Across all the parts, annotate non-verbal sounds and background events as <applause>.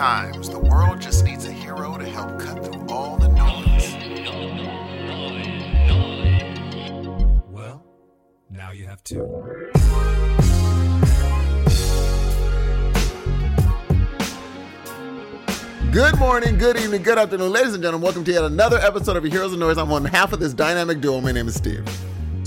Sometimes the world just needs a hero to help cut through all the noise. Well, now you have two. Good morning, good evening, good afternoon, ladies and gentlemen. Welcome to yet another episode of Heroes of Noise. I'm one half of this dynamic duo. My name is Steve.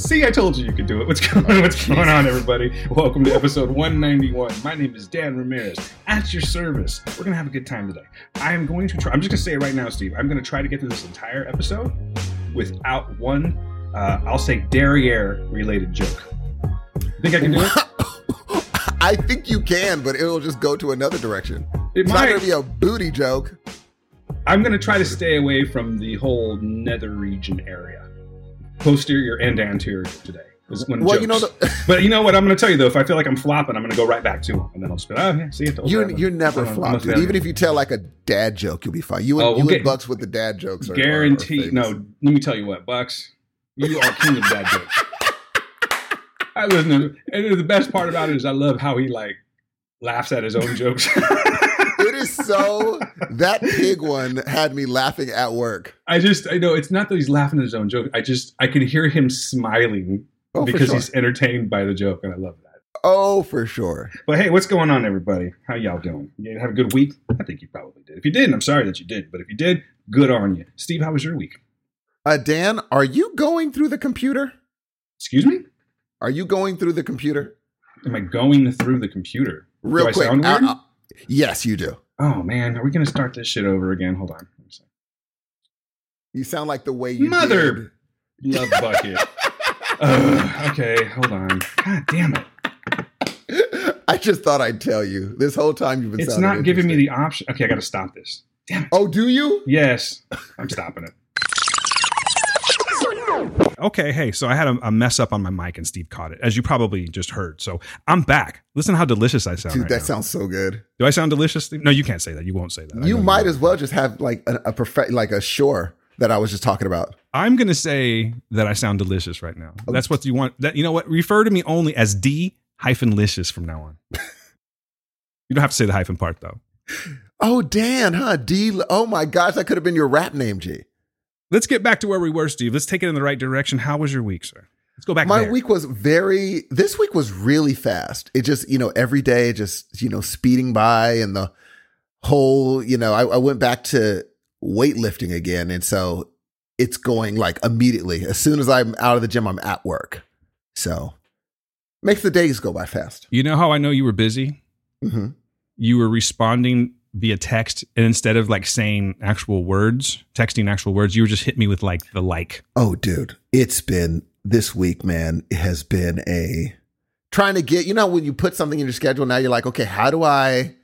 See, I told you you could do it. What's <laughs> going on? What's going on, everybody? Welcome to episode 191. My name is Dan Ramirez. At your service. We're gonna have a good time today. I am going to try. I'm just gonna say it right now, Steve. I'm gonna try to get through this entire episode without one, uh, I'll say derriere related joke. Think I can do it? <laughs> I think you can, but it'll just go to another direction. It It's not going to be a booty joke. I'm gonna try to stay away from the whole nether region area, posterior and anterior today. Is when Well, you know, the, <laughs> But you know what? I'm going to tell you though. If I feel like I'm flopping, I'm going to go right back to him, and then I'll just be, oh yeah, see, I told you. you're, you're never I'm a- I'm a flop, dude. Even if you tell like a dad joke, you'll be fine. You and, Oh, you we'll and Bucks with the dad jokes are are- are no, let me tell you what, Bucks, you are king of dad jokes. I listen to, and the best part about it is I love how he like laughs at his own jokes. <laughs> So. that pig one had me laughing at work. I just, I know it's not that he's laughing at his own joke. I just, I can hear him smiling Oh, because sure. he's entertained by the joke, and I love that. Oh, for sure. But hey, what's going on, everybody? How y'all doing? You have a good week? I think you probably did. If you didn't, I'm sorry that you did. But if you did, good on you. Steve, how was your week? Uh, Dan, are you going through the computer? Excuse me? Are you going through the computer? Am I going through the computer? Real quick. uh, uh, yes, you do. Oh man, are we gonna start this shit over again? Hold on. Let me see. You sound like the way you Mother- did. Love bucket. <laughs> Ugh, okay, hold on. God damn it! I just thought I'd tell you. This whole time you've been. It's not giving me the option. Okay, I got to stop this. Damn it! Oh, do you? Yes, I'm stopping it. Okay, hey, so I had a, a mess up on my mic and Steve caught it, as you probably just heard. So I'm back. Listen how delicious I sound. Dude, right that now. sounds so good. Do I sound delicious? No, you can't say that. You won't say that. You might won't. as well just have like a, a perfect, like a shore that I was just talking about. I'm gonna say that I sound delicious right now. Oh. That's what you want. That you know what? Refer to me only as D hyphen licious from now on. <laughs> you don't have to say the hyphen part though. Oh, Dan, huh? D. Oh my gosh, that could have been your rap name, G. Let's get back to where we were, Steve. Let's take it in the right direction. How was your week, sir? Let's go back. My there. week was very. This week was really fast. It just, you know, every day just, you know, speeding by, and the whole, you know, I, I went back to weightlifting again, and so it's going like immediately. As soon as I'm out of the gym, I'm at work. So makes the days go by fast. You know how I know you were busy? hmm you were responding via text and instead of like saying actual words texting actual words you were just hit me with like the like Oh, dude, it's been this week, man. It has been a trying to get, you know, when you put something in your schedule, now you're like, okay, how do I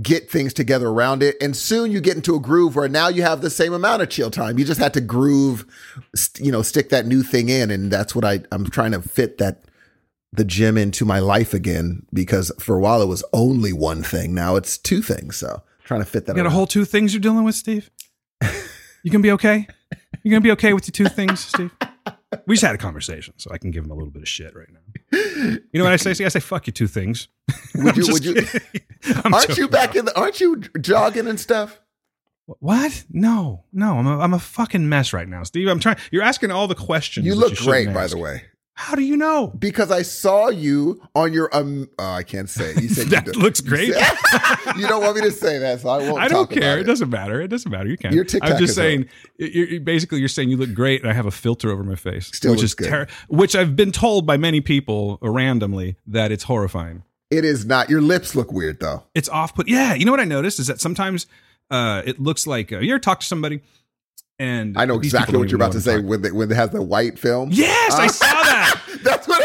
get things together around it? And soon you get into a groove where now you have the same amount of chill time. You just had to groove, you know, stick that new thing in. And that's what I, I'm trying to fit that, the gym into my life again, because for a while it was only one thing. Now it's two things. So trying to fit that you got a whole two things you're dealing with steve? You gonna be okay? You gonna be okay with your two things steve? We just had a conversation so i can give him a little bit of shit right now. You know what i say? See, i say fuck you two things. <laughs> Would you- would <laughs> you- aren't you back in the, aren't you jogging and stuff? what? No no I'm a, I'm a fucking mess right now steve. I'm trying you're asking all the questions You look shouldn't great, by the way. How do you know Because I saw you on your um. Oh, I can't say. it. You said <laughs> That you looks great. <laughs> you don't want me to say that, so I won't. I don't talk about care. It. It. doesn't matter. It doesn't matter. You can. Your TikTok I'm just saying. You're, basically, you're saying you look great, and I have a filter over my face, Still which is good. ter- which I've been told by many people randomly that it's horrifying. It is not. Your lips look weird though. It's off put. Yeah, you know what I noticed is that sometimes uh, it looks like uh, you ever talk to somebody, and I know exactly what you're about to say when they, when it has the white film. Yes, I Uh, saw that. <laughs>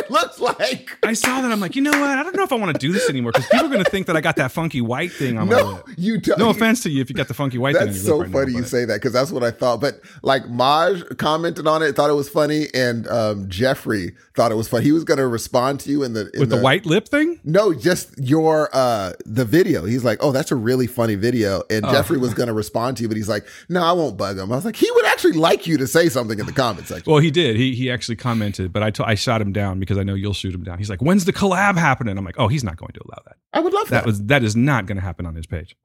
That's <laughs> it looks like. I saw that. I'm like, you know what? I don't know if I want to do this anymore because people are going to think that I got that funky white thing on my No, lip. you don't. No offense to you if you got the funky white thing. on That's your so lip right now, funny you say that because that's what I thought. But like Maj commented on it, thought it was funny, and um, Jeffrey thought it was funny. He was going to respond to you in the in with the white lip thing. No, just your uh the video. He's like, "Oh, that's a really funny video." And Oh. Jeffrey was going to respond to you, but he's like, "No, I won't bug him." I was like, "He would actually like you to say something in the comment section." Well, he did. He he actually commented, but I to- I shot him down because I know you'll shoot him down. He's like, "When's the collab happening?" I'm like, "Oh, he's not going to allow that. I would love that. That was that is not going to happen on his page."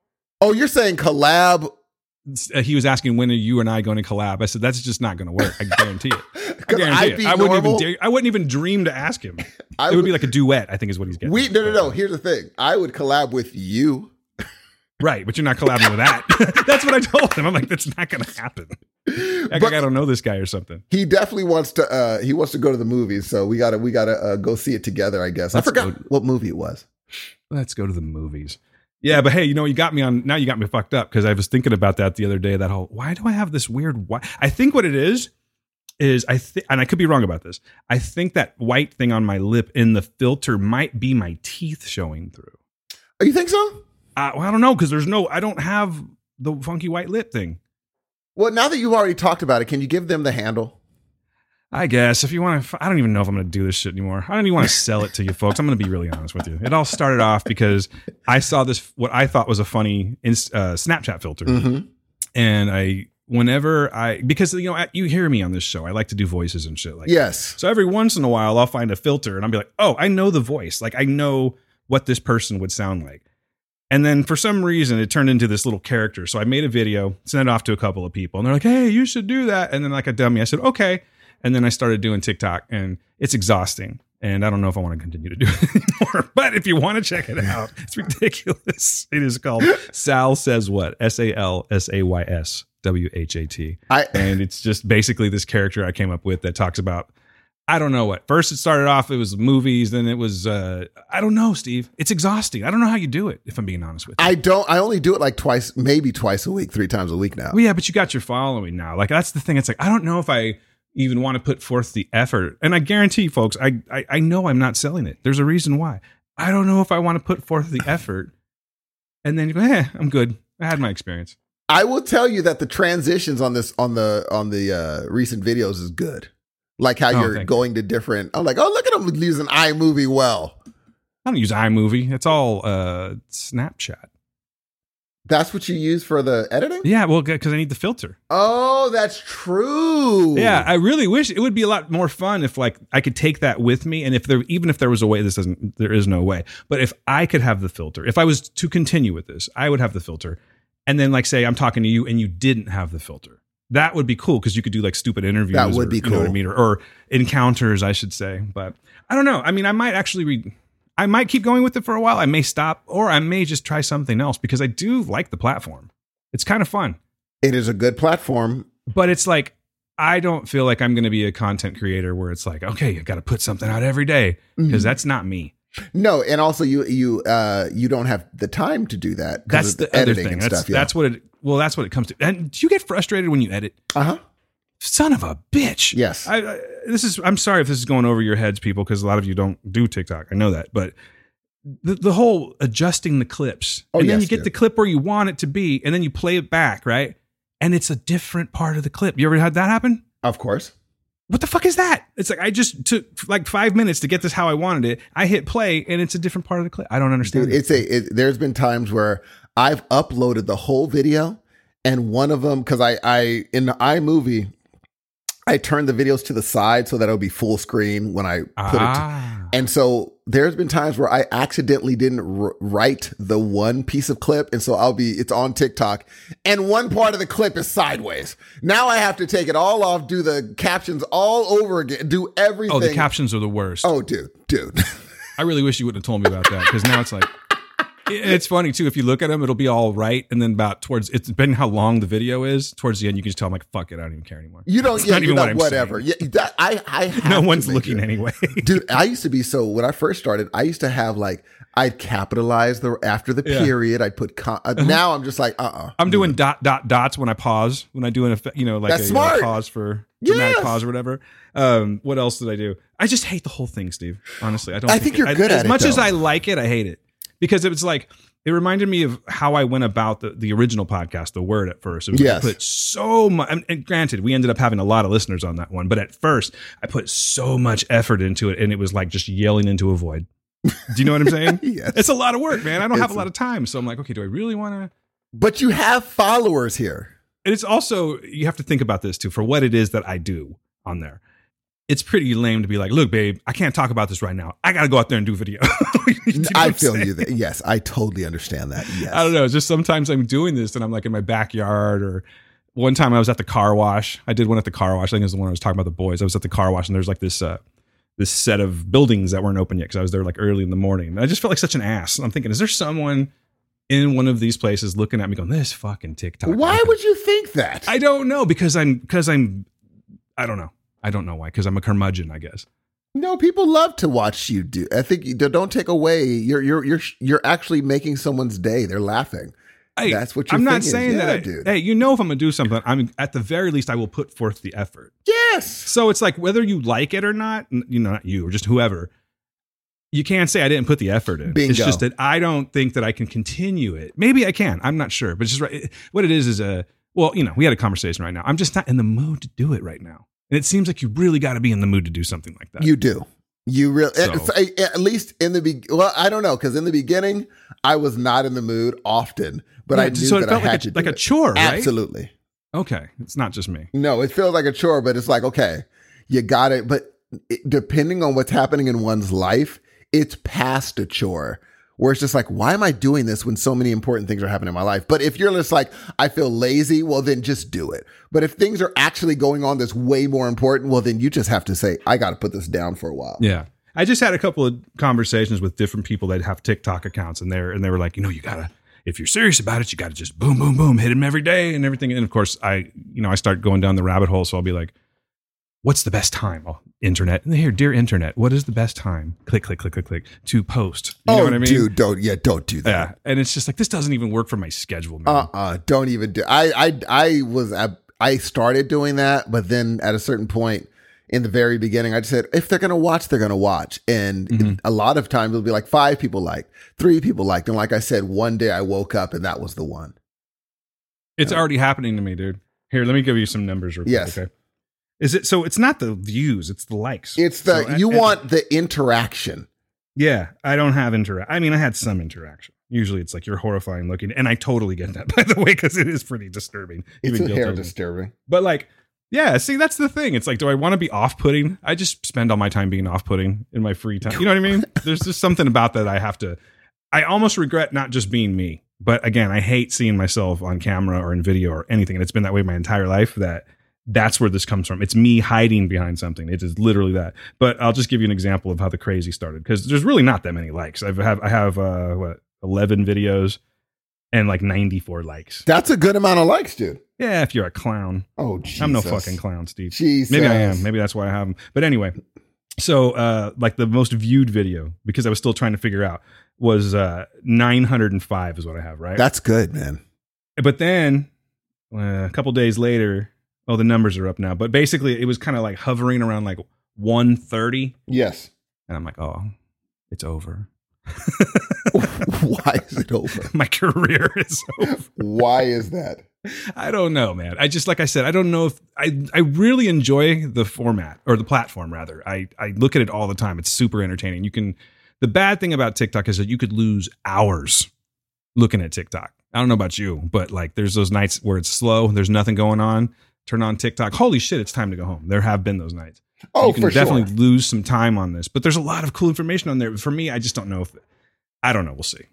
oh, you're saying collab? Uh, He was asking when are you and I going to collab. I said that's just not going to work. I guarantee it. <laughs> I guarantee it. I wouldn't normal. even dare, I wouldn't even dream to ask him. <laughs> I it would be like a duet. I think is what he's getting. we no no no. Here's the thing. I would collab with you. right, but you're not collabing with that. <laughs> that's what I told him. I'm like, that's not going to happen. <laughs> But I don't know this guy or something. he definitely wants to. uh He wants to go to the movies, so we gotta we gotta uh, go see it together. I guess. Let's I forgot go- what movie it was. Let's go to the movies. Yeah, but hey, you know, you got me on. Now you got me fucked up because I was thinking about that the other day. That whole why do I have this weird white? I think what it is is I think, and I could be wrong about this. I think that white thing on my lip in the filter might be my teeth showing through. Oh, you think so? Uh, well, I don't know because there's no. I don't have the funky white lip thing. Well, now that you've already talked about it, can you give them the handle? I guess if you want to, I don't even know if I'm going to do this shit anymore. I don't even want to sell it to you folks. I'm going to be really honest with you. It all started off because I saw this what I thought was a funny uh, Snapchat filter, Mm-hmm. and I whenever I because you know you hear me on this show, I like to do voices and shit like. Yes. So every once in a while, I'll find a filter and I'll be like, oh, I know the voice. Like I know what this person would sound like. And then for some reason, it turned into this little character. So I made a video, sent it off to a couple of people, and they're like, hey, you should do that. And then, like a dummy, I said, okay. And then I started doing TikTok, and it's exhausting. And I don't know if I want to continue to do it <laughs> anymore. But if you want to check it out, <laughs> it's ridiculous. It is called Sal Says What? S A L S A Y S W H A T and it's just basically this character I came up with that talks about I don't know what. First it started off it was movies, then it was uh I don't know, Steve. It's exhausting. I don't know how you do it if I'm being honest with you. I don't. I only do it like twice, maybe twice a week, three times a week now. well, yeah, but you got your following now. Like that's the thing. It's like I don't know if I even want to put forth the effort. And I guarantee folks, I I, I know I'm not selling it. There's a reason why. I don't know if I want to put forth the effort. And then you go, eh, I'm good. I had my experience. I will tell you that the transitions on this on the on the uh, recent videos is good. Like how Oh, you're going to different. I'm like, oh, look at him using iMovie well. I don't use iMovie. It's all uh Snapchat. That's what you use for the editing. Yeah, well, because I need the filter. Oh, that's true. Yeah, I really wish it would be a lot more fun if like I could take that with me, and if there even if there was a way, this doesn't, there is no way. But if I could have the filter, if I was to continue with this, I would have the filter, and then like say I'm talking to you and you didn't have the filter, that would be cool because you could do like stupid interviews. That would or, be You know what I mean, or, or encounters, I should say. But I don't know. I mean, I might actually read. I might keep going with it for a while. I may stop, or I may just try something else because I do like the platform. It's kind of fun it is a good platform. but it's like I don't feel like I'm going to be a content creator where it's like, okay, you got to put something out every day because Mhm. that's not me. No, and also you you uh you don't have the time to do that. That's the, other editing thing. and That's stuff. Yeah. that's what it. Well, that's what it comes to. And do you get frustrated when you edit? uh huh. Son of a bitch. Yes. I, I this is. I'm sorry if this is going over your heads, people, because a lot of you don't do TikTok. I know that, but the, the whole adjusting the clips, Oh, and then yes, you get the clip where you want it to be, and then you play it back, right? And it's a different part of the clip. You ever had that happen? Of course. what the fuck is that? It's like I just took like five minutes to get this how I wanted it. I hit play and it's a different part of the clip. I don't understand. Dude, it. it's a. It, there's been times where I've uploaded the whole video, and one of them because I I in the iMovie, I turned the videos to the side so that it'll be full screen when I put it. To, ah. and so there's been times where I accidentally didn't r- write the one piece of clip, and so I'll be it's on TikTok, and one part of the clip is sideways. Now I have to take it all off, do the captions all over again, do everything. oh, the captions are the worst. Oh, dude, dude. <laughs> I really wish you wouldn't have told me about that because now it's like it's funny too. If you look at them, it'll be all right, and then about towards it's depending how long the video is. Towards the end, you can just tell I'm like, fuck it, I don't even care anymore. You don't. It's Yeah, not even not, what whatever. Yeah, that, I. I. <laughs> Have No one's looking it. anyway. <laughs> Dude, I used to be so when I first started, I used to have like I'd capitalize the after the Yeah. Uh-huh. period. I'd put con- uh, now I'm just like uh uh I'm doing dot dot dots when I pause when I do an effect, you know, like That's a smart. pause for dramatic Yes. pause or whatever. Um, what else did I do? I just hate the whole thing, Steve. Honestly, I don't. I think you're it- good as at it, much as. I like it, I hate it because it was like it reminded me of how I went about the, the original podcast, The Word, at first. It was, Yes. I put so much, and, and granted, we ended up having a lot of listeners on that one, but at first, I put so much effort into it, and it was like just yelling into a void. Do you know what I'm saying? <laughs> Yes. It's a lot of work, man. I don't have a lot of time, so I'm like, okay, do I really want to? But you have followers here. And it's also you have to think about this too for what it is that I do on there. It's pretty lame to be like, look, babe, I can't talk about this right now. I got to go out there and do video. <laughs> You know I feel saying? you. Yes, I totally understand that. <laughs> Yes. I don't know. It's just sometimes I'm doing this and I'm like in my backyard or one time I was at the car wash. I did one at the car wash. I think it was the one I was talking about the boys. I was at the car wash and there's like this uh this set of buildings that weren't open yet because I was there like early in the morning. And I just felt like such an ass. And I'm thinking, is there someone in one of these places looking at me going, this fucking TikTok? Why would you think that? I don't know because I'm because I'm I don't know. I don't know why because I'm a curmudgeon, I guess. no, people love to watch you do. I think you don't take away. You're you're you're you're actually making someone's day. They're laughing. Hey, That's what your I'm not saying Yeah, that. I- dude. Hey, you know, if I'm gonna do something, I'm at the very least I will put forth the effort. Yes. So it's like whether you like it or not, you know, not you or just whoever, you can't say I didn't put the effort in. Bingo. It's just that I don't think that I can continue it. Maybe I can. I'm not sure. But just right. What it is is a well, you know, we had a conversation right now. I'm just not in the mood to do it right now. And it seems like you really got to be in the mood to do something like that. You do. You really, So- at, at least in the be. Well, I don't know because in the beginning, I was not in the mood often, but I Yeah, knew so that felt I had like to a, do like a chore, right? Absolutely. Okay, it's not just me. No, it feels like a chore, but it's like okay, you got it. But it, depending on what's happening in one's life, it's past a chore. Where it's just like, why am I doing this when so many important things are happening in my life? But if you're just like, I feel lazy, well, then just do it. But if things are actually going on that's way more important, well, then you just have to say, I got to put this down for a while. Yeah. I just had a couple of conversations with different people that have TikTok accounts and they're and they were like, you know, you gotta if you're serious about it, you gotta just boom, boom, boom, hit them every day and everything. And of course, I you know, I start going down the rabbit hole. So I'll be like, what's the best time? Oh, internet. And here, dear internet, what is the best time? Click, click, click, click, click to post. You oh, know what I mean? dude, don't yeah, don't do that. Yeah. And it's just like this doesn't even work for my schedule, man. Uh uh don't even do. I I I was I, I started doing that, but then at a certain point in the very beginning, I just said if they're gonna watch, they're gonna watch, and Mhm. a lot of times it'll be like five people liked, three people liked, and like I said, one day I woke up and that was the one. It's already happening to me, dude. Here, let me give you some numbers real quick. Yes. Okay. Is it so it's not the views, it's the likes. It's the So, you and- want the interaction. Yeah, I don't have interact. I mean, I had some interaction. Usually, it's like you're horrifying looking, and I totally get that <laughs> by the way because it is pretty disturbing. It's Even a hair disturbing. But like, yeah, see, that's the thing. It's like, do I want to be off-putting? I just spend all my time being off-putting in my free time. You know what I mean? <laughs> There's just something about that I have to. I almost regret not just being me. But again, I hate seeing myself on camera or in video or anything, and it's been that way my entire life. That that's where this comes from. It's me hiding behind something. It is literally that. But I'll just give you an example of how the crazy started because there's really not that many likes. I've have I have uh, what eleven videos and like ninety four likes. That's a good amount of likes, dude. Yeah, if you're a clown, Oh, Jesus. I'm no fucking clown, Steve. Jesus. Maybe I am. Maybe that's why I have them. But anyway, so uh, like the most viewed video because I was still trying to figure out was uh, 905 is what I have, right? That's good, man. but then uh, a couple days later, oh, the numbers are up now. But basically, it was kind of like hovering around like 130, Yes. and I'm like, oh, it's over. <laughs> Why is it over? <laughs> My career <laughs> is over. Why is that? I don't know, man. I just like I said, I don't know if I I really enjoy the format or the platform rather. I I look at it all the time. It's super entertaining. You can the bad thing about TikTok is that you could lose hours looking at TikTok. I don't know about you, but like there's those nights where it's slow, there's nothing going on. Turn on TikTok. Holy shit, it's time to go home. There have been those nights. Oh, you can definitely sure. lose some time on this, but there's a lot of cool information on there. For me, I just don't know if I don't know. We'll see.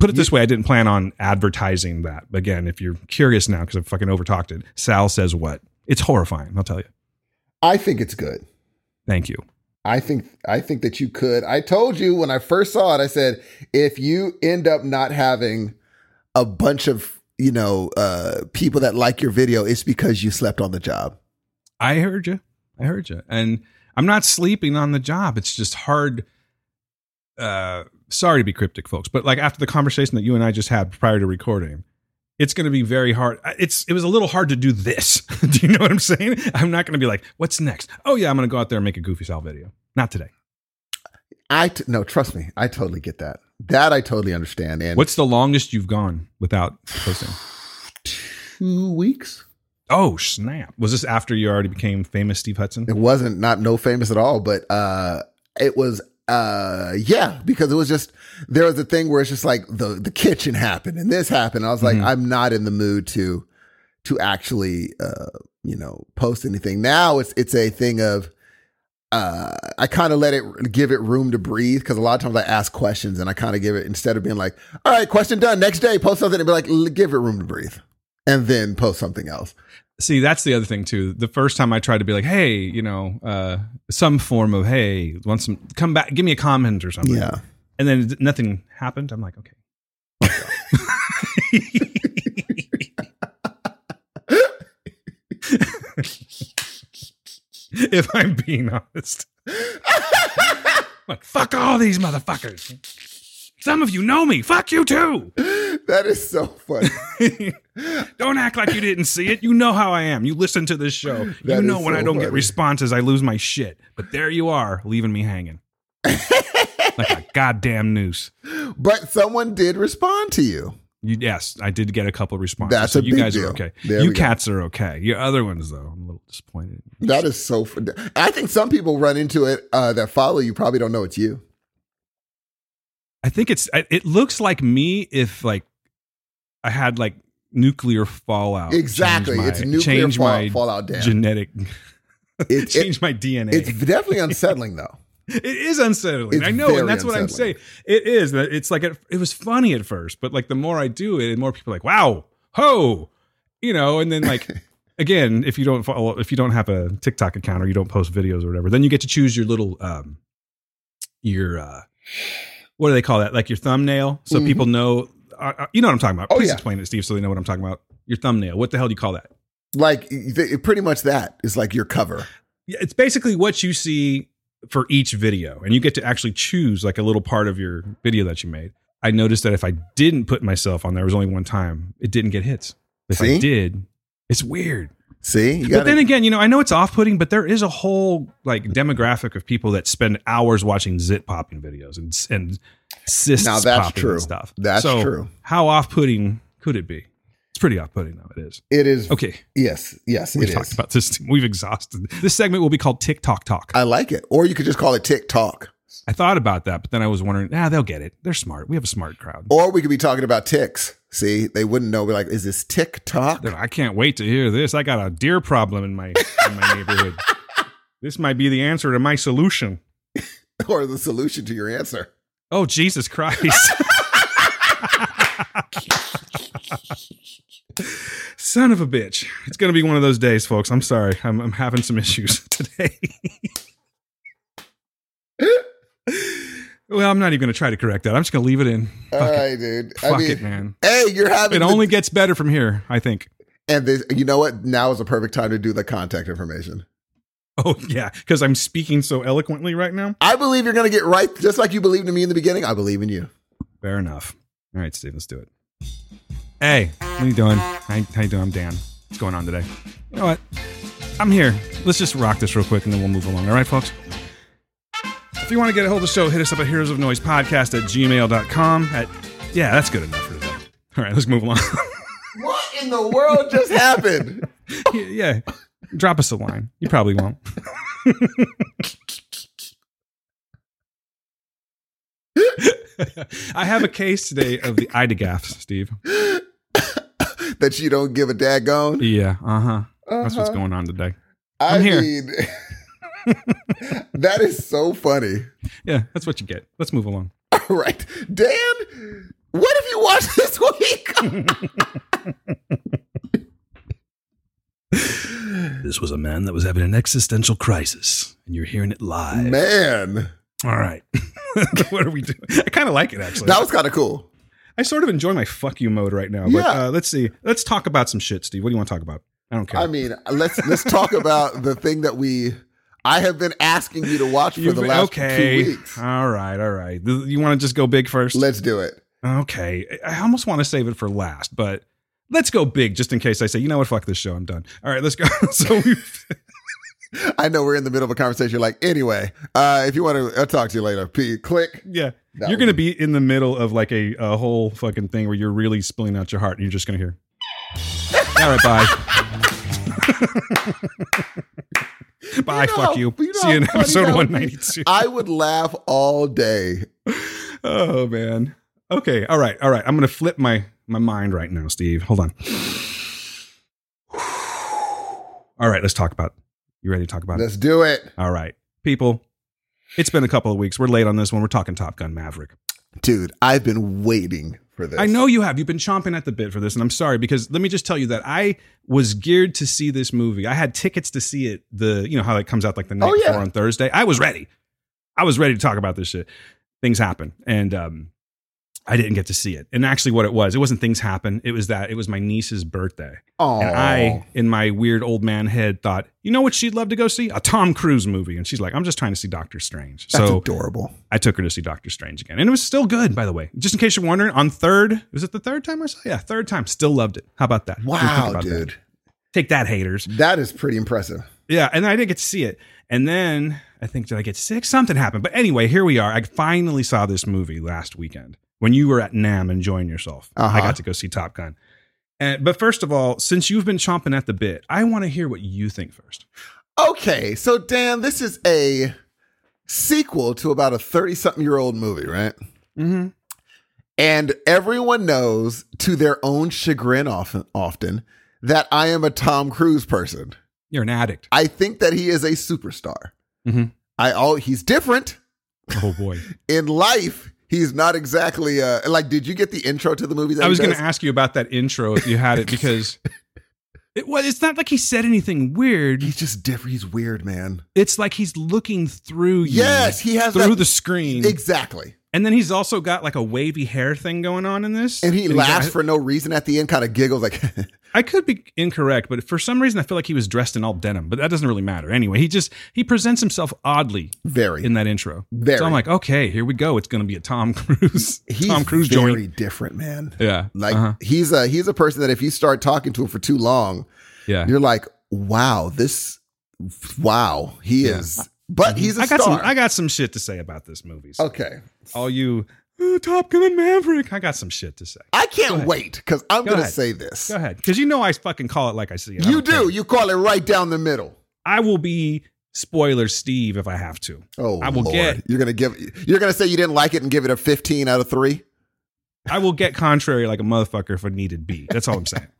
Put it this way, I didn't plan on advertising that. Again, if you're curious now, because I've fucking overtalked it, Sal says what? It's horrifying. I'll tell you. I think it's good. Thank you. I think I think that you could. I told you when I first saw it, I said if you end up not having a bunch of you know uh, people that like your video, it's because you slept on the job. I heard you. I heard you. And I'm not sleeping on the job. It's just hard. Uh, sorry to be cryptic, folks, but like after the conversation that you and I just had prior to recording, it's going to be very hard. It's it was a little hard to do this. <laughs> do you know what I'm saying? I'm not going to be like, what's next? Oh yeah, I'm going to go out there and make a Goofy Sal video. Not today. I t- no, trust me, I totally get that. That I totally understand. And What's the longest you've gone without posting? <sighs> two weeks? Oh snap! Was this after you already became famous, Steve Hudson? It wasn't not no famous at all, but uh, it was uh yeah because it was just there was a thing where it's just like the the kitchen happened and this happened i was like Mhm. i'm not in the mood to to actually uh you know post anything now it's it's a thing of uh, I kind of let it give it room to breathe because a lot of times I ask questions and I kind of give it instead of being like, "All right, question done." Next day, post something and be like, "Give it room to breathe," and then post something else. See, that's the other thing too. The first time I tried to be like, hey, you know, uh, some form of hey, want some come back, give me a comment or something. Yeah, And then nothing happened. I'm like, okay. <laughs> <laughs> <laughs> if I'm being honest. <laughs> like, fuck all these motherfuckers. Some of you know me. Fuck you too. that is so funny. <laughs> Don't act like you didn't see it. You know how I am. You listen to this show. That you know when so I don't funny. get responses, I lose my shit. But there you are, leaving me hanging. like a goddamn noose. but someone did respond to you. Yes, I did get a couple of responses. That's so a you big guys deal. are okay. There you cats are okay. Your other ones, though, I'm a little disappointed. That is so. I think some people run into it uh, that follow you probably don't know it's you. I think it's. It looks like me if like I had like nuclear fallout. Exactly, my- it's nuclear change fall, my fallout. Dan. genetic. It- <laughs> it- change my DNA. it's definitely unsettling though. It is unsettling. It's I know, and that's what I'm saying. It is. It's like it, it was funny at first, but like the more I do it, and more people are like, "Wow, ho," you know. And then like <laughs> again, if you don't follow, if you don't have a TikTok account or you don't post videos or whatever, then you get to choose your little um your uh what do they call that? Like your thumbnail, so Mhm. people know. Uh, uh, you know what I'm talking about. Oh, Please yeah. explain it, Steve, so they know what I'm talking about. Your thumbnail. What the hell do you call that? Like pretty much that is like your cover. Yeah, it's basically what you see for each video, and you get to actually choose like a little part of your video that you made. I noticed that if I didn't put myself on there, it was only one time, it didn't get hits. If See? I did, it's weird. See, you but gotta, then again, you know, I know it's off-putting, but there is a whole like demographic of people that spend hours watching zit popping videos and and cysts Now that's popping true. and stuff. That's So, true. How off-putting could it be? It's pretty off-putting though. It is. it is. Okay, Yes, yes, we've talked is. about this. <laughs> We've exhausted. This segment will be called TikTok Talk. I like it. Or you could just call it TikTok. I thought about that, but then I was wondering, nah, they'll get it. They're smart. We have a smart crowd. Or we could be talking about ticks. See, they wouldn't know. Be like, is this TikTok? I can't wait to hear this. I got a deer problem in my in my neighborhood. <laughs> This might be the answer to my solution. <laughs> or the solution to your answer? Oh Jesus Christ! Son of a bitch! It's gonna be one of those days, folks. I'm sorry. I'm, I'm having some issues <laughs> today. well, I'm not even gonna try to correct that. I'm just gonna leave it in. All Fuck it. right, dude. I Fuck mean, it, man. hey, you're having It the- only gets better from here. I think. and this, you know what? Now is the perfect time to do the contact information. Oh yeah, because I'm speaking so eloquently right now. I believe you're going to get right, just like you believed in me in the beginning. I believe in you. Fair enough. All right, Steve, let's do it. Hey, what are you doing? How, how you doing? I'm Dan. What's going on today? You know what? I'm here. Let's just rock this real quick and then we'll move along. All right, folks? If you want to get a hold of the show, hit us up at heroes of noise podcast at gmail.com. At, yeah, that's good enough for today. All right, let's move along. <laughs> What in the world just happened? <laughs> yeah, drop us a line. You probably won't. <laughs> I have a case today of the Idagaffs, Steve. That you don't give a daggone? Yeah, uh huh. That's what's Uh-huh. going on today. I I'm here. mean, <laughs> that is so funny. Yeah, that's what you get. Let's move along. All right. Dan, what have you watched <laughs> this week? This was a man that was having an existential crisis, and you're hearing it live. Man, All right. <laughs> what are we doing? I kind of like it, actually. that was kind of cool. I sort of enjoy my fuck you mode right now. But Yeah. uh, let's see. Let's talk about some shit, Steve. What do you want to talk about? I don't care. I mean, let's let's talk about the thing that we I have been asking you to watch for You've- the last okay. two weeks. All right. All right. You want to just go big first? Let's do it. okay. I almost want to save it for last, but let's go big just in case I say, you know what? Fuck this show. I'm done. All right. Let's go. <laughs> so we've. <laughs> I know we're in the middle of a conversation. You're like, anyway, uh, if you want to, I'll talk to you later. P, click. Yeah. That you're going to be in the middle of like a, a whole fucking thing where you're really spilling out your heart and you're just going to hear. <laughs> All right, bye. <laughs> bye, You know fuck how- you. you know See you in episode that would be? 192. I would laugh all day. oh, man. Okay. All right. All right. I'm going to flip my, my mind right now, Steve. Hold on. <sighs> All right. Let's talk about You ready to talk about it? Let's do it. All right. people, it's been a couple of weeks. We're late on this one. We're talking Top Gun Maverick. Dude, I've been waiting for this. I know you have. You've been chomping at the bit for this, and I'm sorry because let me just tell you that I was geared to see this movie. I had tickets to see it. The you know how it comes out like the night Oh, yeah. before on Thursday. I was ready. I was ready to talk about this shit. Things happen, and um, I didn't get to see it. And actually, what it was, it wasn't things happen. It was that it was my niece's birthday, Oh, and I, in my weird old man head, thought, you know what she'd love to go see? A Tom Cruise movie. And she's like, I'm just trying to see Doctor Strange. that's so adorable. I took her to see Doctor Strange again. And it was still good, by the way. Just in case you're wondering, on third, was it the third time I saw? Yeah, third time. Still loved it. How about that? What do you think Wow, about that? dude. Take that, haters. That is pretty impressive. Yeah, and I didn't get to see it. And then I think, did I get sick? Something happened. But anyway, here we are. I finally saw this movie last weekend when you were at NAM enjoying yourself. Uh-huh. I got to go see Top Gun. And, but first of all, since you've been chomping at the bit, I want to hear what you think first. Okay, so Dan, this is a sequel to about a 30 something year old movie, right? Mm-hmm. And everyone knows to their own chagrin often, often that I am a Tom Cruise person. You're an addict. I think that he is a superstar. Mhm. I all he's different Oh, boy. <laughs> in life. He's not exactly uh like. Did you get the intro to the movie? That I was going to ask you about that intro if you had it because <laughs> it was. It's not like he said anything weird. He's just different. He's weird, man. It's like he's looking through you. Yes, he has through that- the screen. Exactly. And then he's also got like a wavy hair thing going on in this. And he he's laughs for no reason at the end, kind of giggles like, <laughs> I could be incorrect, but for some reason I feel like he was dressed in all denim, but that doesn't really matter. Anyway, he just he presents himself oddly very. in that intro. Very. So I'm like, okay, here we go. It's going to be a Tom Cruise, <laughs> he's Tom Cruise very joint. different, man. Yeah, Like uh-huh. he's a he's a person that if you start talking to him for too long, yeah. you're like, wow, this, wow, he Yeah. is. But he's a I got star. some. I got some shit to say about this movie. So okay, all you "Oh, Top Gun Maverick, I got some shit to say. I can't wait because I'm Go going to say this. Go ahead, because you know I fucking call it like I see it. I You don't care. You call it right down the middle. I will be spoiler Steve if I have to. Oh, I will Lord. get- You're gonna give. You're gonna say you didn't like it and give it a 15 out of three. I will get contrary like a motherfucker if I needed be. That's all I'm saying. <laughs>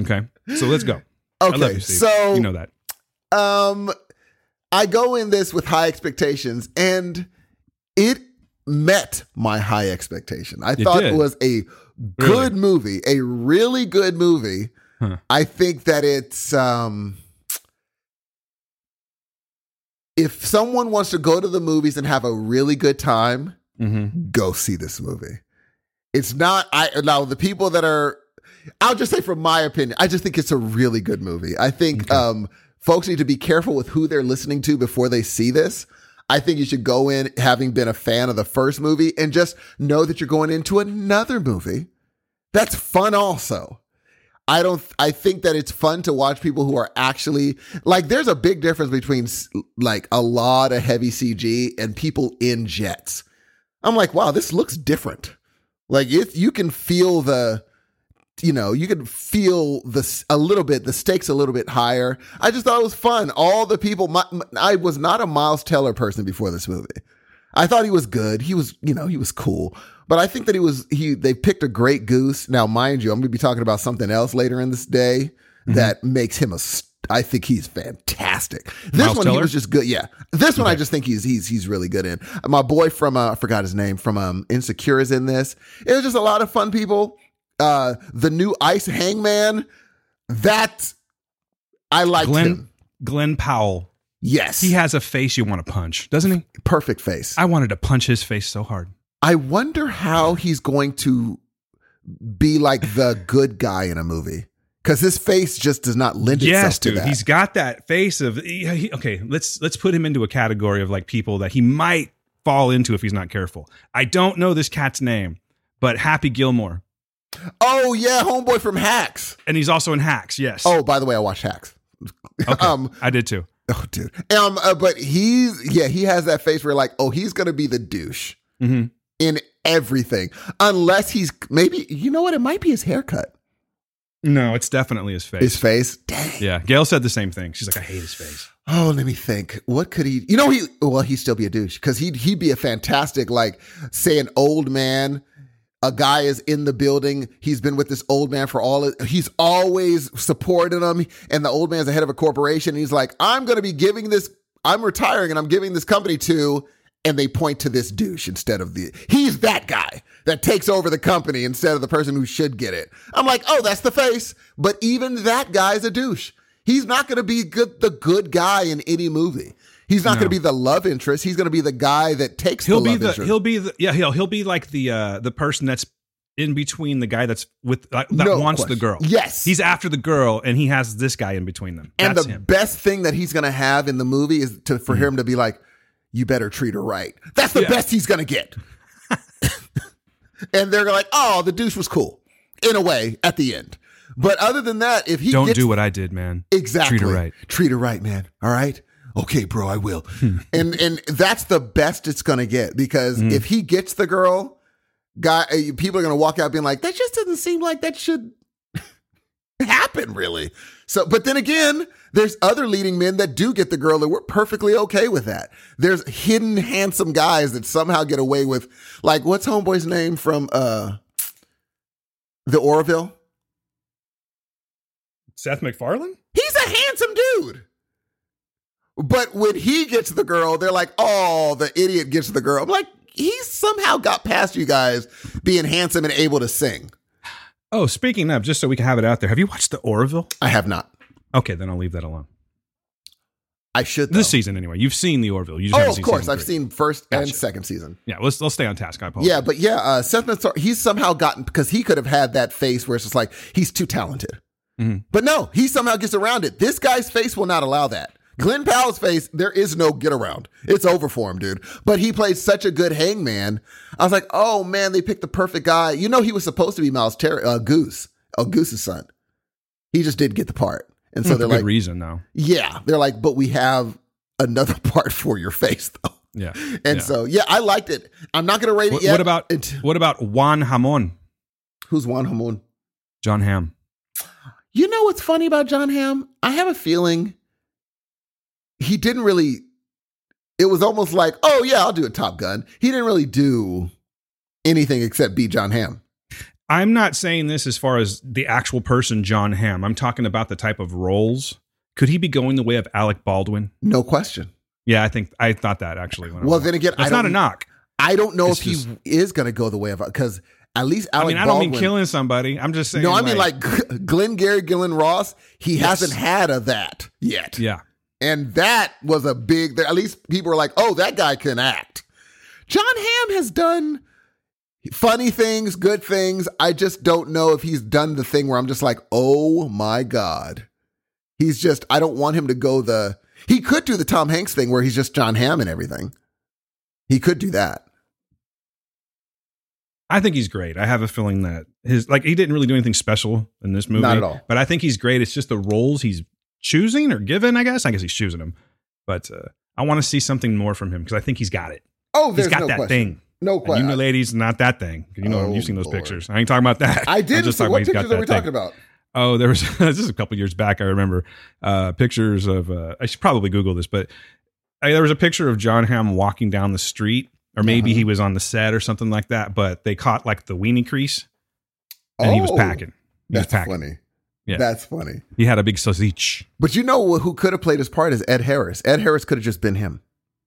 Okay, so let's go. Okay, you, so you know that. um, I go in this with high expectations, and it met my high expectation. I It thought did. it was a good movie, a really good movie. Huh. I think that it's um if someone wants to go to the movies and have a really good time, Mm-hmm. go see this movie. It's not I now the people that are I'll just say from my opinion, I just think it's a really good movie. I think Okay. um folks need to be careful with who they're listening to before they see this. I think you should go in having been a fan of the first movie and just know that you're going into another movie. That's fun also. I don't I think that it's fun to watch people who are actually like there's a big difference between like a lot of heavy CG and people in jets. I'm like, wow, this looks different. Like if you can feel the you know, you could feel the a little bit the stakes a little bit higher. I just thought it was fun. All the people my, m- I was not a Miles Teller person before this movie. I thought he was good. He was, you know, he was cool. But I think that he was he they picked a great goose. Now, mind you, I'm going to be talking about something else later in this day that makes him a, I think he's fantastic. This Miles one he was just good. Yeah. This one I just think he's he's he's really good in. My boy from uh I forgot his name from um Insecure is in this. It was just a lot of fun people. Uh the new Ice Hangman that I like Glen him. Glen Powell. Yes. He has a face you want to punch, doesn't he? perfect face. I wanted to punch his face so hard. I wonder how he's going to be like the good guy in a movie because his face just does not lend yes, itself to that. He's got that face of he- okay. Let's let's put him into a category of like people that he might fall into if he's not careful. I don't know this cat's name, but Happy Gilmore, oh yeah, homeboy from Hacks. and he's also in Hacks. Yes. Oh, by the way, I watched Hacks. okay. um, I did too. oh dude, um, uh, but he's yeah, he has that face where like, oh, he's gonna be the douche hmm in everything, unless he's maybe you know what, it might be his haircut, No, it's definitely his face. his face. Dang. yeah, Gail said the same thing. She's like, I hate his face. Oh, let me think. What could he? You know, he well, he'd still be a douche because he'd he'd be a fantastic like say an old man. A guy is in the building. He's been with this old man for all. He's always supporting him, and the old man's the head of a corporation. And he's like, "I'm going to be giving this I'm retiring and I'm giving this company to, and they point to this douche instead of the, he's that guy that takes over the company instead of the person who should get it. I'm like, oh, that's the face. But even that guy's a douche. He's not going to be good, the good guy in any movie. He's not No. going to be the love interest. He's going to be the guy that takes he'll the be love the interest. he'll be the yeah he'll he'll be like the uh the person that's in between the guy that's with that No wants question. the girl. Yes. he's after the girl, and he has this guy in between them. And the him. best thing that he's going to have in the movie is to for him to be like, "You better treat her right." That's the Mm-hmm. Yeah. best he's going to get. <laughs> and they're like, "Oh, the douche was cool," in a way at the end. But other than that, if he Don't gets, do what I did, man. exactly Treat her right. treat her right, man. All right, okay, bro, I will. Hmm. and and that's the best it's going to get because Mm. if he gets the girl, guy, uh, people are going to walk out being like, "That just doesn't seem like that should." <laughs> happen really so but then again there's other leading men that do get the girl that we're perfectly okay with that there's hidden handsome guys that somehow get away with like what's homeboy's name from uh the orville Seth MacFarlane. he's a handsome dude but when he gets the girl they're like oh the idiot gets the girl i'm like he somehow got past you guys being handsome and able to sing Oh, speaking of, just so we can have it out there, have you watched the Orville? i have not Okay, then I'll leave that alone. i should This season, anyway. You've seen the Orville. You just oh of seen course i've three. seen first and second season Yeah, let's let's stay on task. I apologize. Yeah, but yeah, uh, Seth MacFarlane, he's somehow gotten because he could have had that face where it's just like he's too talented. Mhm. But no, he somehow gets around it. This guy's face will not allow that. Glen Powell's face, there is no get around. It's over for him, dude. But he played such a good hangman. I was like, oh man, they picked the perfect guy. You know, he was supposed to be Miles Ter- uh, Goose, uh, Goose's son. He just didn't get the part, and so so they're good like, reason though. yeah, they're like, but we have another <laughs> part for your face though. Yeah. And Yeah. so, yeah, I liked it. I'm not going to rate it What, yet. what about what about Juan Hamon? who's Juan Hamon? Jon Hamm. You know what's funny about Jon Hamm? I have a feeling he didn't really. It was almost like, oh yeah, I'll do a Top Gun. He didn't really do anything except be Jon Hamm. I'm not saying this as far as the actual person Jon Hamm. I'm talking about the type of roles. Could he be going the way of Alec Baldwin? No question. Yeah, I think I thought that actually. When Well, then again, I that's don't. a knock. I don't know It's if he is going to go the way of because at least Alec. I mean, I don't Baldwin. mean killing somebody. I'm just saying. no, I mean like Glengarry Glen Ross. He Yes. hasn't had a that yet. yeah. And that was a big, at least people were like, oh, that guy can act. Jon Hamm has done funny things, good things. I just don't know if he's done the thing where I'm just like, oh my God. He's just, I don't want him to go the, he could do the Tom Hanks thing where he's just Jon Hamm and everything. He could do that. I think he's great. I have a feeling that his like he didn't really do anything special in this movie. Not at all. But I think he's great. It's just the roles he's choosing or given. I guess. I guess he's choosing them. But uh, I want to see something more from him because I think he's got it. Oh, He's there's got no that question. thing. No And you know, ladies, not that thing. You know, Oh, you've seen those Lord. pictures. I ain't talking about that. I I'm did. just So what pictures are we thing. talking about? Oh, there was <laughs> this is a couple years back. I remember uh, pictures of. Uh, I should probably Google this, but uh, there was a picture of Jon Hamm walking down the street, or maybe Uh-huh. he was on the set or something like that. But they caught like the weenie crease, and he was Oh, packing. He was That's packing. funny. Yeah. That's funny. He had a big sausage. But you know who could have played his part is Ed Harris. Ed Harris could have just been him.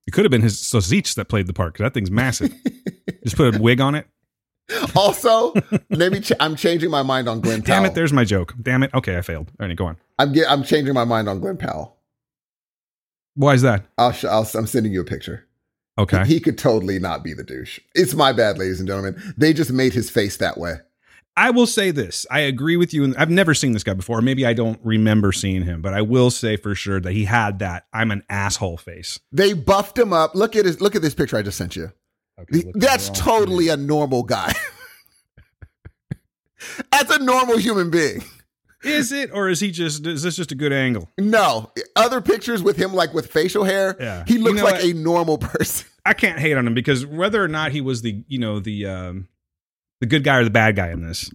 It could have been his sausage that played the part because that thing's massive. <laughs> Just put a wig on it. Also, <laughs> maybe ch- I'm changing my mind on Glen Powell. Damn it! There's my joke. Damn it. Okay, I failed. All right, go on. I'm get, I'm changing my mind on Glen Powell. Why is that? I'll, sh- I'll I'm sending you a picture. Okay. He could totally not be the douche. It's my bad, ladies and gentlemen. They just made his face that way. I will say this. I agree with you. And I've never seen this guy before. Maybe I don't remember seeing him, but I will say for sure that he had that I'm an asshole face. They buffed him up. Look at his look at this picture I just sent you. Okay, That's we're totally a normal guy. <laughs> That's a normal human being. Is it or is he just is this just a good angle? No, other pictures with him like with facial hair, Yeah. he You looks know like what? a normal person. I can't hate on him because whether or not he was the, you know, the um the good guy or the bad guy in this,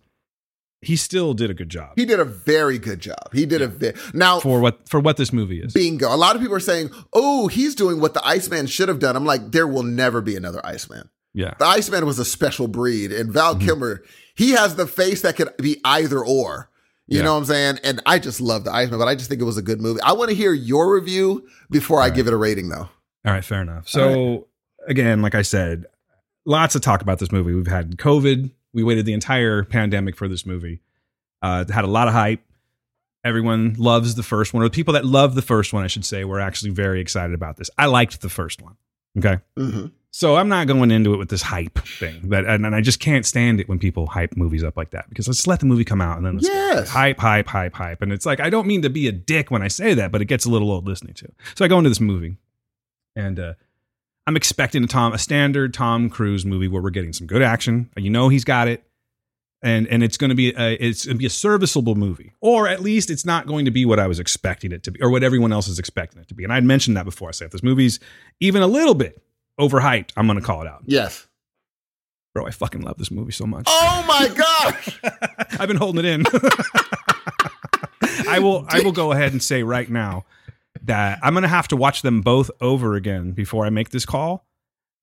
he still did a good job He did a very good job. He did a ve- now for what for what this movie is. bingo. A lot of people are saying, "Oh, he's doing what the Iceman should have done." I'm like, there will never be another Iceman. Yeah. The Iceman was a special breed, and Val Mm-hmm. Kilmer, he has the face that could be either or. You Yeah. know what I'm saying? And I just love the Iceman, but I just think it was a good movie. I want to hear your review before I Right. give it a rating, though. All right, fair enough. So again, like I said, lots of talk about this movie. We've had COVID. We waited the entire pandemic for this movie. Uh, it had a lot of hype. Everyone loves the first one, or the people that love the first one, I should say, were actually very excited about this. I liked the first one. Okay. hmm So I'm not going into it with this hype thing that, and, and I just can't stand it when people hype movies up like that because let's let the movie come out and then let's. Yes. hype, hype, hype, hype. And it's like, I don't mean to be a dick when I say that, but it gets a little old listening to. So I go into this movie and, uh, I'm expecting a Tom, a standard Tom Cruise movie where we're getting some good action. You know, he's got it. And, and it's going to be a, it's going to be a serviceable movie, or at least it's not going to be what I was expecting it to be, or what everyone else is expecting it to be. And I'd mentioned that before. I said if this movie's even a little bit overhyped, I'm going to call it out. Yes. Bro, I fucking love this movie so much. Oh my gosh. <laughs> I've been holding it in. <laughs> I will I will go ahead and say right now that I'm going to have to watch them both over again before I make this call.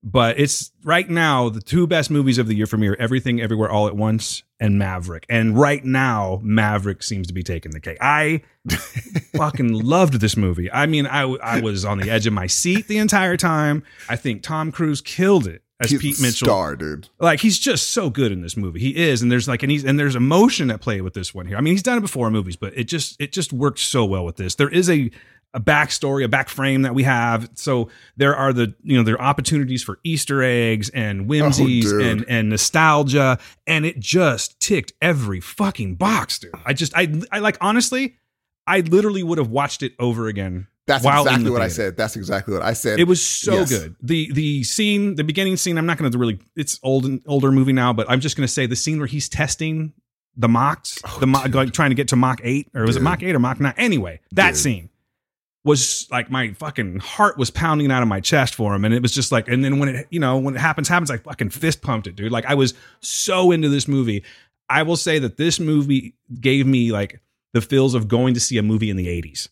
But it's right now the two best movies of the year for me are Everything Everywhere All at Once and Maverick. And right now Maverick seems to be taking the cake. I <laughs> fucking loved this movie. I mean, I I was on the edge of my seat the entire time. I think Tom Cruise killed it as He's Pete Mitchell Star, dude. like he's just so good in this movie. He is, and there's like, and he's and there's emotion at play with this one here. I mean, he's done it before in movies, but it just it just worked so well with this. There is a a backstory, a back frame that we have. So there are the you know there are opportunities for Easter eggs and whimsies oh, dude. and and nostalgia, and it just ticked every fucking box, dude. I just I I like honestly, I literally would have watched it over again. That's exactly what I said. That's exactly what I said. It was so Yes. good. The the scene, the beginning scene. I'm not going to really. It's old and older movie now, but I'm just going to say the scene where he's testing the mocks, Oh, the mock, like trying to get to Mach eight, or was it Dude. Mach eight or Mach nine? Anyway, that Dude. scene was like my fucking heart was pounding out of my chest for him, and it was just like, and then when it, you know, when it happens, happens. I fucking fist pumped it, dude. Like I was so into this movie. I will say that this movie gave me like the feels of going to see a movie in the 80s.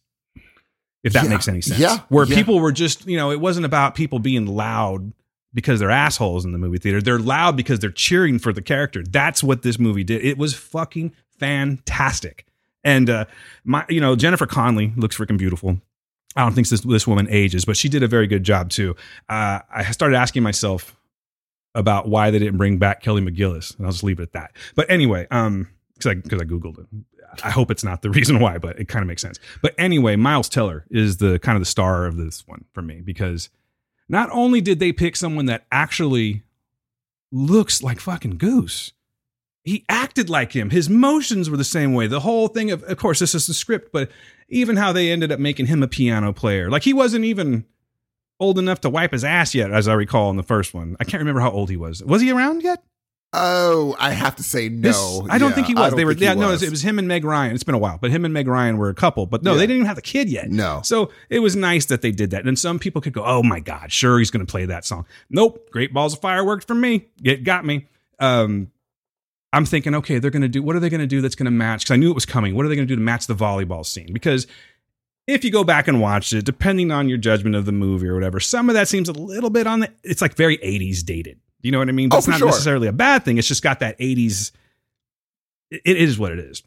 If that Yeah. makes any sense. Yeah. Where Yeah. people were just, you know, it wasn't about people being loud because they're assholes in the movie theater. They're loud because they're cheering for the character. That's what this movie did. It was fucking fantastic. And uh my you know, Jennifer Connelly looks freaking beautiful. I don't think this this woman ages, but she did a very good job too. Uh I started asking myself about why they didn't bring back Kelly McGillis, and I'll just leave it at that. But anyway, um, because I because I googled it, I hope it's not the <laughs> reason why, but it kind of makes sense. But anyway, Miles Teller is the kind of the star of this one for me because not only did they pick someone that actually looks like fucking Goose, he acted like him. His motions were the same way. The whole thing of, of course, this is the script, but even how they ended up making him a piano player, like he wasn't even old enough to wipe his ass yet, as I recall in the first one. I can't remember how old he was. Was he around yet? Oh, I have to say no. This- I don't Yeah, think he was. They were. Yeah, no, was. it was him and Meg Ryan. It's been a while, but him and Meg Ryan were a couple. But no, Yeah. they didn't even have the kid yet. No. So it was nice that they did that. And some people could go, "Oh my god, sure he's going to play that song." Nope, Great Balls of Fire worked for me. It got me. Um, I'm thinking, okay, they're going to do. What are they going to do that's going to match? Because I knew it was coming. What are they going to do to match the volleyball scene? Because if you go back and watch it, depending on your judgment of the movie or whatever, some of that seems a little bit on the. It's like very 80s dated. You know what I mean? But Oh, it's not sure. necessarily a bad thing. It's just got that 80s. It, it is what it is.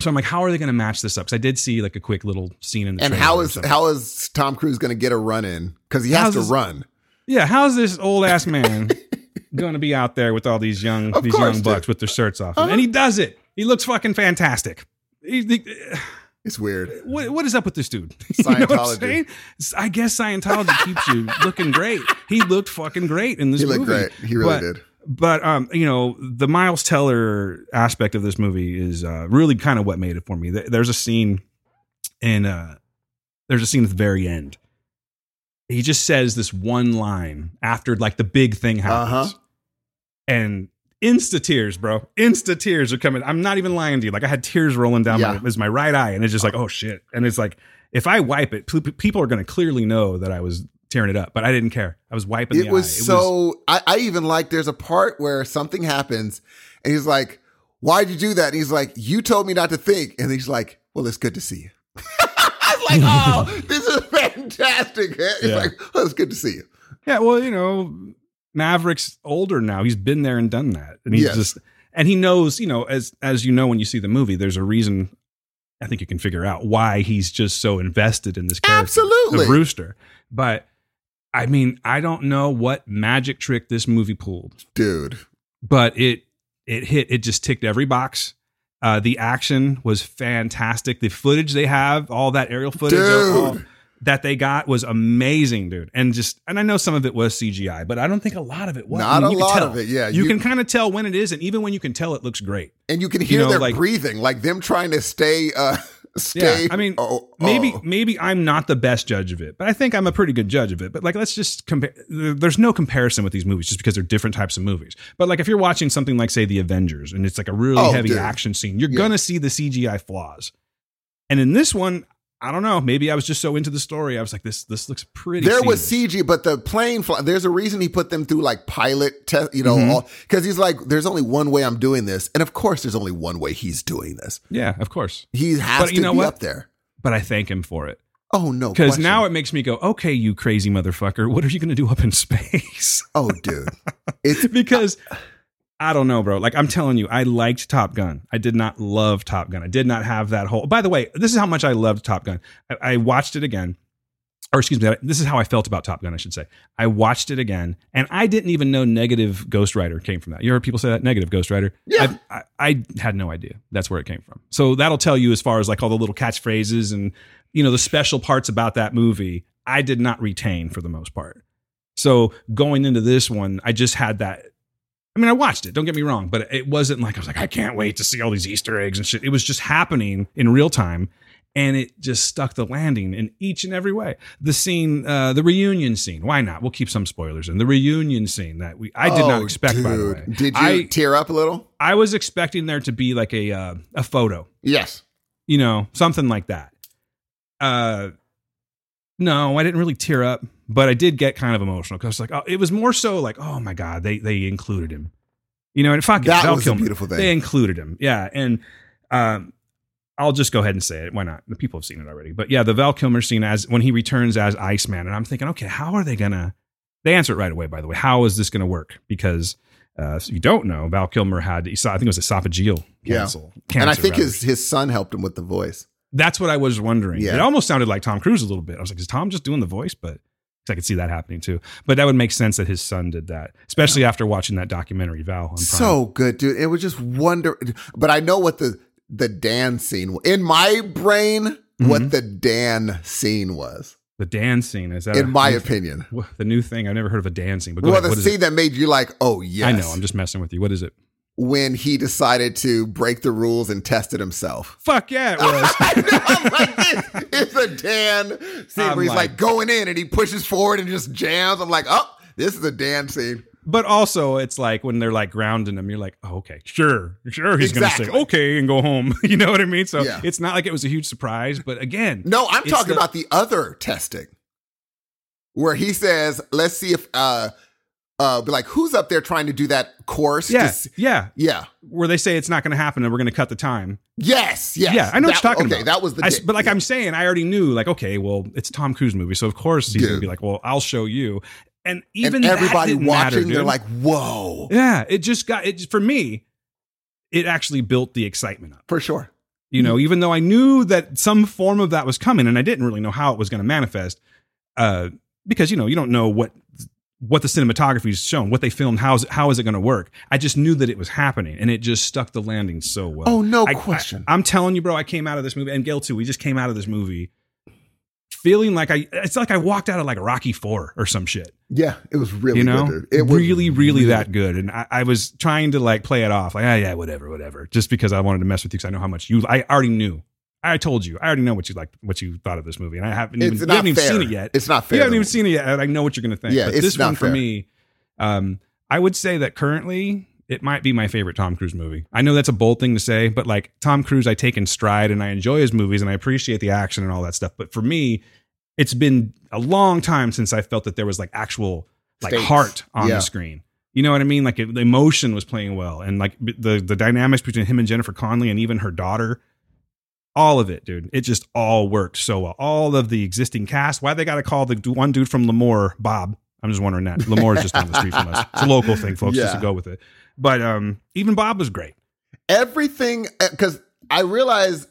So I'm like, how are they going to match this up? Because I did see like a quick little scene in the. and how is how is Tom Cruise going to get a run in? Because he has How's to this- run. Yeah, how's this old ass man <laughs> going to be out there with all these young Of these young dude. bucks with their shirts off? Uh-huh. And he does it. He looks fucking fantastic. He, he- <sighs> It's weird. what, what is up with this dude? <laughs> You know I'm Scientology. I guess Scientology keeps you <laughs> looking great. He looked fucking great in this movie. He looked movie. great. He really But- did. But um, you know, the Miles Teller aspect of this movie is uh, really kind of what made it for me. There's a scene in uh, there's a scene at the very end. He just says this one line after like the big thing happens, Uh-huh. And insta tears, bro. Insta tears are coming. I'm not even lying to you. Like I had tears rolling down Yeah. my, is my right eye, and it's just like, oh shit. And it's like, if I wipe it, pe- people are going to clearly know that I was tearing it up. But I didn't care. I was wiping It the was eye. so. I, I even like. There's a part where something happens, and he's like, "Why'd you do that?" And he's like, "You told me not to think." And he's like, "Well, it's good to see you." <laughs> I was like, "Oh, <laughs> this is fantastic." It's Yeah. like, "Oh, it's good to see you." Yeah, well, you know, Maverick's older now. He's been there and done that, and he's Yes. just and he knows, you know, as as you know when you see the movie, there's a reason I think you can figure out why he's just so invested in this character, Absolutely. Rooster. But I mean, I don't know what magic trick this movie pulled, Dude. but it it hit. It just ticked every box. Uh, the action was fantastic. The footage they have, all that aerial footage, Dude. all- that they got was amazing, dude. And just, and I know some of it was CGI, but I don't think a lot of it was. Not I a mean, you can lot of it, yeah. You, You- can kind of tell when it is, and even when you can tell, it looks great. And you can You hear know, their like- breathing, like them trying to stay uh <laughs> stay Yeah, I mean, oh, maybe oh. maybe I'm not the best judge of it, but I think I'm a pretty good judge of it. But like, let's just compare. There's no comparison with these movies just because they're different types of movies. But like, if you're watching something like say The Avengers and it's like a really Oh, heavy dude. action scene, you're Yeah. gonna see the CGI flaws. And in this one, I don't know. Maybe I was just so into the story. I was like, this this looks pretty. There was. CG, but the plane fly, there's a reason he put them through like pilot test, you know, mm-hmm. because he's like, there's only one way I'm doing this. And of course, there's only one way he's doing this. Yeah, of course. He has But to you know be what? up there. But I thank him for it Oh, no. because now it makes me go, okay, you crazy motherfucker, what are you gonna do up in <laughs> space? oh, dude. It's <laughs> because I don't know, bro. Like I'm telling you, I liked Top Gun. I did not love Top Gun. I did not have that whole. By the way, this is how much I loved Top Gun. I, I watched it again, or excuse me, this is how I felt about Top Gun. I should say. I watched it again, and I didn't even know negative Ghost Rider came from that. You heard people say that negative Ghost Rider? Yeah. I, I, I had no idea that's where it came from. So that'll tell you as far as like all the little catchphrases and you know the special parts about that movie. I did not retain for the most part. So going into this one, I just had that. I mean, I watched it. Don't get me wrong, but it wasn't like I was like, I can't wait to see all these Easter eggs and shit. It was just happening in real time, and it just stuck the landing in each and every way. The scene, uh, the reunion scene. Why not? We'll keep some spoilers in the reunion scene that we I did not Oh, expect. By the way, Did you I tear up a little? I was expecting there to be like a uh, a photo Yes. you know, something like that. Uh, no, I didn't really tear up, but I did get kind of emotional because like, oh, it was more so like, oh my god, they they included him, you know, and fuck it, That Val was a beautiful thing. They included him, yeah, and um, I'll just go ahead and say it. Why not? The people have seen it already, but yeah, the Val Kilmer scene as when he returns as Iceman, and I'm thinking, okay, how are they gonna? They answer it right away, by the way. How is this gonna work? Because uh, if you don't know, Val Kilmer had, I think it was esophageal Yeah. cancel, and I think rather. his, his son helped him with the voice. That's what I was wondering. Yeah. It almost sounded like Tom Cruise a little bit. I was like, is Tom just doing the voice? But I could see that happening too. But that would make sense that his son did that, especially after watching that documentary, Val. On So good, dude. It was just wonder. But I know what the the Dan scene in my brain. What Mhm. the Dan scene was, the Dan scene is that in a- my opinion. the new thing? I've never heard of a Dan scene. But Well, ahead. the What scene it? that made you like, oh yes, I know. I'm just messing with you. What is it? When he decided to break the rules and tested himself. Fuck yeah, it <laughs> was. I know, I'm like, this it's a Dan scene I'm where he's like- like going in and he pushes forward and just jams. I'm like, oh, this is a Dan scene. but also, it's like when they're like grounding him, you're like, oh, okay, sure, sure. He's Exactly. gonna say okay and go home. <laughs> you know what I mean? So Yeah. it's not like it was a huge surprise. But again, No, I'm talking the- about the other testing where he says, let's see if, uh, uh, be like, who's up there trying to do that course? to yeah, s- yeah, yeah. where they say it's not going to happen and we're going to cut the time. Yes. Yes. Yeah, I know what you're talking okay, about. that was the. I, but like yeah. I'm saying, I already knew, like, okay, well, it's a Tom Cruise movie, so of course he's gonna be like, well, I'll show you. And even and that everybody watching, matter, they're like, whoa, yeah, it just got it for me. It actually built the excitement up. for sure. You know, even though I knew that some form of that was coming, and I didn't really know how it was going to manifest, uh, because you know you don't know what what the cinematography is shown, what they filmed, how's how is it going to work. I just knew that it was happening, and it just stuck the landing so well. Oh, no I- question. I, am telling you, bro. I came out of this movie, and Gail too. We just came out of this movie feeling like I. It's like I walked out of like Rocky Four or some shit. yeah, it was really You know, good. It was really, really that good. And I, I was trying to like play it off, like, ah, yeah, whatever, whatever, just because I wanted to mess with you because I know how much you. I already knew. I told you. I already know what you like, what you thought of this movie, and I haven't even, haven't even seen it yet. It's not fair. You haven't even seen it yet, and I know what you're going to think. Yeah, but it's this not one for me, um, I would say that currently it might be my favorite Tom Cruise movie. I know that's a bold thing to say, but like Tom Cruise, I take in stride and I enjoy his movies and I appreciate the action and all that stuff. But for me, it's been a long time since I felt that there was like actual like Stakes. heart on Yeah. the screen. You know what I mean? Like it, the emotion was playing well, and like the the dynamics between him and Jennifer Connelly, and even her daughter, all of it, dude. It just all worked so well. All of the existing cast. Why they got to call the one dude from Lemoore Bob? I'm just wondering that. Lemoore is just down the street from us. It's a local thing, folks. Just to go with it. But um, even Bob was great. everything because I realize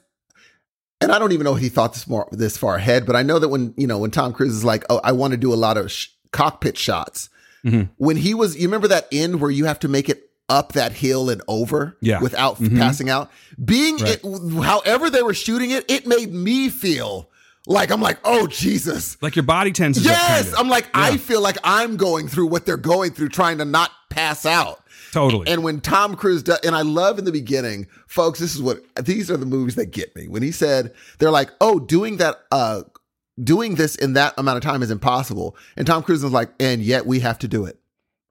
and I don't even know if he thought this more this far ahead, but I know that when you know when Tom Cruise is like, "Oh, I want to do a lot of sh- cockpit shots," Mhm. when he was, you remember that end where you have to make it up that hill and over, Yeah. without Mhm. passing out. Being Right. it, however they were shooting it, it made me feel like I'm like, oh Jesus, Like your body tenses yes. I'm like, I feel like I'm going through what they're going through, trying to not pass out. totally. And when Tom Cruise does, and I love in the beginning, folks, this is what these are the movies that get me. When he said, they're like, oh, doing that, uh, doing this in that amount of time is impossible. And Tom Cruise is like, and yet we have to do it.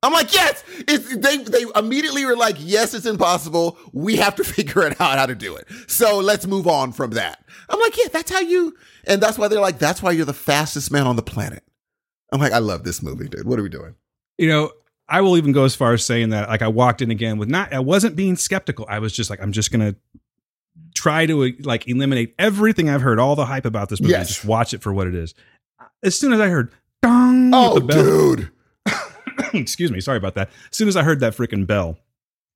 I'm like, yes, it's, they, they immediately were like, yes, it's impossible. We have to <laughs> figure it out how to do it. So let's move on from that. I'm like, yeah, that's how you, and that's why they're like, that's why you're the fastest man on the planet. I'm like, I love this movie, dude. What are we doing? you know, I will even go as far as saying that like I walked in again with not I wasn't being skeptical. I was just like I'm just gonna try to like eliminate everything I've heard, all the hype about this movie, Yes. just watch it for what it is. As soon as I heard dong Oh, the bell, dude. <clears throat> excuse me, sorry about that. As soon as I heard that freaking bell,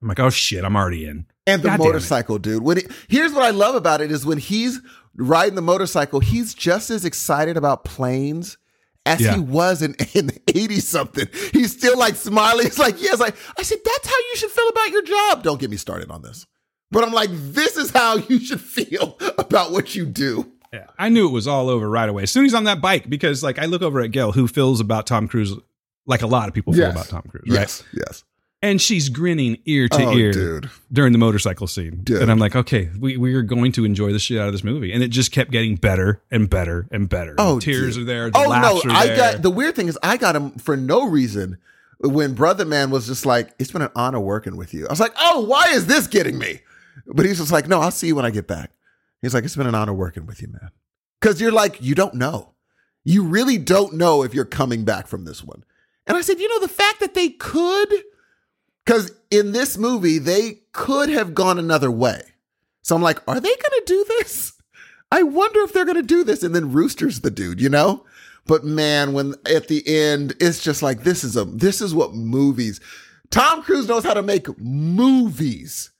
I'm like, oh shit, I'm already in. And the God motorcycle, dude. When it, here's what I love about it is when he's riding the motorcycle, he's just as excited about planes as Yeah. he was in <laughs> in eighty something. He's still like smiling. He's like, yes. Like I said, that's how you should feel about your job. Don't get me started on this. But I'm like, this is how you should feel <laughs> about what you do. Yeah, I knew it was all over right away. As soon as he's on that bike, because like I look over at Gail, who feels about Tom Cruise like a lot of people feel Yes. about Tom Cruise, right? Yes, yes. And she's grinning ear to oh, ear dude. during the motorcycle scene. Dude. And I'm like, okay, we, we are going to enjoy the shit out of this movie. And it just kept getting better and better and better. Oh, the tears dude. are there. The Oh no, I there. got the weird thing is I got him for no reason. When Brother Man was just like, "It's been an honor working with you," I was like, "Oh, why is this getting me?" But he's just like, "No, I'll see you when I get back." He's like, "It's been an honor working with you, man," because you're like, you don't know, you really don't know if you're coming back from this one. And I said, you know, the fact that they could, because in this movie they could have gone another way. So I'm like, are they going to do this? I wonder if they're going to do this. And then Rooster's the dude, you know? But man, when at the end, it's just like, this is a, this is what movies, Tom Cruise knows how to make movies.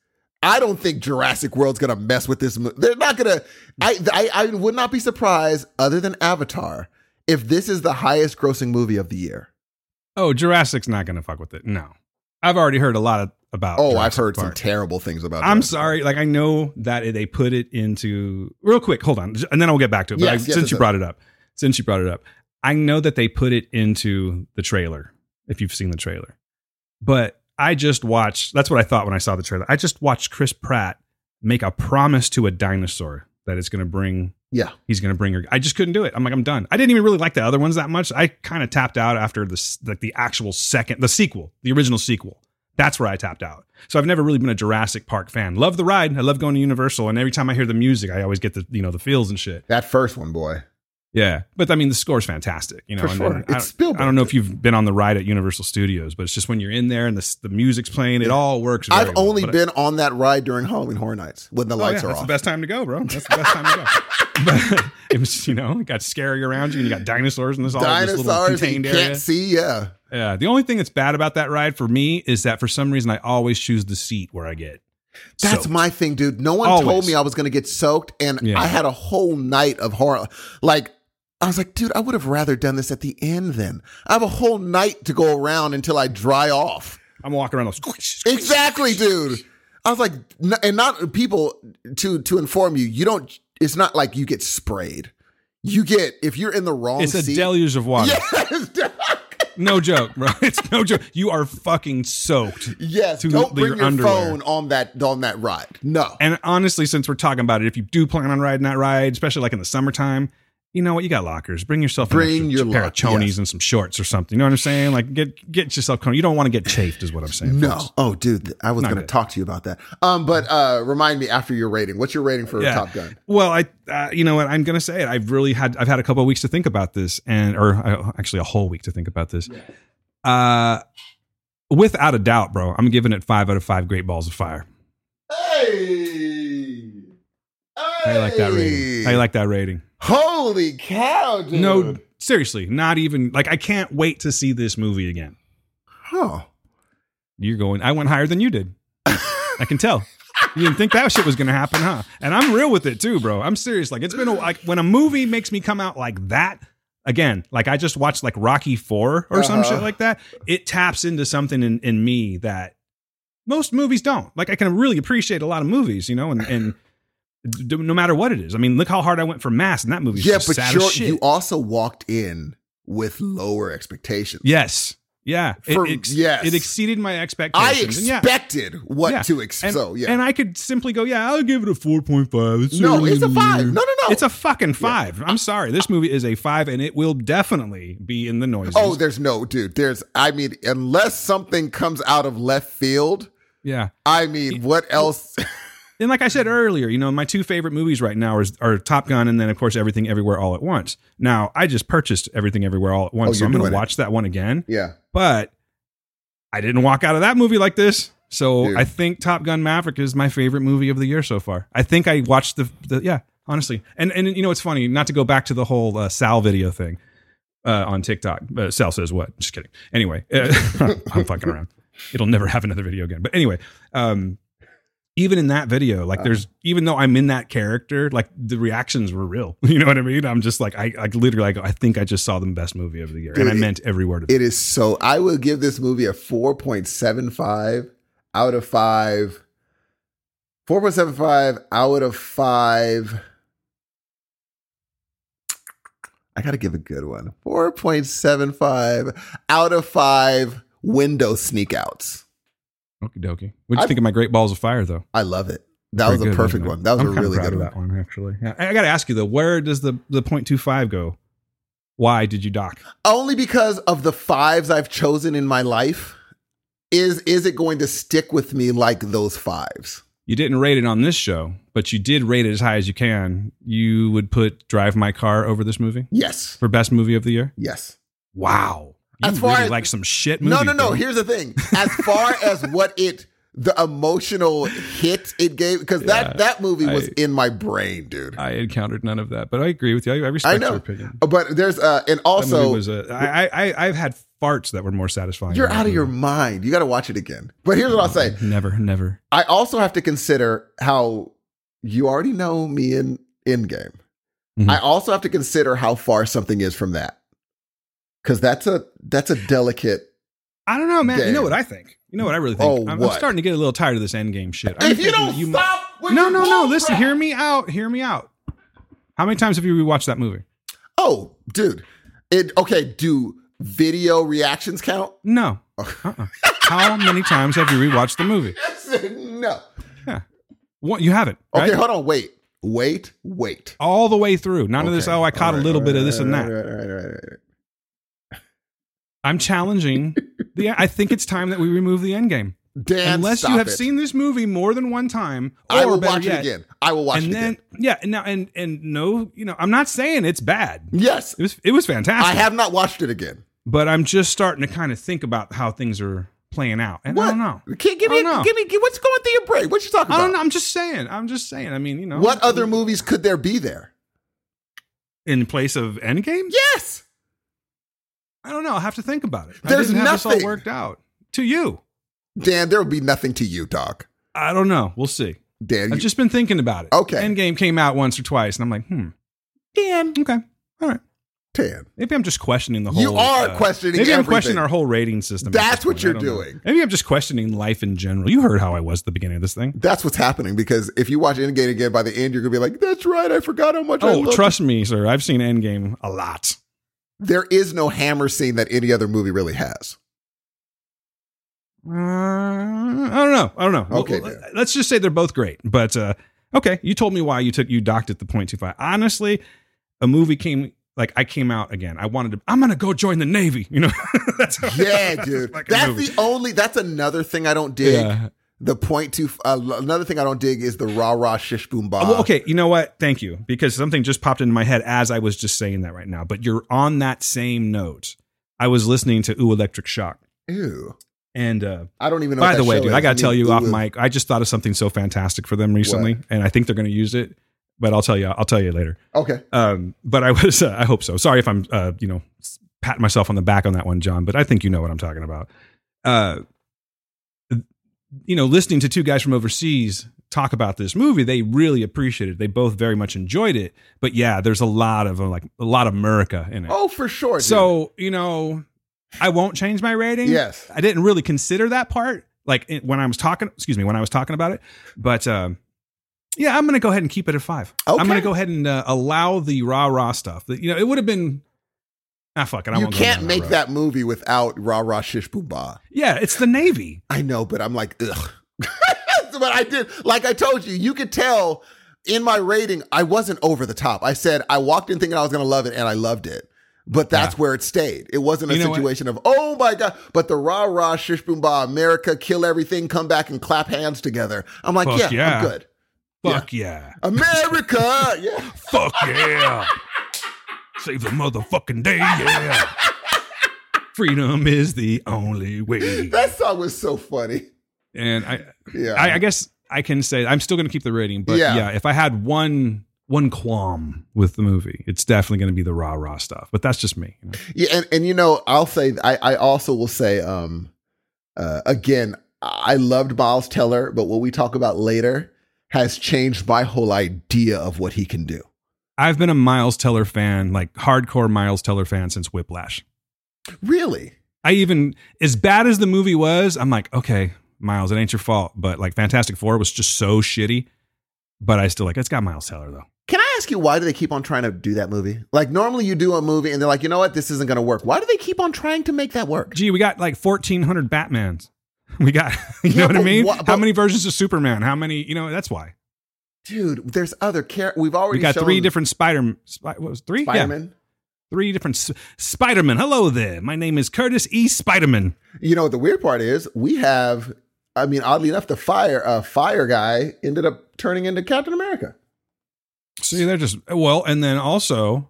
I don't think Jurassic World's going to mess with this. They're not going to, I, I, I would not be surprised other than Avatar if this is the highest grossing movie of the year. Oh, Jurassic's not going to fuck with it. No. I've already heard a lot of, about Oh, I've Jurassic heard some terrible things about I'm Jurassic sorry. Like, I know that they put it into, real quick, hold on. And then I'll get back to it. But Yes, I- yes, since yes, you brought it up, since you brought it up, I know that they put it into the trailer, if you've seen the trailer. But I just watched, that's what I thought when I saw the trailer. I just watched Chris Pratt make a promise to a dinosaur that it's going to bring Yeah. he's going to bring her. I just couldn't do it. I'm like, I'm done. I didn't even really like the other ones that much. I kind of tapped out after the like the actual second, the sequel, the original sequel. That's where I tapped out. So I've never really been a Jurassic Park fan. Love the ride. I love going to Universal, and every time I hear the music, I always get the you know the feels and shit. That first one, boy. Yeah, but I mean the score's fantastic. You know, For and sure. It's I, don't- Spielberg. I don't know if you've been on the ride at Universal Studios, but it's just when you're in there and the the music's playing, it all works. I've well. only But I- been on that ride during Halloween Horror Nights when the Oh, lights yeah, are that's off. the best time to go, bro. That's the best time to go. <laughs> but it was, you know, it got scary around you, and you got dinosaurs in this all this little Dinosaurs that you can't area. see. Yeah. Yeah. The only thing that's bad about that ride for me is that for some reason I always choose the seat where I get. That's soaked. my thing, dude. No one told me I was going to get soaked, and Yeah. I had a whole night of horror. Like, I was like, dude, I would have rather done this at the end then. I have a whole night to go around until I dry off. I'm walking around those. squish, squish. Exactly, dude. I was like, and not people to to inform you. You don't. It's not like you get sprayed. You get if you're in the wrong. It's a seat, deluge of water. <laughs> Yes, No joke, bro. <laughs> It's no joke. You are fucking soaked. yes. To Don't bring your your phone on that on that ride. No. And honestly, since we're talking about it, if you do plan on riding that ride, especially like in the summertime, you know what? You got lockers. Bring yourself Bring your pair lock- of chonies yes. and some shorts or something. You know what I'm saying? Like get get yourself. You don't want to get chafed, is what I'm saying. No. folks. Oh, dude, I was going to talk to you about that. Um, but uh, remind me after your rating. What's your rating for Yeah. Top Gun? Well, I, uh, you know what, I'm gonna say it. I've really had, I've had a couple of weeks to think about this, and or uh, actually a whole week to think about this. Uh, without a doubt, bro, I'm giving it five out of five. Great balls of fire. Hey. How you like that rating? How you like that rating? Holy cow, dude. No, seriously, not even like I can't wait to see this movie again. Huh. You're going. I went higher than you did. I can tell. You didn't think that shit was gonna happen, huh? And I'm real with it too, bro. I'm serious. Like it's been a, like when a movie makes me come out like that. Again, like I just watched like Rocky Four or some Uh-huh. shit like that. It taps into something in, in me that most movies don't. Like I can really appreciate a lot of movies, you know, and, and d- no matter what it is. I mean, look how hard I went for Mass, and that movie. yeah, just but sad you're, as shit. you also walked in with lower expectations. yes, yeah, It- For- it, ex- yes. it exceeded my I expectations. yeah, expected what Yeah. to expect. and, So yeah, and I could simply go, yeah, I'll give it a four point five. It's no, it's a five. No, no, no. It's a fucking five. I'm sorry. This movie is a five, and it will definitely be in the noise. oh, there's no dude. There's I mean, unless something comes out of left field. yeah. I mean, what else? <laughs> And like I said earlier, you know, my two favorite movies right now are, are Top Gun and then, of course, Everything Everywhere All at Once. Now, I just purchased Everything Everywhere All at Once, Oh, so I'm going to it. watch that one again. yeah, But I didn't walk out of that movie like this. So Dude. I think Top Gun Maverick is my favorite movie of the year so far. I think I watched the, the yeah, honestly. And and you know it's funny, not to go back to the whole uh, Sal video thing uh, on TikTok. Uh, Sal says what? Just kidding. Anyway, uh, <laughs> I'm fucking around. It'll never have another video again. But anyway, um, even in that video, like uh-huh. there's even though I'm in that character, like the reactions were real. <laughs> You know what I mean? I'm just like I, I literally like I think I just saw the best movie of the year, and I Dude, meant every word of it. it is so. I will give this movie a four point seven five out of five. Four point seven five out of five. I got to give a good one. 4.75 out of 5 window sneak outs. Okie dokie. What do you think of my Great Balls of Fire, though? I love it. That Very was a good, perfect one. That was I'm a really proud good of one. that one, actually. Yeah. I, I got to ask you though, where does the the point two five go? Why did you dock? Only because of the fives I've chosen in my life. Is is it going to stick with me like those fives? You didn't rate it on this show, but you did rate it as high as you can. You would put Drive My Car over this movie Yes. for best movie of the year. Yes. Wow, you As far really as- like some shit No, movie. no, no. bro. Here's the thing. As far <laughs> as what it the emotional hit it gave because Yeah, that that movie was I- in my brain, dude. I encountered none of that, but I agree with you. I, I respect I know. your opinion. But there's uh and also was a, I, I, I've had farts that were more satisfying. you're out of your mind. You got to watch it again. But here's what I'll say. Never, never. I also have to consider how you already know me in Endgame. Mhm. I also have to consider how far something is from that. Cause that's a that's a delicate I don't know, man. You know what I think? You know what I really think? Oh, I'm, I'm starting to get a little tired of this end game shit. I'm if you don't you stop with no, no, no. Listen, crap- hear me out. Hear me out. How many times have you rewatched that movie? Oh, dude. It okay, do video reactions count? No. <laughs> Uh-uh. How many times have you rewatched the movie? <laughs> no. Yeah. What you haven't, right? Okay, hold on, wait. Wait, wait. All the way through. None of this. Oh, I caught All a little right, bit of all this and right, that. all right, all right, all right, all right. I'm challenging. the <laughs> I think it's time that we remove the endgame. Dan, Unless you have it. seen this movie more than one time, or I will watch yet, it again. I will watch and it then again. yeah, and now and and no, you know, I'm not saying it's bad. Yes. It was it was fantastic. I have not watched it again. but I'm just starting to kind of think about how things are playing out. And I don't know. Can, give me, know. give me, what's going through your brain? What you talking about? I don't know. I'm just saying. I'm just saying. I mean, you know, What other movies could there be there? in place of Endgame? Yes. I don't know. I'll have to think about it. There's I didn't have this nothing. all worked out. To you, Dan, There will be nothing to you, dog. I don't know. We'll see. Dan, you, I've just been thinking about it. Okay. Endgame came out once or twice, and I'm like, hmm. Dan, Okay. All right. Dan. Maybe I'm just questioning the whole. You are uh, questioning Maybe I'm everything. questioning our whole rating system. That's what you're I don't know. doing. Maybe I'm just questioning life in general. You heard how I was at the beginning of this thing. That's what's happening because if you watch Endgame again, by the end, you're gonna be like, "That's right, I forgot how much I Oh, love." trust me, sir. I've seen Endgame a lot. There is no hammer scene that any other movie really has. Uh, I don't know. I don't know. Okay, Well, let's just say they're both great. But uh, okay, you told me why you took you docked at the point two five. Honestly, a movie came like I came out again. I wanted to. I'm gonna go join the navy. You know. <laughs> that's Yeah, dude. like That's the only. That's another thing I don't dig. Yeah. The point to uh, another thing I don't dig is the rah rah shish boom bah. well, okay, you know what? Thank you because something just popped into my head as I was just saying that right now. But you're on that same note. I was listening to Ooh Electric Shock, Ew. and uh, I don't even know. By what the way, dude, is. I got to mean, tell you off ooh, mic. I just thought of something so fantastic for them recently, and I think they're going to use it. But I'll tell you. I'll tell you later. Okay. Um, but I was. Uh, I hope so. Sorry if I'm. Uh, you know, patting myself on the back on that one, John. But I think you know what I'm talking about. Uh, you know, listening to two guys from overseas talk about this movie, they really appreciated it. They both very much enjoyed it. But yeah, there's a lot of like a lot of America in it. Oh, for sure. dude. so you know, I won't change my rating. yes. I didn't really consider that part, like when I was talking. Excuse me, when I was talking about it. But um, yeah, I'm gonna go ahead and keep it at five. I'm gonna go ahead and uh, allow the rah rah stuff. That you know, it would have been. Ah, fuck it. I You won't go can't make road. that movie without rah rah shish boom ba. Yeah, it's the Navy. I know, but I'm like, ugh. <laughs> but I did, like I told you, you could tell in my rating, I wasn't over the top. I said I walked in thinking I was going to love it, and I loved it. But that's Yeah. where it stayed. It wasn't a You know what? situation of, oh my God. But the rah rah shish boom ba, America, kill everything, come back and clap hands together. I'm like, yeah, yeah. I'm good. Fuck yeah. America. <laughs> yeah. Fuck yeah. Save the motherfucking day, yeah. <laughs> Freedom is the only way. That song was so funny. And I, Yeah. I, I guess I can say I'm still going to keep the rating, but Yeah. yeah. if I had one one qualm with the movie, it's definitely going to be the rah rah stuff. But that's just me. you know? Yeah, and, and you know, I'll say I, I also will say, um, uh, again, I loved Miles Teller, but what we talk about later has changed my whole idea of what he can do. I've been a Miles Teller fan, like hardcore Miles Teller fan since Whiplash. Really? I even as bad as the movie was, I'm like, okay, Miles, it ain't your fault. But like Fantastic Four was just so shitty. But I still like it's got Miles Teller though. Can I ask you why do they keep on trying to do that movie? Like normally you do a movie and they're like, you know what, this isn't going to work. Why do they keep on trying to make that work? Gee, we got like 1,400 Batmans. <laughs> We got, <laughs> you Yeah, know what I mean? wha- How many versions of Superman? How many? You know, that's why Dude, there's other characters. We've already we got shown three different Spider. What was three? Yeah, Spider-Man. three different S- Spider-Man. Hello there. My name is Curtis E. Spider-Man. You know what the weird part is? We have, I mean, oddly enough, the fire uh, fire guy ended up turning into Captain America. See, they're just well, and then also,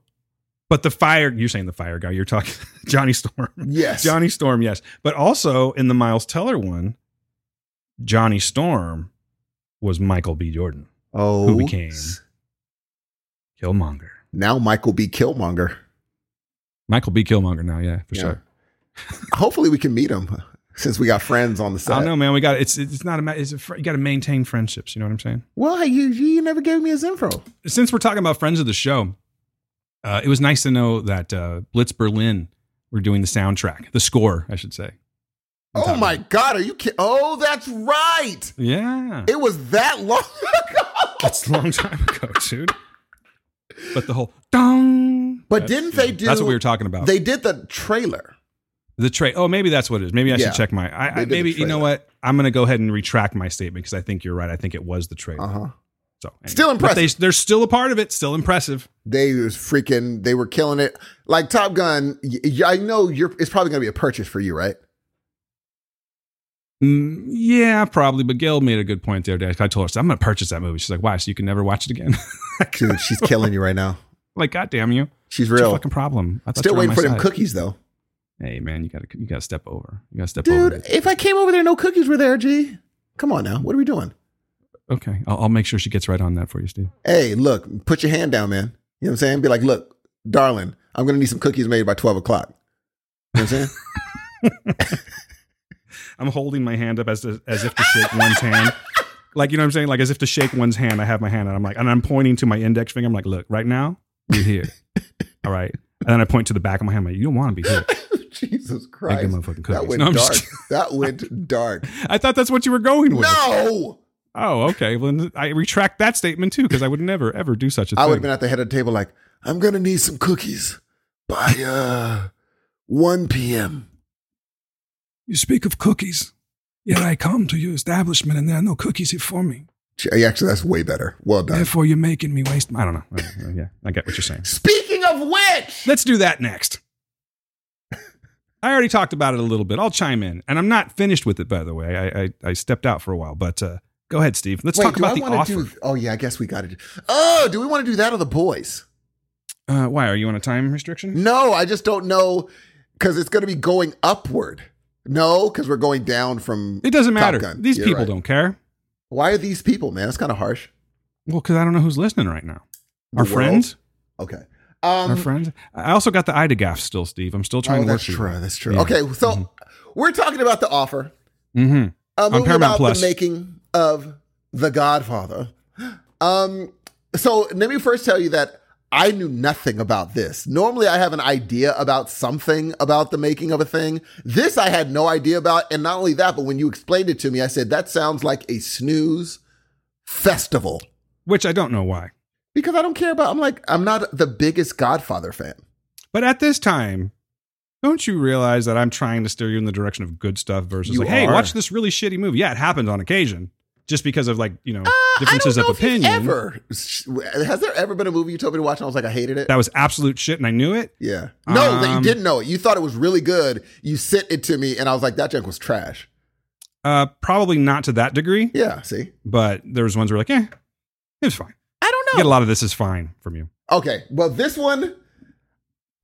but the fire. You're saying the fire guy. You're talking <laughs> Johnny Storm. Yes. Johnny Storm, yes. But also in the Miles Teller one, Johnny Storm was Michael B. Jordan, Oh, who became- Killmonger. now Michael B. Killmonger. Michael B. Killmonger now, yeah, for Yeah. sure. <laughs> Hopefully, we can meet him since we got friends on the side. I don't know, man. We got it's it's not a it's a, you got to maintain friendships. You know what I'm saying? Well, you, you never gave me his info. Since we're talking about friends of the show, uh, it was nice to know that uh, Blitz Berlin were doing the soundtrack, the score, I should say. Oh my God, are you kidding? Oh, that's right. Yeah, It was that long ago. that's a long time ago, dude. But the whole dong. But didn't they do? That's what we were talking about. They did the trailer. The trade. Oh, maybe that's what it is. Maybe I Yeah. should check my. I, I maybe you know what? I'm going to go ahead and retract my statement because I think you're right. I think it was the trade. Uh huh. So anyway. Still But they, impressive. they're still a part of it. Still impressive. They was freaking. They were killing it. Like Top Gun. I know you're. It's probably going to be a purchase for you, right? Mm, yeah, probably. But Gail made a good point the other day. I told her, I'm going to purchase that movie. She's like, why? So you can never watch it again? <laughs> Dude, she's killing you right now. <laughs> like, God damn you. She's real. fucking problem? I Still you were on waiting for my them cookies though. Hey, man, you got to you got to step over. You got to step over. Dude, if I came over there, no cookies were there. G, come on now. What are we doing? Okay, I'll, I'll make sure she gets right on that for you, Steve. Hey, look, put your hand down, man. You know what I'm saying? Be like, look, darling, I'm going to need some cookies made by 12 o'clock. You know what I'm saying? <laughs> I'm holding my hand up as as if to shake one's hand. Like you know what I'm saying? Like as if to shake one's hand. I have my hand and I'm like, and I'm pointing to my index finger. I'm like, look, right now, you're here. <laughs> All right. And then I point to the back of my hand. I'm like, you don't want to be here. Jesus Make Christ. them motherfucking That cookies. went No, I'm dark. that went dark. <laughs> I thought that's what you were going with. No. Oh, okay. Well, then I retract that statement too because I would never ever do such a I thing. I would have been at the head of the table like, I'm going to need some cookies by uh 1 p.m. you speak of cookies. Yet I come to your establishment and there are no cookies here for me. Actually, that's way better. Well done. Therefore, you're making me waste. My- I don't know. Uh, yeah, I get what you're saying. Speaking of which, Let's do that next. I already talked about it a little bit. I'll chime in, and I'm not finished with it, by the way. I I, I stepped out for a while, but uh, go ahead, Steve. Let's wait, talk about I the offer. do? Oh yeah, I guess we got to do. Oh, do we want to do that or the boys? uh, why are you on a time restriction? No, I just don't know because it's going to be going upward. No, because we're going down from. It doesn't matter. These You're people right. don't care. Why are these people, man? That's kind of harsh. Well, because I don't know who's listening right now. The Our world? friends. Okay. Um, Our friends. I also got the IDAGAF still, Steve. I'm still trying oh, to work that's through true. That's true. Yeah. Okay, so we're talking about the offer. Mm-hmm. A movie Paramount about Plus. the making of The Godfather. Um, so let me first tell you that I knew nothing about this. Normally, I have an idea about something about the making of a thing. This I had no idea about. And not only that, but when you explained it to me, I said, that sounds like a snooze festival. Which I don't know why. Because I don't care about, I'm like, I'm not the biggest Godfather fan. But at this time, don't you realize that I'm trying to steer you in the direction of good stuff versus You like, hey, watch this really shitty movie? Yeah, it happens on occasion, just because of like you know Uh, differences I don't know of opinion. Ever has there ever been a movie you told me to watch and I was like, I hated it? That was absolute shit, and I knew it. yeah. No, that you Um, didn't know it. You thought it was really good. You sent it to me, and I was like, that junk was trash. Uh, probably not to that degree, Yeah. See, but there was ones where like, yeah, it was fine. I don't You know. get a lot of this is fine from you. Okay, well, this one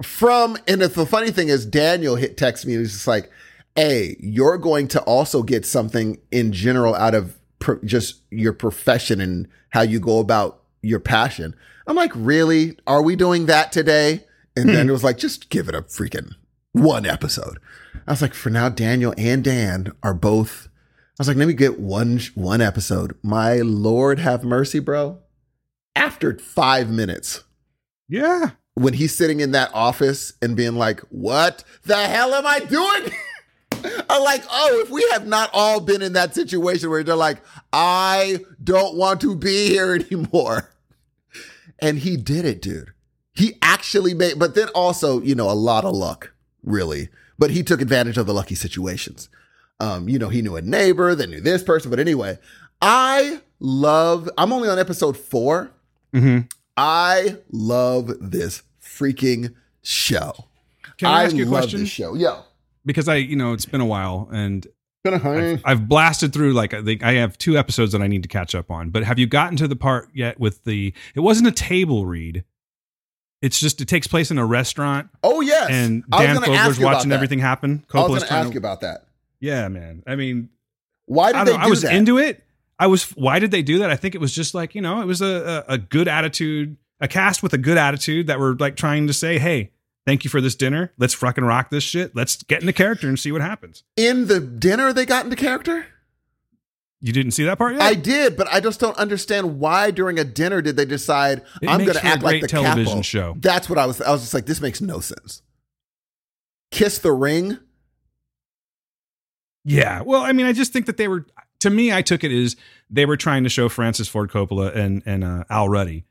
from and the funny thing is, Daniel hit text me and he's just like, "Hey, you're going to also get something in general out of pro- just your profession and how you go about your passion." I'm like, "Really? Are we doing that today?" And then hmm. it was like, "Just give it a freaking one episode." I was like, "For now, Daniel and Dan are both." I was like, "Let me get one one episode." My Lord, have mercy, bro. After five minutes, Yeah, when he's sitting in that office and being like, What the hell am I doing? <laughs> <laughs> I'm like, oh, if we have not all been in that situation where they're like, I don't want to be here <laughs> anymore. And he did it, dude. He actually made, but then also, you know, a lot of luck, really. But he took advantage of the lucky situations. Um, you know, he knew a neighbor that knew this person. But anyway, I love, I'm only on episode four. hmm I love this freaking show. Can I, ask you a question? this show. Yo. Because I, you know, it's been a while, and I've. I've blasted through like I think I have two episodes that I need to catch up on. But have you gotten to the part yet with the? It wasn't a table read. It's just it takes place in a restaurant, Oh yes. and Dan Fogler's watching everything happen. I was Coppola's gonna ask to- you about that. Yeah, man. I mean, Why did don't they I was that? into it. I was. Why did they do that? I think it was just like you know, it was a, a a good attitude, a cast with a good attitude that were like trying to say, hey, thank you for this dinner. Let's fucking rock this shit. Let's get into character and see what happens. In the dinner, they got into character. You didn't see that part yet? I did, but I just don't understand why during a dinner did they decide It I'm going to act like the television capo. show. That's what I was. I was just like, this makes no sense. Kiss the ring. Yeah. Well, I mean, I just think that they were. To me, I took it as they were trying to show Francis Ford Coppola and and uh, Al Ruddy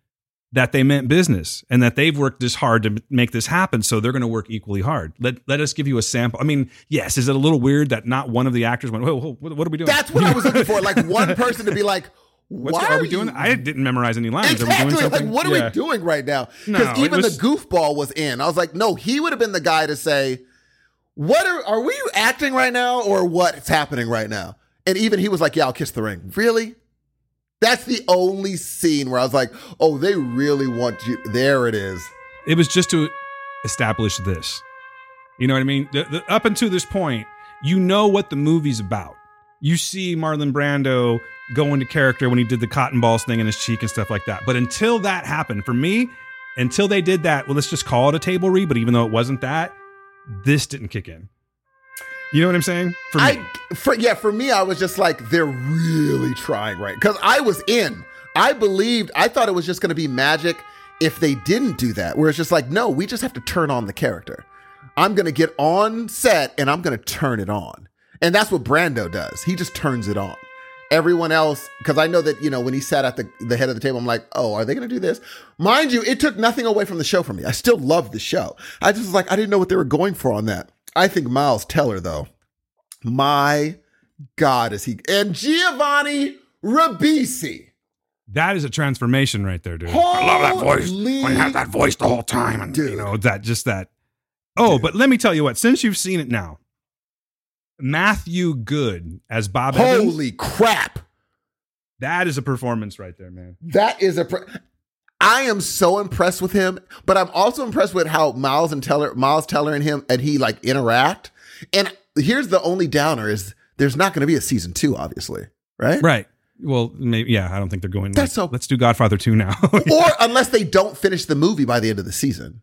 that they meant business and that they've worked this hard to make this happen, so they're going to work equally hard. Let let us give you a sample. I mean, yes, is it a little weird that not one of the actors went, "Whoa, whoa what, what are we doing?" That's what I was looking for. Like one <laughs> person to be like, What's, "Why are we doing? you I didn't memorize any lines. Exactly. Are we doing Like, what are Yeah. we doing right now? Because it even was- the goofball was in. I was like, no, he would have been the guy to say, "What are are we acting right now, or what's happening right now?" And even he was like, "Yeah, I'll kiss the ring." Really? That's the only scene where I was like, "Oh, they really want you." There it is. It was just to establish this. You know what I mean? The, the, up until this point, you know what the movie's about. You see Marlon Brando go into character when he did the cotton balls thing in his cheek and stuff like that. But until that happened, for me, until they did that, well, let's just call it a table read. But even though it wasn't that, this didn't kick in. You know what I'm saying? For me, I for yeah, for me, I was just like, they're really trying, right? Because I was in. I believed. I thought it was just going to be magic if they didn't do that. Where it's just like, no, we just have to turn on the character. I'm going to get on set and I'm going to turn it on, and that's what Brando does. He just turns it on. Everyone else, because I know that you know when he sat at the the head of the table, I'm like, oh, are they going to do this? Mind you, it took nothing away from the show for me. I still loved the show. I just was like, I didn't know what they were going for on that. I think Miles Teller though. My God, is he and Giovanni Ribisi? that is a transformation right there, dude. I love that voice. Holy- When you have that voice the whole time, and Dude. you know that just that. Oh, Dude. but let me tell you what. Since you've seen it now, Matthew Goode as Bob Evans, Holy crap! that is a performance right there, man. That is a. Pre- I am so impressed with him, but I'm also impressed with how Miles and Teller, Miles Teller and him, and he like interact. And here's the only downer: is there's not going to be a season two, obviously, right? Right. Well, maybe yeah. I don't think they're going. That's like, so- Let's do Godfather two now. <laughs> <laughs> Or unless they don't finish the movie by the end of the season,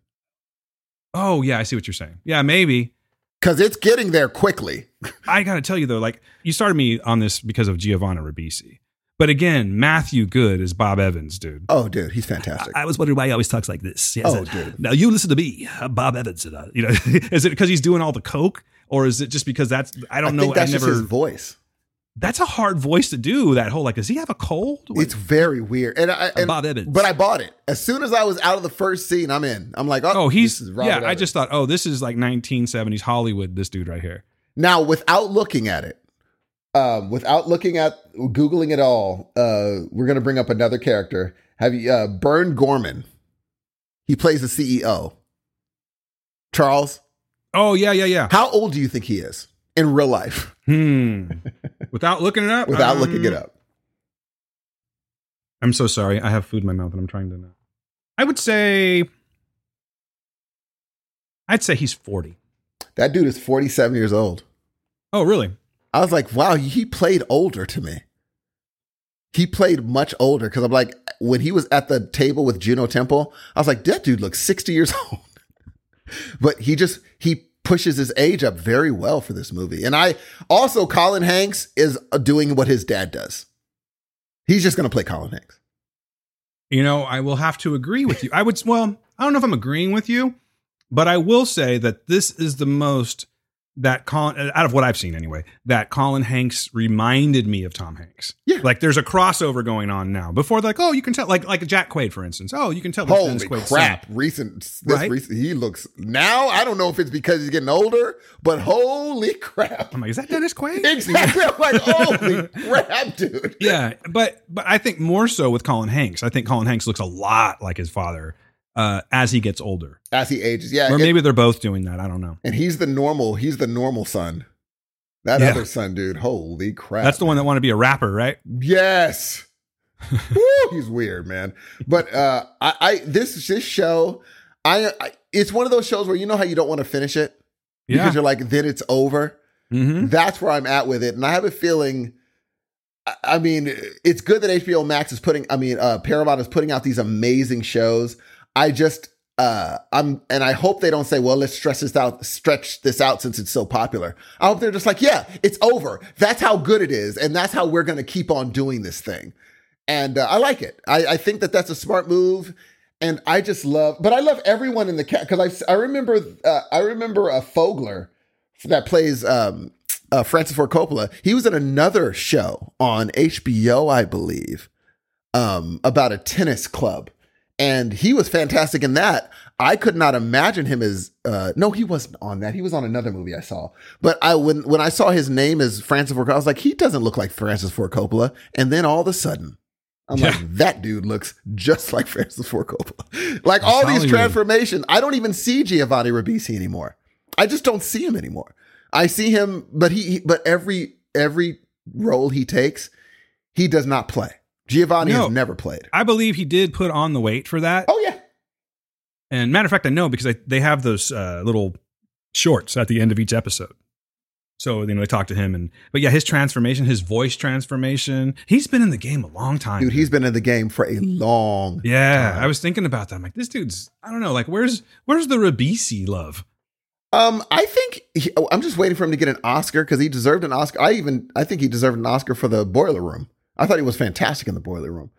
oh yeah, I see what you're saying. Yeah, maybe. because it's getting there quickly. I got to tell you though, like you started me on this because of Giovanni Ribisi, But again, Matthew Goode is Bob Evans, dude. Oh, dude, he's fantastic. I was wondering why he always talks like this. He has Oh, a- dude. Now you listen to me, I'm Bob Evans. And, uh, you know, <laughs> is it because he's doing all the coke, or is it just because that's I I don't know. think that's I never. his voice. That's a hard voice to do. That whole like, does he have a cold? What- It's very weird. And I and, Bob Evans. But I bought it as soon as I was out of the first scene. I'm in. I'm like, oh, oh, he's this is Robert yeah. I just thought, oh, this is like 1970s Hollywood. This dude right here. now without looking at it, um, without looking at googling at all, uh, we're gonna bring up another character. Have you uh, Burn Gorman? He plays the CEO. Charles, Oh yeah, yeah, yeah. how old do you think he is in real life? Hmm. Without looking it up. Without um, looking it up, I'm so sorry. I have food in my mouth and I'm trying to know. I would say. I'd say he's 40. that dude is 47 years old. Oh, really? I was like, wow, he played older to me. He played much older because I'm like, when he was at the table with Juno Temple, I was like, that dude looks 60 years <laughs> old. but he just, he pushes his age up very well for this movie. And I also, Colin Hanks is uh, doing what his dad does. He's just going to play Colin Hanks. You know, I will have to agree with you. I would, well, I don't know if I'm agreeing with you, but I will say that this is the most that Colin, out of what I've seen anyway, that Colin Hanks reminded me of Tom Hanks. Yeah. Like there's a crossover going on now. Before, like, oh, you can tell, like, like Jack Quaid, for instance. Oh, you can tell. Holy Dennis Quaid's crap. son. Recent, this Right? recent, he looks now. I don't know if it's because he's getting older, but holy crap. I'm like, is that Dennis Quaid? <laughs> Exactly. I'm like, holy crap, dude. yeah, but but I think more so with Colin Hanks. I think Colin Hanks looks a lot like his father uh, as he gets older, As he ages. Yeah. or it- maybe they're both doing that. I don't know. and he's the normal, he's the normal son. That Yeah. other son, dude. Holy crap. That's the one that want to be a rapper, right? Yes. <laughs> Woo, he's weird, man. But uh I, I this this show, I, I it's one of those shows where you know how you don't want to finish it because you're like, then it's over. hmm That's where I'm at with it. And I have a feeling I- I mean, it's good that HBO Max is putting I mean, uh Paramount is putting out these amazing shows. I just uh I'm and I hope they don't say, well, let's stress this out, stretch this out since it's so popular. I hope they're just like, yeah, it's over. That's how good it is, and that's how we're gonna keep on doing this thing. And uh, I like it. I, I think that that's a smart move. And I just love, but I love everyone in the cat because I I remember uh, I remember a Fogler that plays um, uh, Francis Ford Coppola. He was in another show on HBO, I believe, um, about a tennis club, and he was fantastic in that. I could not imagine him as uh, no, he wasn't on that. He was on another movie I saw. But I when when I saw his name as Francis Ford, Coppola, I was like, he doesn't look like Francis Ford Coppola. And then all of a sudden. I'm Yeah. like, that dude looks just like <laughs> Francis Ford Coppola. Like all these transformations, I don't even see Giovanni Ribisi anymore. I just don't see him anymore. I see him, but he- but every every role he takes, he does not play. Giovanni No. has never played. I believe he did put on the weight for that. Oh yeah, And matter of fact, I know because I, they have those uh, little shorts at the end of each episode. So you know they talk to him and but yeah, his transformation, his voice transformation. He's been in the game a long time, dude, he's been in the game for a long. Yeah, time. I was thinking about that. I'm like, this dude's. I don't know. Like, where's where's the Ribisi love? Um, I think he, oh, I'm just waiting for him to get an Oscar because he deserved an Oscar. I even I think he deserved an Oscar for the Boiler Room. I thought he was fantastic in the Boiler Room,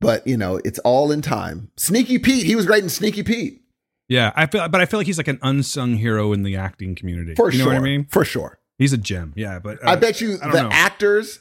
but you know it's all in time. Sneaky Pete, he was great in Sneaky Pete Yeah, I feel, but I feel like he's like an unsung hero in the acting community. for you know sure. what I mean? For sure. He's a gem. Yeah, but uh, I bet you I the know. actors.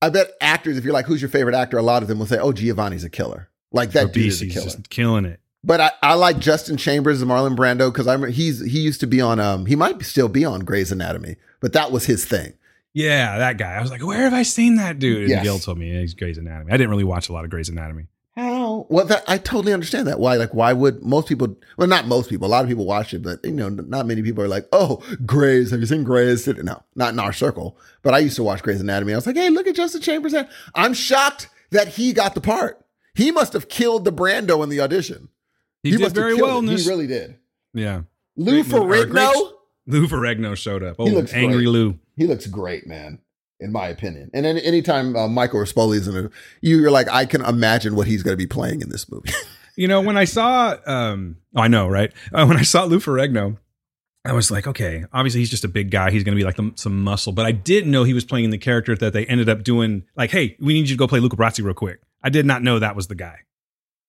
I bet actors, if you're like, who's your favorite actor? A lot of them will say, "Oh, Giovanni's a killer." Like that dude is a killer. just killing it. But I, I like Justin Chambers and Marlon Brando because I'm he's he used to be on um he might still be on Grey's Anatomy, but that was his thing. Yeah, that guy. I was like, where have I seen that dude? And Yes. Gil told me he's Grey's Anatomy. I didn't really watch a lot of Grey's Anatomy. How? Well, that I totally understand that. Why? Like, why would most people? Well, not most people. A lot of people watch it, but you know, not many people are like, "Oh, Grey's. Have you seen Grey's?" No, not in our circle. But I used to watch Grey's Anatomy. I was like, "Hey, look at Justin Chambers." I'm shocked that he got the part. He must have killed the Brando in the audition. He, did must have very well in this. He really did. yeah. Lou Great movie. Or great- Ferrigno. Lou Ferrigno showed up. Oh, He angry great. Lou. He looks great, man. In my opinion, and any, anytime uh, Michael Rispoli's in it, you're like, I can imagine what he's going to be playing in this movie. <laughs> You know, when I saw, um, oh, I know, right? Uh, when I saw Lou Ferrigno, I was like, okay, obviously he's just a big guy. He's going to be like the, some muscle, but I didn't know he was playing the character that they ended up doing. Like, hey, we need you to go play Luca Brasi real quick. I did not know that was the guy.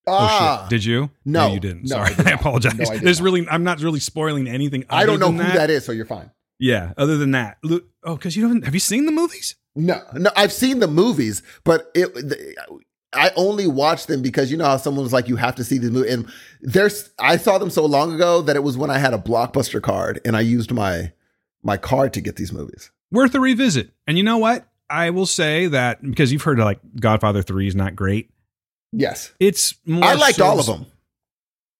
Oh Ah, shit! Did you? No. you didn't. No, Sorry, <laughs> I did I, apologize. No, I There's not. really, I'm not really spoiling anything. I don't know who than that is, so you're fine. Yeah. Other than that, Lu- oh, because you haven't. Have you seen the movies? No, no, I've seen the movies, but it. The, I only watched them because you know how someone was like, "You have to see the movie." And there's, I saw them so long ago that it was when I had a blockbuster card and I used my my card to get these movies. Worth a revisit. And you know what? I will say that because you've heard like Godfather Three is not great. Yes, It's more. I liked all of them.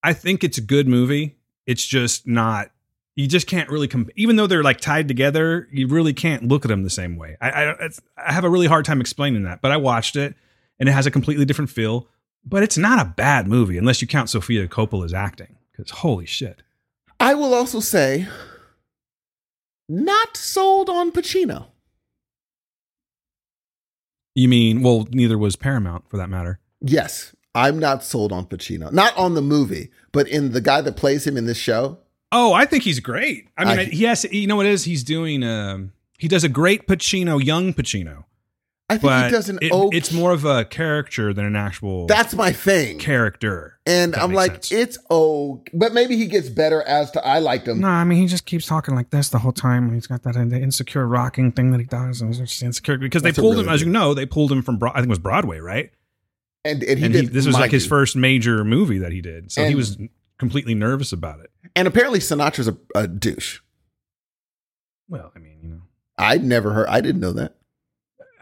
I think it's a good movie. It's just not. You just can't really comp- even though they're like tied together. You really can't look at them the same way. I I, it's, I have a really hard time explaining that. But I watched it, and it has a completely different feel. But it's not a bad movie unless you count Sofia Coppola's acting. Because holy shit, I will also say, not sold on Pacino. you mean? Well, neither was Paramount for that matter. Yes, I'm not sold on Pacino. Not on the movie, but in the guy that plays him in this show. Oh, I think he's great. I mean, I- yes, you know what it is? He's doing. Um, he does a great Pacino, young Pacino, I think but he does an it- okay. it's more of a character than an actual That's my thing. character. And I'm like, sense. it's oh, but maybe he gets better as to I liked him. No, I mean he just keeps talking like this the whole time. and He's got that insecure rocking thing that he does, and he's just insecure. because they That's a pulled really him, as you know, they pulled him from Bro- I think it was Broadway, right? And and he and did. he, this was like mind his first major movie that he did, so he was completely nervous about it. And apparently Sinatra's a, a douche. Well, I mean, you know, I'd never heard. I didn't know that.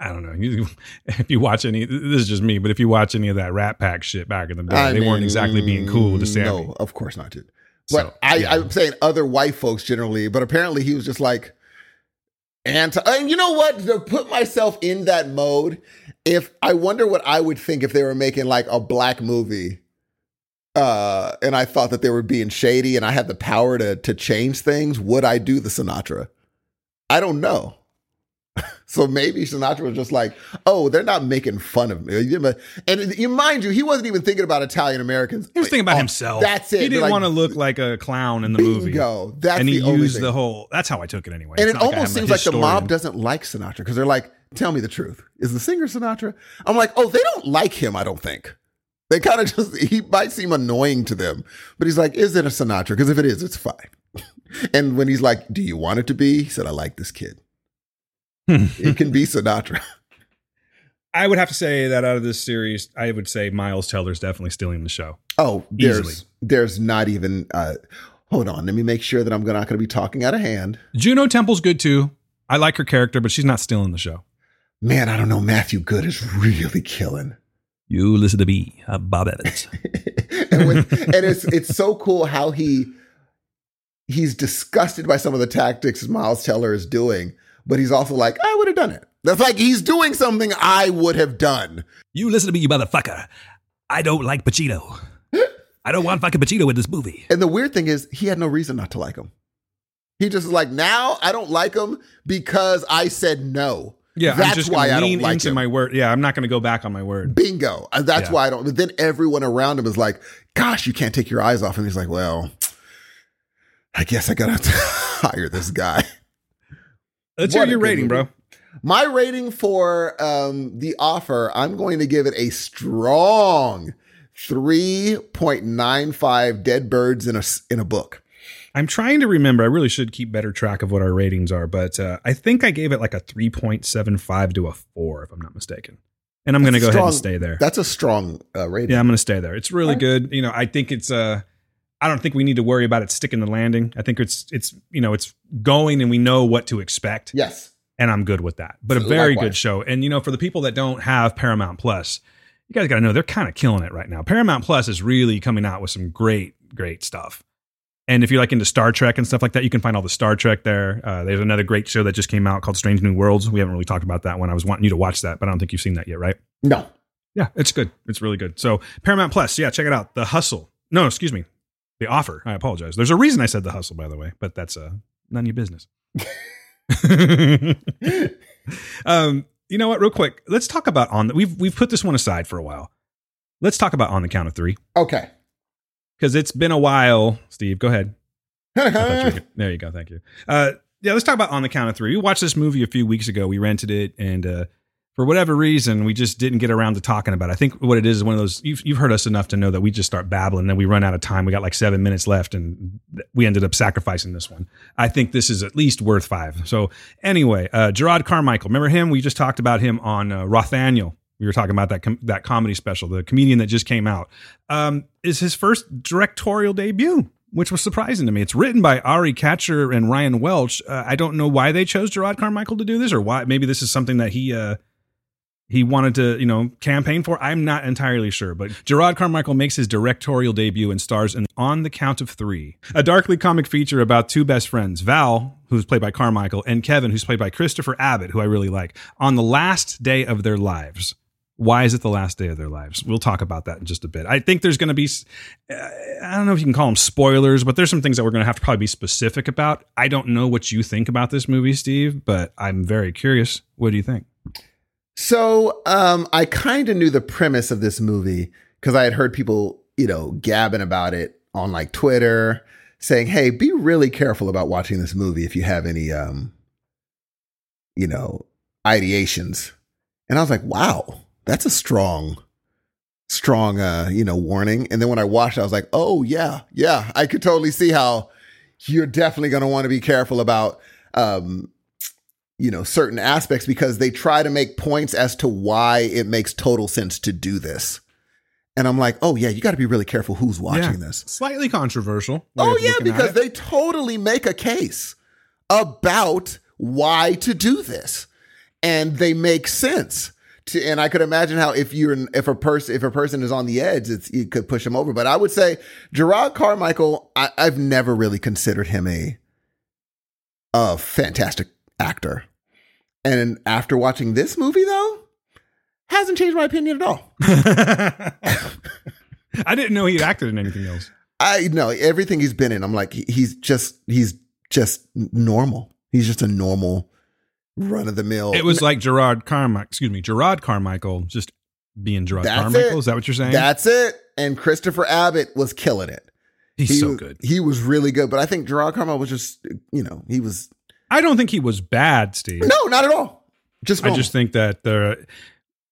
I don't know. You, <laughs> if you watch any, this is just me, but if you watch any of that Rat Pack shit back in the day, I they weren't exactly being cool to Sammy. No, of course not, dude. But So, I, yeah. I'm saying other white folks generally. But apparently he was just like anti. And you know what? To put myself in that mode, if I wonder what I would think if they were making like a black movie. Uh, and I thought that they were being shady, and I had the power to to change things. Would I do the Sinatra? I don't know. <laughs> So maybe Sinatra was just like, "Oh, they're not making fun of me." And you mind you, he wasn't even thinking about Italian Americans. He was thinking about Oh, himself. That's it. He didn't Like, want to look like a clown in the movie. Bingo. That's and he the used thing. the whole. That's how I took it anyway. and It's it not like almost seems like the mob doesn't like Sinatra because they're like, "Tell me the truth. Is the singer Sinatra?" I'm like, "Oh, they don't like him. I don't think." They kind of just he might seem annoying to them, but he's like, "Is it a Sinatra? Because if it is, it's fine." and when he's like, "Do you want it to be?" He said, "I like this kid. It can be Sinatra." <laughs> I would have to say that out of this series, I would say Miles Teller's definitely stealing the show. Oh, there's Easily. there's not even. Uh, hold on, let me make sure that I'm not going to be talking out of hand. Juno Temple's good too. I like her character, but she's not stealing the show. Man, I don't know. Matthew Goode is really killing. You listen to me, uh, Bob Evans. <laughs> and, and it's it's so cool how he he's disgusted by some of the tactics Miles Teller is doing, but he's also like, I would have done it. That's like he's doing something I would have done. you listen to me, you motherfucker. I don't like Pacino. <laughs> I don't want fucking Pacino in this movie. And the weird thing is, he had no reason not to like him. He just is like, now I don't like him because I said no. Yeah, that's I'm just why I don't like into him. my word. Yeah, I'm not going to go back on my word. Bingo. Uh, That's Yeah. why I don't. But then everyone around him is like, gosh, you can't take your eyes off him. He's like, well, I guess I got to <laughs> hire this guy. Let's What hear your rating, movie. bro. My rating for um, the offer, I'm going to give it a strong 3.95 dead birds in a in a book. I'm trying to remember. I really should keep better track of what our ratings are, but uh, I think I gave it like a 3.75 to a 4, if I'm not mistaken. And I'm going to go ahead and stay there. That's a strong uh, rating. Yeah, I'm going to stay there. It's really Alright. good. You know, I think it's uh I don't think we need to worry about it sticking the landing. I think it's it's you know, it's going and we know what to expect Yes. and I'm good with that. But a very Likewise. good show. And you know, for the people that don't have Paramount Plus, you guys got to know they're kind of killing it right now. Paramount Plus is really coming out with some great great stuff. And if you're like into Star Trek and stuff like that, you can find all the Star Trek there. Uh, there's another great show that just came out called Strange New Worlds. We haven't really talked about that one. I was wanting you to watch that, but I don't think you've seen that yet, right? No. Yeah, it's good. It's really good. So Paramount Plus, yeah, check it out. The Hustle. No, excuse me. The Offer. I apologize. There's a reason I said The Hustle, by the way, but that's uh, none of your business. <laughs> um, you know what? Real quick, let's talk about on. The, we've we've put this one aside for a while. Let's talk about on the count of three Okay. Because it's been a while. Steve, go ahead. <laughs> You there you go. Thank you. Uh, yeah, let's talk about On the Count of Three. We watched this movie a few weeks ago. We rented it, and uh, for whatever reason, we just didn't get around to talking about it. I think what it is is one of those, you've, you've heard us enough to know that we just start babbling, then we run out of time. We got like seven minutes left, and we ended up sacrificing this one. I think this is at least worth five. So, anyway, uh, Jerrod Carmichael. Remember him? We just talked about him on uh, Rothaniel. We were talking about that com- that comedy special, the comedian that just came out. Um, is his first directorial debut which was surprising to me. It's written by Ari Katcher and Ryan Welch. Uh, I don't know why they chose Jerrod Carmichael to do this, or why maybe this is something that he uh, he wanted to you know campaign for. I'm not entirely sure, but Jerrod Carmichael makes his directorial debut and stars in On the Count of Three, a darkly comic feature about two best friends, Val, who's played by Carmichael, and Kevin, who's played by Christopher Abbott, who I really like, on the last day of their lives. Why is it the last day of their lives? We'll talk about that in just a bit. I think there's going to be, uh, I don't know if you can call them spoilers, but there's some things that we're going to have to probably be specific about. I don't know what you think about this movie, Steve, but I'm very curious. What do you think? So um, I kind of knew the premise of this movie because I had heard people, you know, gabbing about it on like Twitter, saying, "Hey, be really careful about watching this movie if you have any, um, you know, ideations." And I was like, "Wow, that's a strong, strong, uh, you know, warning." And then when I watched, it, I was like, "Oh yeah, yeah, I could totally see how you're definitely going to want to be careful about." Um, you know certain aspects because they try to make points as to why it makes total sense to do this and i'm like oh yeah you got to be really careful who's watching Yeah. this Slightly controversial. oh yeah because they totally make a case about why to do this and they make sense to, and i could imagine how if you're if a person if a person is on the edge it's you could push them over but i would say Jerrod Carmichael I, i've never really considered him a a fantastic actor and after watching this movie though hasn't changed my opinion at all <laughs> I didn't know he'd acted in anything else. I know everything he's been in. I'm like, he's just, he's just normal. He's just a normal run of the mill. It was like Jerrod Carmichael, excuse me, Jerrod Carmichael just being Jerrod That's Carmichael. it. Is that what you're saying? That's it. And Christopher Abbott was killing it. He's he so was, good. He was really good. But I think Jerrod Carmichael was just, you know, he was, I don't think he was bad, Steve. no, not at all. Just, I just think that the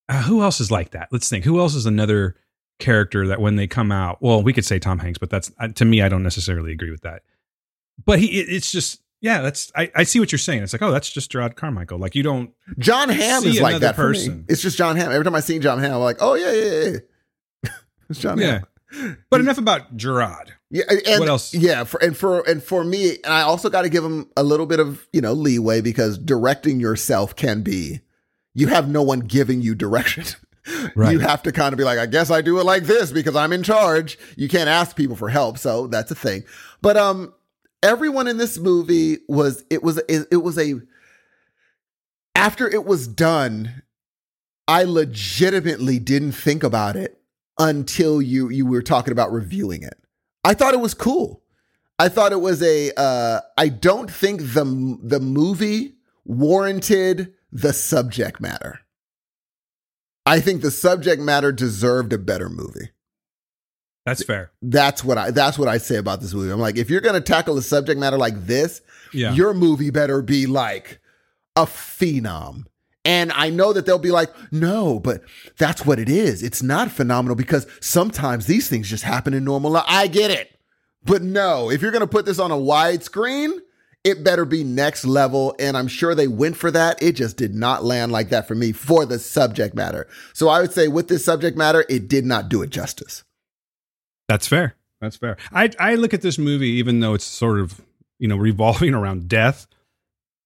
uh, who else is like that? Let's think. Who else is another character that when they come out, well, we could say Tom Hanks, but that's uh, to me, I don't necessarily agree with that. But he, it, it's just, yeah, that's. I, I see what you're saying. It's like, oh, that's just Jerrod Carmichael. Like you don't. Jon Hamm is like that for me. person. It's just Jon Hamm. Every time I see Jon Hamm, I'm like, oh yeah, yeah, yeah. <laughs> it's Jon Yeah. Hamm. But enough about Jerrod. Yeah, and, What else? Yeah, for, and for and for me, and I also got to give him a little bit of you know leeway because directing yourself can be you have no one giving you direction. <laughs> Right. You have to kind of be like, I guess I do it like this because I'm in charge. You can't ask people for help, so that's a thing. But um, everyone in this movie was it was it, it was a after it was done, I legitimately didn't think about it until you you were talking about reviewing it. I thought it was cool. I thought it was a. Uh, I don't think the the movie warranted the subject matter. I think the subject matter deserved a better movie. That's fair. That's what I. That's what I say about this movie. I'm like, if you're gonna tackle a subject matter like this, Yeah. your movie better be like a phenom. And I know that they'll be like, no, but that's what it is. It's not phenomenal because sometimes these things just happen in normal life. I get it. But no, if you're going to put this on a wide screen, it better be next level. And I'm sure they went for that. It just did not land like that for me for the subject matter. So I would say with this subject matter, it did not do it justice. That's fair. That's fair. I I look at this movie, even though it's sort of you know revolving around death,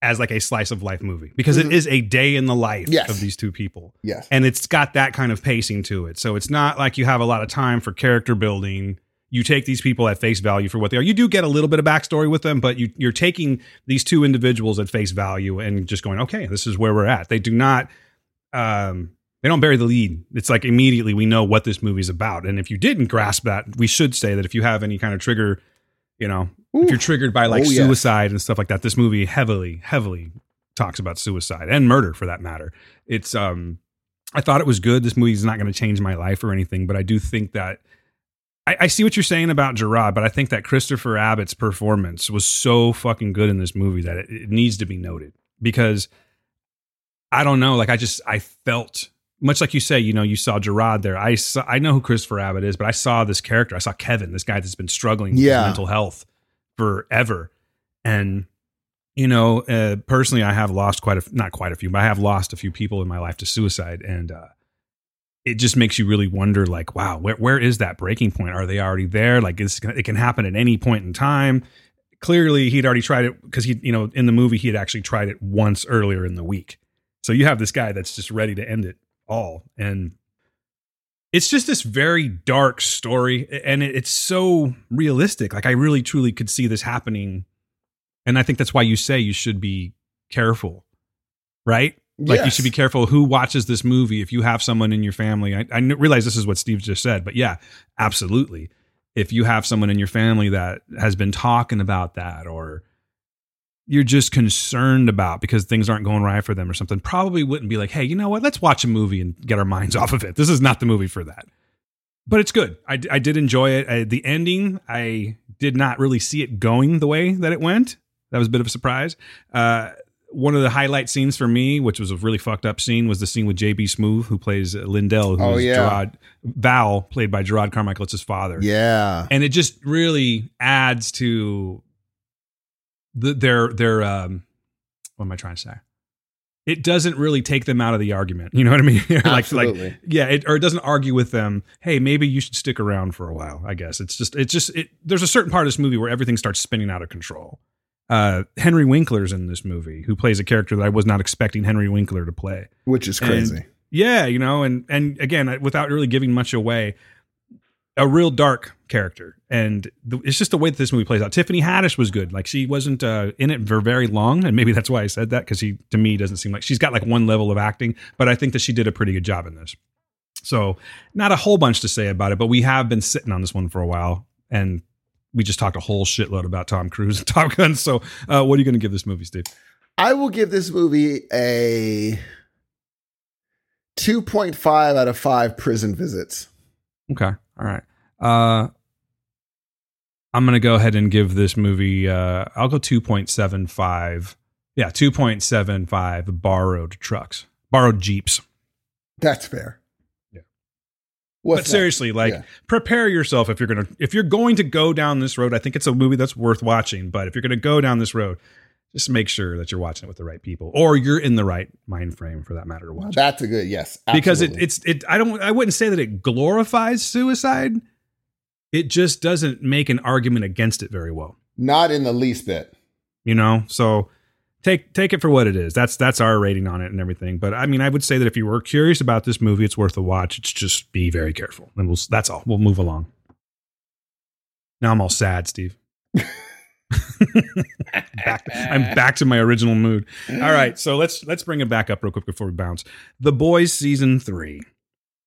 as like a slice of life movie because it Mhm. is a day in the life Yes. of these two people, Yes. and it's got that kind of pacing to it. So it's not like you have a lot of time for character building. You take these people at face value for what they are. You do get a little bit of backstory with them, but you, you're taking these two individuals at face value and just going, okay, this is where we're at. They do not um, they don't bury the lead. It's like immediately we know what this movie's about. And if you didn't grasp that, we should say that if you have any kind of trigger, you know, if you're triggered by like Oh, yes. suicide and stuff like that, this movie heavily, heavily talks about suicide and murder for that matter. It's um I thought it was good. This movie's not going to change my life or anything, but I do think that I, I see what you're saying about Jerrod, but I think that Christopher Abbott's performance was so fucking good in this movie that it, it needs to be noted because I don't know, like I just I felt much like you say, you know, you saw Jerrod there. I saw, I know who Christopher Abbott is, but I saw this character. I saw Kevin, this guy that's been struggling with Yeah. mental health forever, and you know, uh, personally, I have lost quite a not quite a few, but I have lost a few people in my life to suicide, and uh, it just makes you really wonder, like, wow, where where is that breaking point? Are they already there? Like, it's, it can happen at any point in time. Clearly, he'd already tried it because he, you know, in the movie, he had actually tried it once earlier in the week. So you have this guy that's just ready to end it all, and it's just this very dark story, and it's so realistic. Like, I really, truly could see this happening, and I think that's why you say you should be careful, right? Like you should be careful who watches this movie. If you have someone in your family, I, I realize this is what Steve just said, but yeah, absolutely. If you have someone in your family that has been talking about that, or you're just concerned about because things aren't going right for them or something, probably wouldn't be like, hey, you know what? Let's watch a movie and get our minds <laughs> off of it. This is not the movie for that. But it's good. I, I did enjoy it. I, the ending, I did not really see it going the way that it went. That was a bit of a surprise. Uh, one of the highlight scenes for me, which was a really fucked up scene, was the scene with JB Smoove, who plays Lindell, who Oh, is yeah. Jerrod Val, played by Jerrod Carmichael. It's his father Yeah. and it just really adds to the, their their um what am I trying to say? It doesn't really take them out of the argument. You know what I mean? <laughs> like Absolutely. like yeah, it, or it doesn't argue with them. Hey, maybe you should stick around for a while. I guess it's just it's just it, there's a certain part of this movie where everything starts spinning out of control. Uh, Henry Winkler's in this movie, who plays a character that I was not expecting Henry Winkler to play. Which is crazy. Yeah, you know, and and again, without really giving much away, a real dark character, and the, it's just the way that this movie plays out. Tiffany Haddish was good; like she wasn't uh, in it for very long, and maybe <laughs> that's why I said that because he, to me, doesn't seem like she's got like one level of acting, but I think that she did a pretty good job in this. So, not a whole bunch to say about it, but we have been sitting on this one for a while, and we just talked a whole shitload about Tom Cruise and <laughs> Top Gun. So, uh, what are you going to give this movie, Steve? I will give this movie a 2.5 out of 5 prison visits. Okay. All right. Uh I'm going to go ahead and give this movie uh I'll go 2.75. Yeah, 2.75 borrowed trucks. Borrowed Jeeps. That's fair. Yeah. What's but seriously, like Yeah. prepare yourself if you're going to if you're going to go down this road. I think it's a movie that's worth watching, but if you're going to go down this road, just make sure that you're watching it with the right people or you're in the right mind frame for that matter to watch. That's a good yes. because it, it's it i don't i wouldn't say that it glorifies suicide it just doesn't make an argument against it very well. Not in the least bit. you know? So take take it for what it is. That's that's our rating on it and everything. But i mean i would say that if you were curious about this movie it's worth a watch. It's just be very careful. And we'll that's all. We'll move along. Now i'm all sad steve. <laughs> Back, i'm back to my original mood. All right. So let's let's bring it back up real quick before we bounce. The boys season three.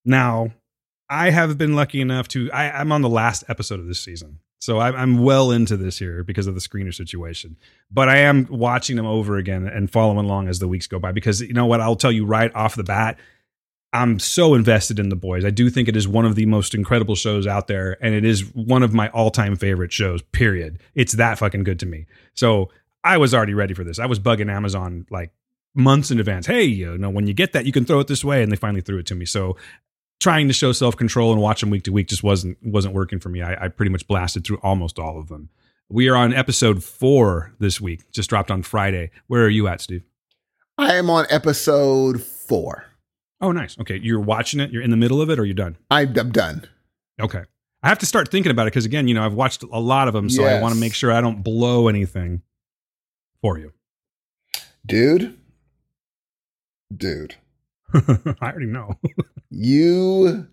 Now i have been lucky enough to I, i'm on the last episode of this season so I, i'm well into this here because of the screener situation but i am watching them over again and following along as the weeks go by because you know what i'll tell you right off the bat I'm so invested in The Boys. I do think it is one of the most incredible shows out there, and it is one of my all time favorite shows, period. It's that fucking good to me. So I was already ready for this. I was bugging Amazon like months in advance. Hey, you know, when you get that, you can throw it this way. And they finally threw it to me. So trying to show self control and watch them week to week just wasn't wasn't working for me. I, I pretty much blasted through almost all of them. We are on episode four this week, just dropped on Friday. Where are you at, Steve? I am on episode four. Oh, nice. Okay, you're watching it. You're in the middle of it, or you're done. I'm, I'm done. Okay. I have to start thinking about it because again, you know, I've watched a lot of them, so I want to make sure I don't blow anything for you. Dude. Dude. <laughs> I already know. <laughs> You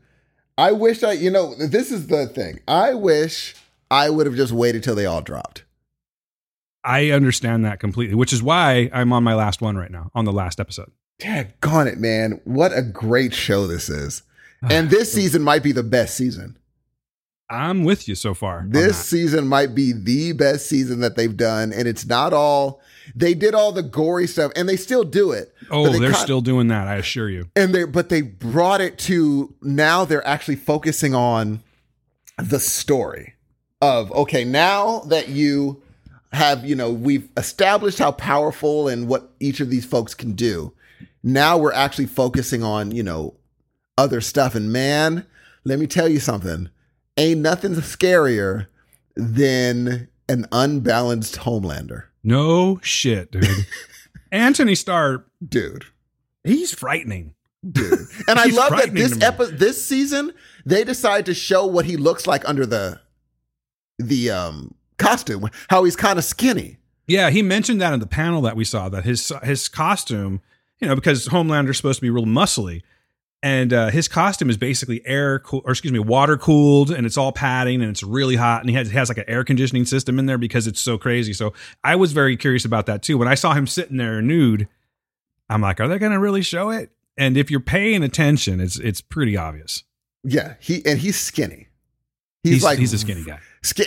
I wish I you know, this is the thing. I wish I would have just waited till they all dropped. I understand that completely, which is why I'm on my last one right now, on the last episode. Daggone it, man. What a great show this is. <sighs> And this season might be the best season. I'm with you so far. This season might be the best season that they've done. And it's not all they did all the gory stuff and they still do it. oh, they they're kin- still doing that. I assure you. and they but they brought it to now they're actually focusing on the story of okay, now that you have, you know, we've established how powerful and what each of these folks can do. Now we're actually focusing on, you know, other stuff. And man, let me tell you something. Ain't nothing scarier than an unbalanced Homelander. No shit, dude. <laughs> Antony Starr, Dude. he's frightening. Dude. <laughs> And I love that this episode this season, they decide to show what he looks like under the the um costume, how he's kind of skinny. Yeah, he mentioned that in the panel that we saw that his his costume, you know, because Homelander's supposed to be real muscly, and uh, his costume is basically air cool, or excuse me, water cooled, and it's all padding and it's really hot, and he has, has like an air conditioning system in there because it's so crazy. So I was very curious about that too. When I saw him sitting there nude, I'm like, are they going to really show it? And if you're paying attention, it's it's pretty obvious. Yeah, he and he's skinny. He's, He's like he's a skinny guy.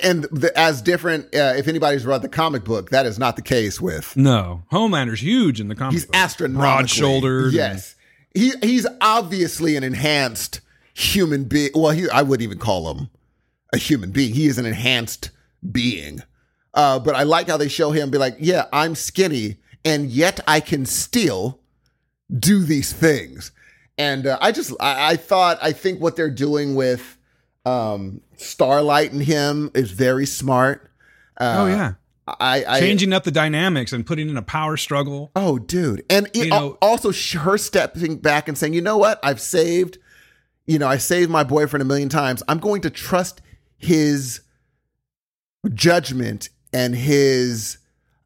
And the, as different. Uh, if anybody's read the comic book, that is not the case with. No, Homelander's huge in the comic. He's book. astronomically broad-shouldered. Yes, he he's obviously an enhanced human being. Well, he I wouldn't even call him a human being. He is an enhanced being. Uh, but I like how they show him be like, yeah, I'm skinny, and yet I can still do these things. And uh, I just I, I thought I think what they're doing with um, Starlight and him is very smart. Uh, oh yeah, I, I changing up the dynamics and putting in a power struggle. Oh, dude. And it, know- also her stepping back and saying, you know what? I've saved, you know, I saved my boyfriend a million times. I'm going to trust his judgment and his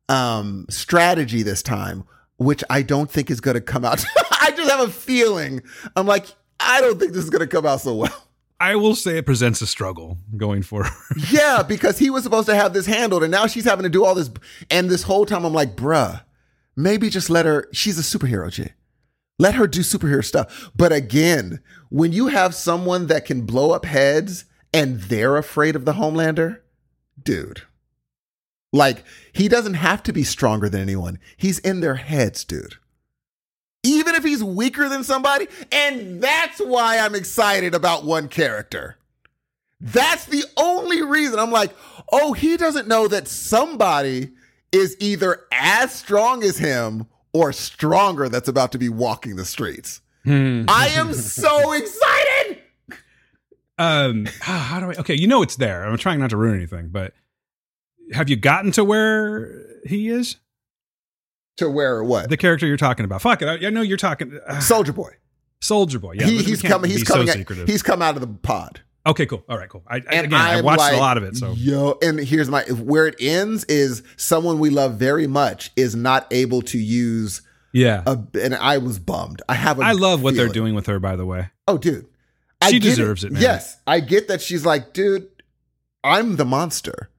um, strategy this time, which I don't think is going to come out. <laughs> I just have a feeling. I'm like, I don't think this is going to come out so well. I will say it presents a struggle going forward. <laughs> Yeah, because he was supposed to have this handled, and now she's having to do all this. And this whole time, I'm like, bruh, maybe just let her. She's a superhero, J. Let her do superhero stuff. But again, when you have someone that can blow up heads and they're afraid of the Homelander, dude, like he doesn't have to be stronger than anyone. He's in their heads, dude. Even if he's weaker than somebody, and that's why I'm excited about one character. That's the only reason I'm like, oh, he doesn't know that somebody is either as strong as him or stronger that's about to be walking the streets. I am so <laughs> excited. um, how, how do I? Okay, you know it's there. I'm trying not to ruin anything, but have you gotten to where he is? To where or what? The character you're talking about. Fuck it. I, I know you're talking. Uh, Soldier Boy. Soldier Boy. Yeah, he, he's coming. He's coming. So out- he's come out of the pod. okay, cool. All right, cool. I, I, And again, I I'm watched like, a lot of it, so yo, and here's my where it ends is someone we love very much is not able to use yeah. a, and I was bummed. I have. a I love what they're doing with her. By the way, Oh, dude, She get deserves it, man. Yes, I get that. She's like, dude, I'm the monster.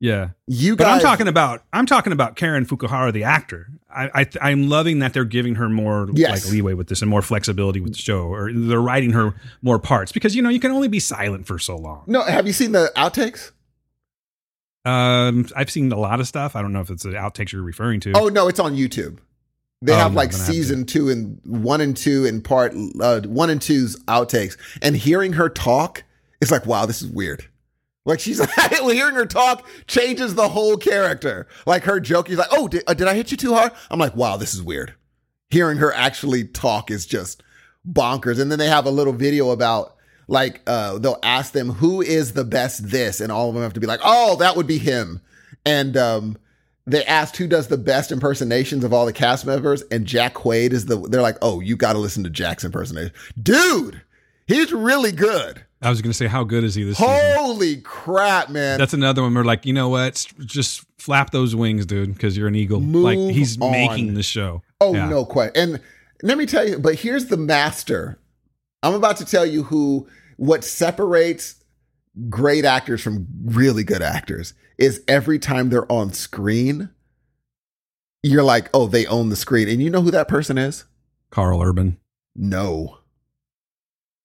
Yeah. You But I'm talking about I'm talking about Karen Fukuhara, the actor. I, I I'm loving that they're giving her more Yes. like leeway with this and more flexibility with the show, or they're writing her more parts because you know you can only be silent for so long. No, have you seen the outtakes? Um, I've seen a lot of stuff. I don't know if it's the outtakes you're referring to. Oh no, it's on YouTube. They Oh, have no, like I have season two and one and two in part uh, one and two's outtakes, and hearing her talk, it's like, wow, this is weird. Like she's <laughs> well, hearing her talk changes the whole character. Like her joke, he's like, oh, did, uh, did I hit you too hard? I'm like, wow, this is weird. Hearing her actually talk is just bonkers. And then they have a little video about like uh they'll ask them who is the best this, and all of them have to be like, oh, that would be him. And um they asked who does the best impersonations of all the cast members, and Jack Quaid is the. They're like, oh, you got to listen to Jack's impersonation, dude. He's really good. I was going to say how good is he this season? Holy crap, man! That's another one. We're like, you know what? Just flap those wings, dude, because you're an eagle. like he's on. making the show. oh Yeah. no, question. And let me tell you, but here's the master. I'm about to tell you who what separates great actors from really good actors is every time they're on screen, you're like, oh, they own the screen, and you know who that person is? Karl Urban. No.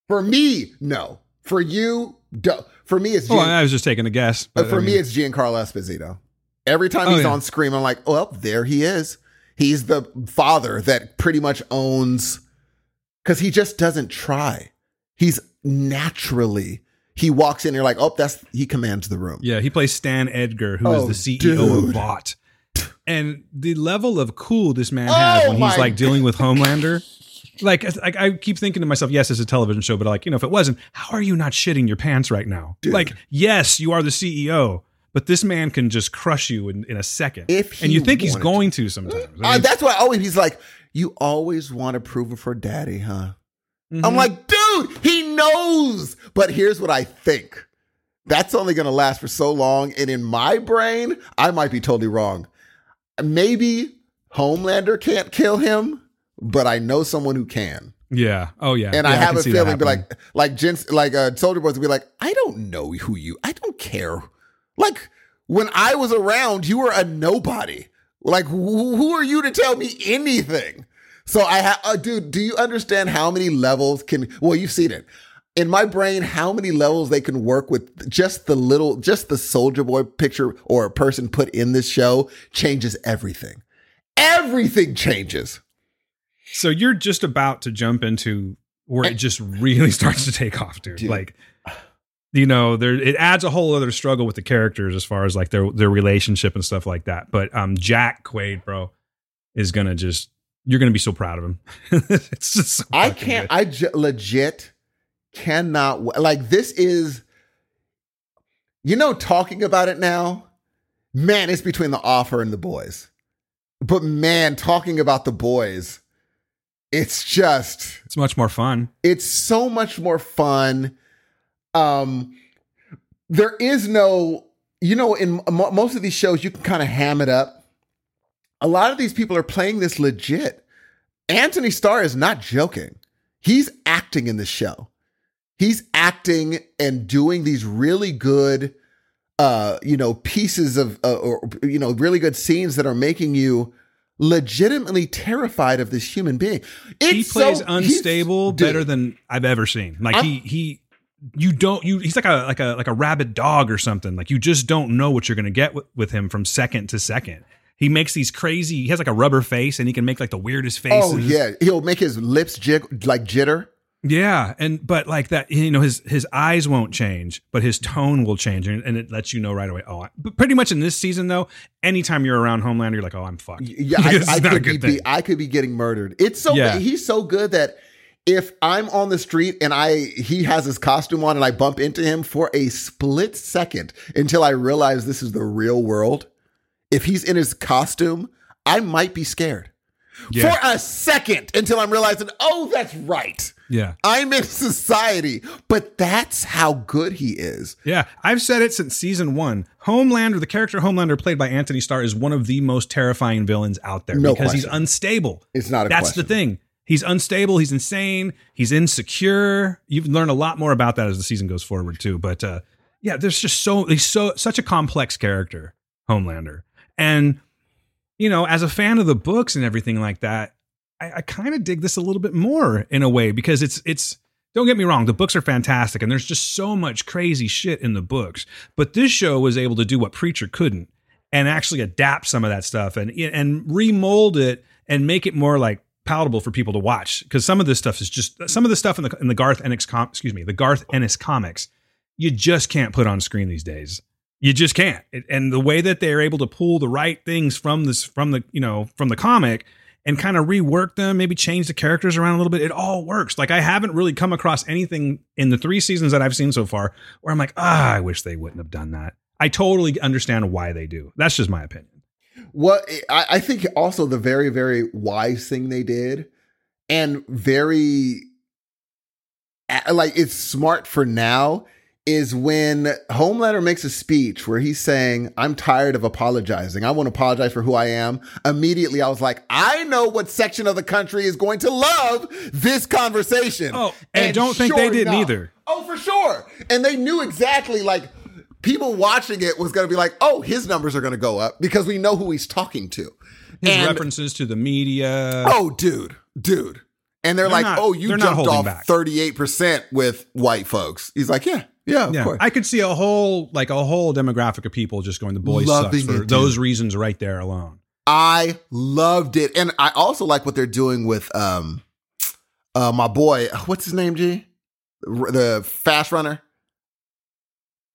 For me, no. For you, for me, it's Oh, Gian- I was just taking a guess. but for I me, it's Giancarlo Esposito. Every time Oh, he's yeah. on screen, I'm like, well, there he is. He's the father that pretty much owns because he just doesn't try. He's naturally he walks in, you're like, oh, that's he commands the room. Yeah, he plays Stan Edgar, who is Oh, the CEO dude. of Vought. And the level of cool this man oh has Oh when he's like dealing with <laughs> Homelander. Like, like I keep thinking to myself, yes, it's a television show, but like, you know, if it wasn't, how are you not shitting your pants right now? Dude. Like, yes, you are the CEO, but this man can just crush you in, in a second. If and you think he's going to, sometimes. I Uh, that's why always he's like, you always want to prove it for daddy, huh? mhm. I'm like, dude, he knows. But here's what I think. That's only going to last for so long. And in my brain, I might be totally wrong. Maybe Homelander can't kill him, but I know someone who can. yeah. Oh, yeah. And Yeah, I have can a feeling, be like, like gents, like uh, Soldier Boys would be like, I don't know who you. I don't care. Like when I was around, you were a nobody. Like who, who are you to tell me anything? So I have, uh, dude. Do you understand how many levels can? Well, you've seen it in my brain. How many levels they can work with just the little, just the Soldier Boy picture or a person put in this show changes everything. Everything changes. So you're just about to jump into where it just really <laughs> starts to take off, dude. Dude. Like, you know, there it adds a whole other struggle with the characters as far as like their their relationship and stuff like that. But um, Jack Quaid, bro, is gonna just you're gonna be so proud of him. <laughs> it's just so I can't. good. I j- legit cannot. Like this is, you know, talking about it now. Man, it's between the offer and the boys. But man, talking about the boys, it's just it's much more fun. it's so much more fun. Um, there is no, you know, in mo- most of these shows, you can kind of ham it up. A lot of these people are playing this legit. Antony Starr is not joking. He's acting in the show. He's acting and doing these really good, uh, you know, pieces of, uh, or you know, really good scenes that are making you legitimately terrified of this human being. It's he plays so- he's- unstable dude. better than I've ever seen. Like I'm- he he you don't you he's like a like a like a rabid dog or something. Like you just don't know what you're gonna get with, with him from second to second. He makes these crazy. He has like a rubber face, and he can make like the weirdest oh, faces. Oh yeah, he'll make his lips jig like jitter. Yeah. And but like that, you know, his his eyes won't change, but his tone will change, and, and it lets you know right away. Oh, I, but pretty much in this season though, anytime you're around Homelander, you're like, oh, I'm fucked. Yeah, I, <laughs> I is not a could be, be I could be getting murdered. It's so Yeah. he's so good that if I'm on the street and I he has his costume on and I bump into him for a split second until I realize this is the real world, if he's in his costume, I might be scared. Yeah. For a second until I'm realizing, oh, that's right. Yeah. I'm in society. But that's how good he is. Yeah, I've said it since season one. Homelander, the character Homelander played by Antony Starr, is one of the most terrifying villains out there No because he's unstable. It's not a That's question. the thing. He's unstable. He's insane. He's insecure. You've learned a lot more about that as the season goes forward too. But uh, yeah, there's just so he's so such a complex character, Homelander, and you know, as a fan of the books and everything like that, I, I kind of dig this a little bit more in a way because it's it's. Don't get me wrong, the books are fantastic and there's just so much crazy shit in the books. But this show was able to do what Preacher couldn't and actually adapt some of that stuff and and remold it and make it more like palatable for people to watch because some of this stuff is just some of the stuff in the in the Garth Ennis com, excuse me the Garth Ennis comics you just can't put on screen these days you just can't It- and the way that they're able to pull the right things from this from the you know from the comic and kind of rework them maybe change the characters around a little bit it all works. Like I haven't really come across anything in the three seasons that I've seen so far where I'm like ah I wish they wouldn't have done that. I totally understand why they do. That's just my opinion. What I, think also the very, very wise thing they did, and very like it's smart for now, is when Homelander makes a speech where he's saying, I'm tired of apologizing. I want to apologize for who I am. Immediately, I was like, I know what section of the country is going to love this conversation. Oh, and don't think they didn't either. Oh, for sure. And they knew exactly like people watching it was going to be like, oh, his numbers are going to go up because we know who he's talking to. his And- references to the media Oh, dude, dude. And they're, They're like, not- oh, you jumped off back. 38% with white folks. He's like, yeah, yeah, of Yeah, course. I could see a whole like a whole demographic of people just going the boys Loving sucks for it, those reasons right there alone. I loved it. And I also like what they're doing with um uh my boy, what's his name, G, The fast runner.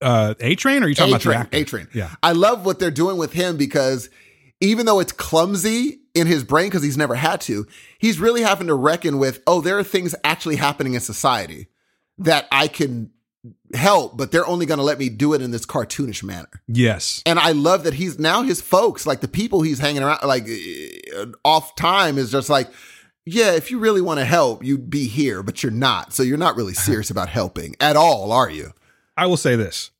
Uh, A Train, or are you talking about the A-Train, actor? A-Train. Yeah. I love what they're doing with him because even though it's clumsy in his brain because he's never had to, he's really having to reckon with, oh, there are things actually happening in society that I can help, but they're only going to let me do it in this cartoonish manner. Yes. And I love that he's now his folks, like the people he's hanging around, like uh, off time is just like, yeah, if you really want to help, you'd be here, but you're not. So you're not really serious about helping at all, are you? I will say this: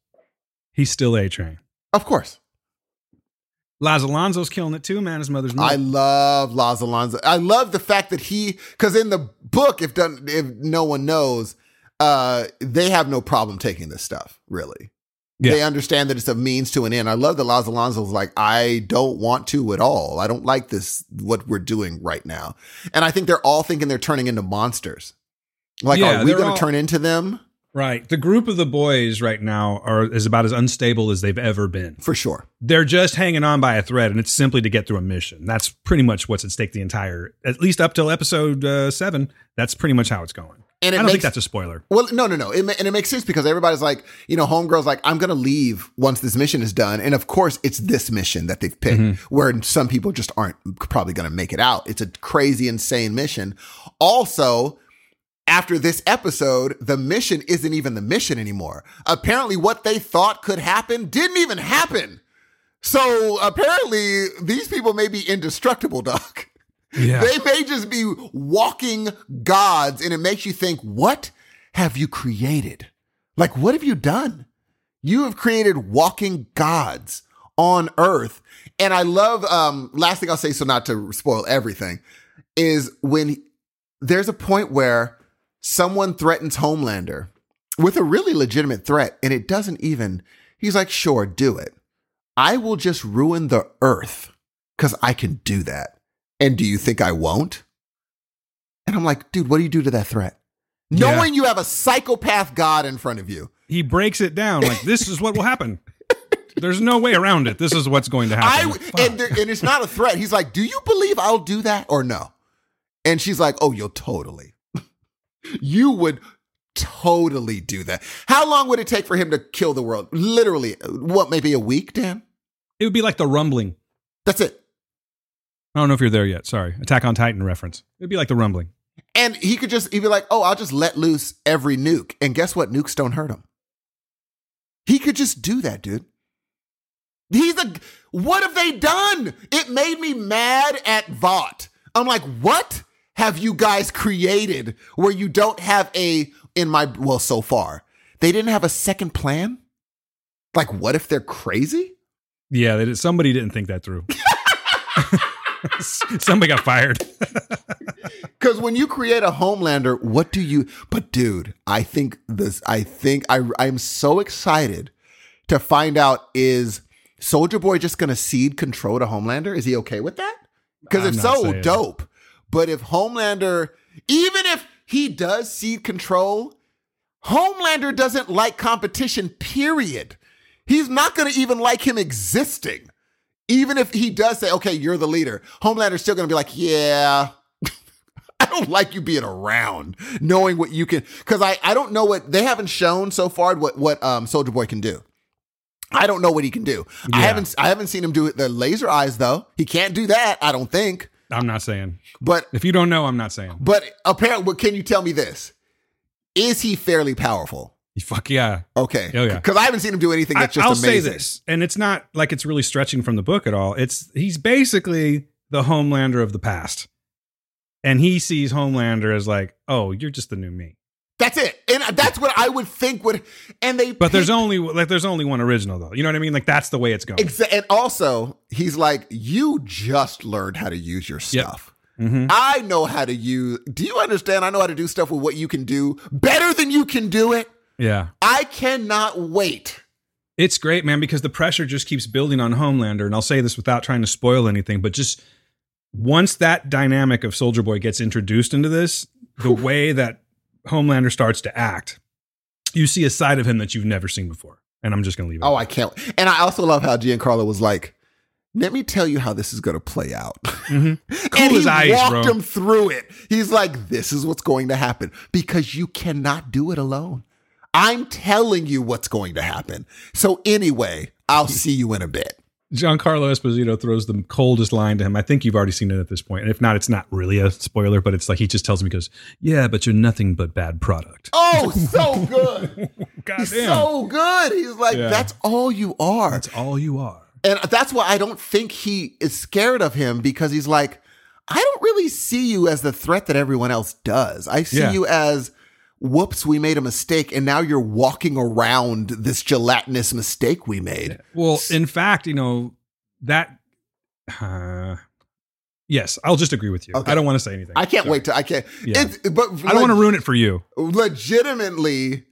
he's still A Train. Of course. Laz Alonso's killing it too, man. His mother's I love Laz Alonso. I love the fact that he, because in the book, if done, if no one knows, uh, they have no problem taking this stuff. Really, Yeah. they understand that it's a means to an end. I love that Laz Alonso's like, I don't want to at all. I don't like this what we're doing right now, and I think they're all thinking they're turning into monsters. Like, Yeah, are we going to all- turn into them? Right. The group of the boys right now are is about as unstable as they've ever been. For sure. They're just hanging on by a thread, and it's simply to get through a mission. That's pretty much what's at stake the entire, at least up till episode uh, seven. That's pretty much how it's going. And it I don't makes- think that's a spoiler. Well, no, no, no. It, and it makes sense because everybody's like, you know, homegirl's like, I'm going to leave once this mission is done. And of course, it's this mission that they've picked where some people just aren't probably going to make it out. It's a crazy, insane mission. Also, after this episode, the mission isn't even the mission anymore. Apparently, what they thought could happen didn't even happen. So apparently, these people may be indestructible, Doc. Yeah. They may just be walking gods, and it makes you think, what have you created? Like, what have you done? You have created walking gods on earth. And I love, um, last thing I'll say, so not to spoil everything, is when there's a point where someone threatens Homelander with a really legitimate threat, and it doesn't even, he's like, sure, do it. I will just ruin the earth because I can do that. And do you think I won't? And I'm like, dude, what do you do to that threat? Yeah. Knowing you have a psychopath god in front of you. he breaks it down like this is what will happen. <laughs> There's no way around it. This is what's going to happen. Fuck. and, there, and it's not a threat. He's like, "Do you believe I'll do that or no?" And she's like, "Oh, you'll totally. You would totally do that. How long would it take for him to kill the world? Literally, what? Maybe a week, Dan? it would be like the rumbling. That's it. I don't know if you're there yet. Sorry. Attack on Titan reference. It'd be like the rumbling. And he could just he'd be like, "Oh, I'll just let loose every nuke." And guess what? Nukes don't hurt him. He could just do that, dude. He's a. What have they done? It made me mad at Vought. I'm like, what have you guys created where you don't have a in my well so far they didn't have a second plan? Like, what if they're crazy? Yeah, they did, somebody didn't think that through. <laughs> somebody got fired. <laughs> Because when you create a Homelander, what do you? But dude, I think this. I think I. I'm so excited to find out is Soldier Boy just to cede control to Homelander? Is he okay with that? Because if so, dope. But if Homelander, even if he does cede control, Homelander doesn't like competition. Period. He's not going to even like him existing. Even if he does say, "Okay, you're the leader," Homelander's still going to be like, "Yeah." <laughs> I don't like you being around, knowing what you can, because I, I don't know what they haven't shown so far what what um Soldier Boy can do. I don't know what he can do. I haven't I haven't seen him do it. The laser eyes though, he can't do that. I don't think. I'm not saying. But If you don't know, I'm not saying. but apparently, but can you tell me this? Is he fairly powerful? Fuck yeah. Okay, Oh, yeah. Because I haven't seen him do anything I, that's just I'll amazing. say this, and it's not like it's really stretching from the book at all. It's he's basically the Homelander of the past, and he sees Homelander as like, oh, you're just the new me. That's it, and that's what I would think would. And they, But there's only like there's only one original though. You know what I mean? Like that's the way it's going. Exa- and also he's like, you just learned how to use your Yep. stuff. Mhm. I know how to use. Do you understand? I know how to do stuff with what you can do better than you can do it. Yeah. I cannot wait. It's great, man, because the pressure just keeps building on Homelander. And I'll say this without trying to spoil anything, but just once that dynamic of Soldier Boy gets introduced into this, the way that Homelander starts to act, you see a side of him that you've never seen before. And I'm just going to leave it. Oh, I can't. And I also love how Giancarlo was like, "Let me tell you how this is going to play out." Mhm. <laughs> and Cool he as ice, walked bro. him through it. He's like, "This is what's going to happen because you cannot do it alone. I'm telling you what's going to happen. So anyway, I'll <laughs> see you in a bit. Giancarlo Esposito throws the coldest line to him. I think you've already seen it at this point. And if not, it's not really a spoiler, but it's like he just tells him, he goes, Yeah, but you're nothing but bad product. Oh, so good. <laughs> God He's so good. He's like, Yeah. that's all you are. That's all you are. And that's why I don't think he is scared of him because he's like, I don't really see you as the threat that everyone else does. I see Yeah. you as, whoops, we made a mistake. And now you're walking around this gelatinous mistake we made. Well, in fact, you know, that. Uh, <sighs> yes, I'll just agree with you. Okay. I don't want to say anything. I can't Sorry. wait to, I can't. Yeah. It's, but I don't want to ruin it for you. legitimately,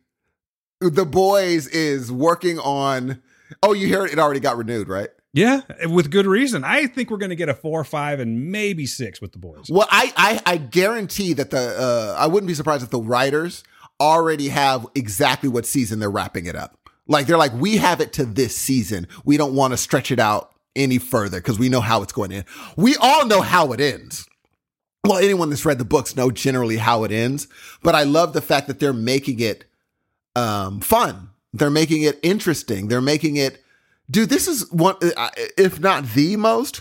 the boys is working on, oh, you hear it, it already got renewed, right? Yeah, with good reason. I think we're going to get a four, five, and maybe six with the boys. Well, I, I, I guarantee that the, uh, I wouldn't be surprised if the writers already have exactly what season they're wrapping it up. Like they're like, we have it to this season. We don't want to stretch it out any further because we know how it's going to end. We all know how it ends. Well, anyone that's read the books know generally how it ends, but I love the fact that they're making it um, fun. They're making it interesting. They're making it, dude. This is one, uh, if not the most,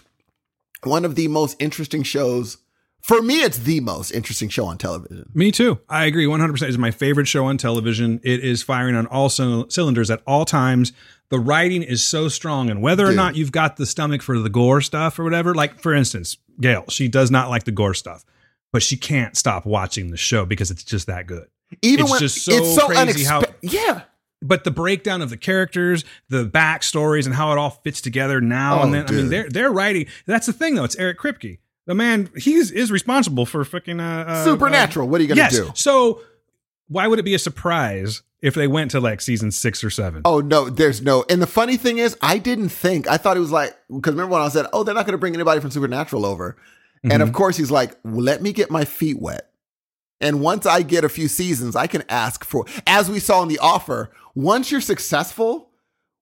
one of the most interesting shows. For me, it's the most interesting show on television. Me too. I agree 100%. It's my favorite show on television. It is firing on all cyl- cylinders at all times. The writing is so strong, and whether or Dude. not you've got the stomach for the gore stuff or whatever, like for instance, Gail, she does not like the gore stuff, but she can't stop watching the show because it's just that good. Even It's when just so it's so crazy how- unexpected. yeah, But the breakdown of the characters, the backstories, and how it all fits together now Oh, and then. I mean, they're they're writing. That's the thing, though. It's Eric Kripke. The man, he's is responsible for freaking uh, uh, supernatural. what are you Uh, gonna yes. do? So why would it be a surprise if they went to like season six or seven? Oh no, there's no. And the funny thing is, I didn't think. I thought it was like because remember when I said, "Oh, they're not going to bring anybody from Supernatural over," and Mm-hmm. of course he's like, well, "Let me get my feet wet." And once I get a few seasons, I can ask for. As we saw in the offer, once you're successful,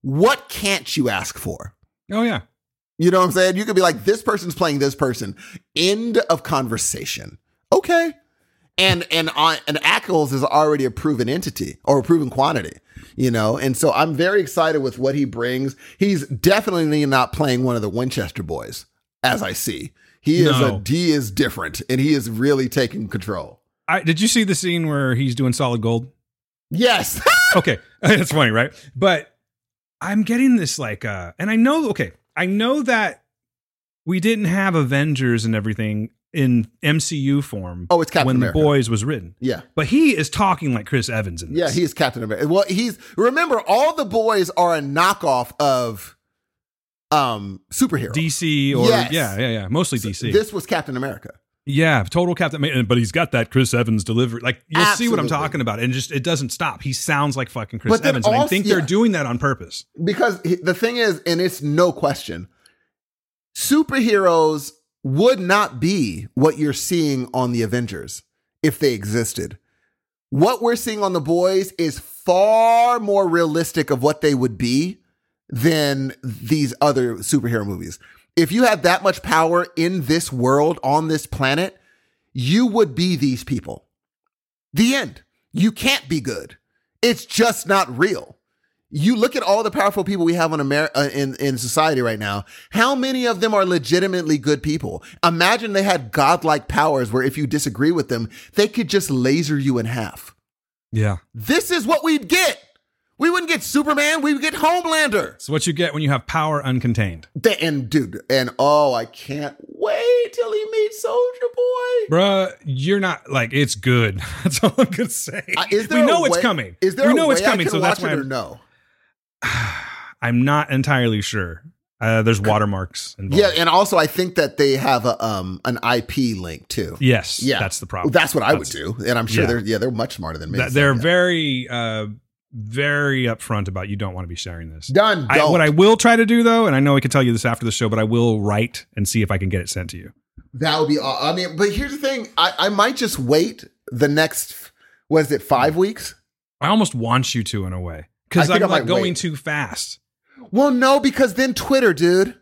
what can't you ask for? Oh yeah. You know what I'm saying? You could be like, this person's playing this person. End of conversation. Okay. And and on and Ackles is already a proven entity or a proven quantity, you know. And so I'm very excited with what he brings. He's definitely not playing one of the Winchester boys, as I see. He is No. a he is different, and he is really taking control. I, did you see the scene where he's doing solid gold? Yes. <laughs> okay <laughs> that's funny right but i'm getting this like uh and i know okay i know that we didn't have avengers and everything in mcu form oh, it's Captain when America. the boys was written yeah. but he is talking like chris evans in this Yeah, he is Captain America. Well, he's remember all the boys are a knockoff of um superhero. dc or Yes. yeah yeah yeah mostly dc This was Captain America. Yeah total captain but he's got that chris evans delivery like you'll see what i'm talking about and just it doesn't stop he sounds like fucking chris evans and i also- think they're doing that on purpose Because the thing is, and it's no question, superheroes would not be what you're seeing on the Avengers if they existed. What we're seeing on the boys is far more realistic of what they would be than these other superhero movies. If you had that much power in this world, on this planet, you would be these people. The end. You can't be good. It's just not real. You look at all the powerful people we have in America uh, in in society right now. How many of them are legitimately good people? Imagine they had godlike powers where if you disagree with them, they could just laser you in half. yeah This is what we'd get. We wouldn't get Superman, we would get Homelander. it's what you get when you have power uncontained The- And dude, and oh, I can't wait till he meets Soldier Boy. Bruh, you're not like it's good. <laughs> That's all I'm gonna say. Uh, is we know a it's way- coming. Is there we a know way it's coming, I can so that's watch why it or I'm, no? <sighs> I'm not entirely sure. Uh, there's watermarks involved. Yeah, and also I think that they have a um an IP link too. yes, Yeah, that's the problem. That's what I would do, and I'm sure yeah. they're yeah they're much smarter than me. That- they're yeah. very, uh, very upfront about you don't want to be sharing this. done. I, what I will try to do though, and I know I can tell you this after the show, but I will write and see if I can get it sent to you. that would be. I mean, but here's the thing: I I might just wait the next. Was it five weeks? I almost want you to in a way because I'm like going wait. too fast. Well, no, because then Twitter, dude.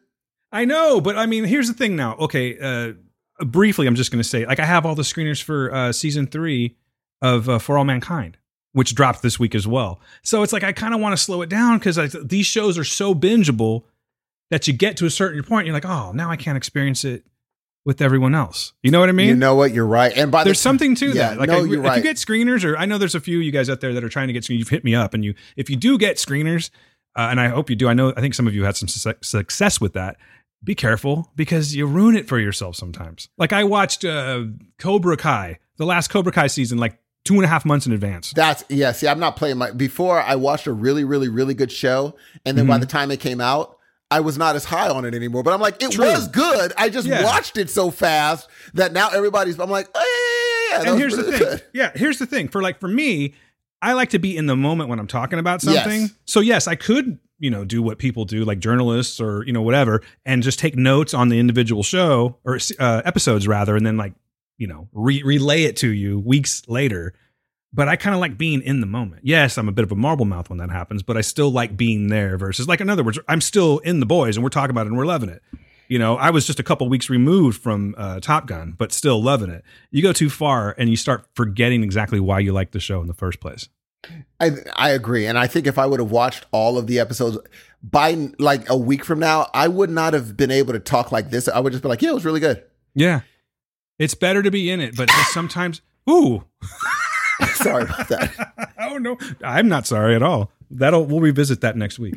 I know, but I mean, here's the thing now. Okay, uh, briefly, I'm just going to say, like, I have all the screeners for uh, season three of uh, For All Mankind. Which dropped this week as well. So it's like I kind of want to slow it down because these shows are so bingeable that you get to a certain point, you're like, oh, now I can't experience it with everyone else. You know what I mean? you know what? You're right. And by there's the something to yeah, that. Like, no, I- if right. you get screeners, or I know there's a few of you guys out there that are trying to get screeners. You've hit me up, and you, if you do get screeners, uh, and I hope you do. I know, I think some of you had some su- success with that. Be careful because you ruin it for yourself sometimes. Like I watched uh, Cobra Kai, the last Cobra Kai season, like two and a half months in advance. That's yeah. See, I'm not playing my. Before I watched a really, really, really good show, and then Mm-hmm. by the time it came out, I was not as high on it anymore. But I'm like, it True. was good. I just Yeah. watched it so fast that now everybody's. I'm like, oh, yeah, yeah, yeah, and here's the thing. good. Yeah, here's the thing. For like for me, I like to be in the moment when I'm talking about something. Yes. So yes, I could, you know, do what people do, like journalists or you know whatever, and just take notes on the individual show or uh, episodes rather, and then like you know re- relay it to you weeks later. But I kind of like being in the moment. Yes, I'm a bit of a marble mouth when that happens, but I still like being there. Versus, like, in other words, I'm still in the boys and we're talking about it and we're loving it. You know, I was just a couple weeks removed from uh, Top Gun, but still loving it. You go too far and you start forgetting exactly why you like the show in the first place. I I agree, and I think if I would have watched all of the episodes by like a week from now, I would not have been able to talk like this. I would just be like, yeah, it was really good. Yeah, it's better to be in it, but sometimes, ooh, <laughs> Sorry about that. <laughs> oh no, I'm not sorry at all. That'll we'll revisit that next week.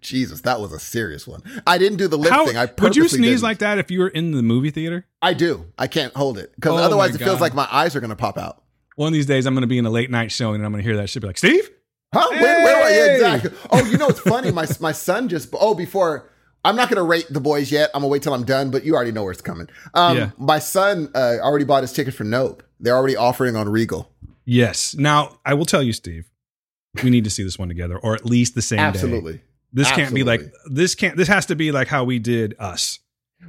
Jesus, that was a serious one. I didn't do the lip How thing. I would you sneeze didn't. like that if you were in the movie theater? I do. I can't hold it because Oh otherwise it feels like my eyes are going to pop out. One of these days, I'm going to be in a late night showing and I'm going to hear that shit. Be like, Steve, Huh? Where, where are you Hey! exactly? Oh, you know what's funny? My my son just oh before I'm not gonna rate the boys yet. I'm gonna wait till I'm done, but you already know where it's coming. Um, Yeah. my son uh, already bought his ticket for Nope. They're already offering on Regal. yes. Now I will tell you, Steve, we need to see this one together, or at least the same day. Absolutely, This can't be like this. Can't this has to be like how we did us.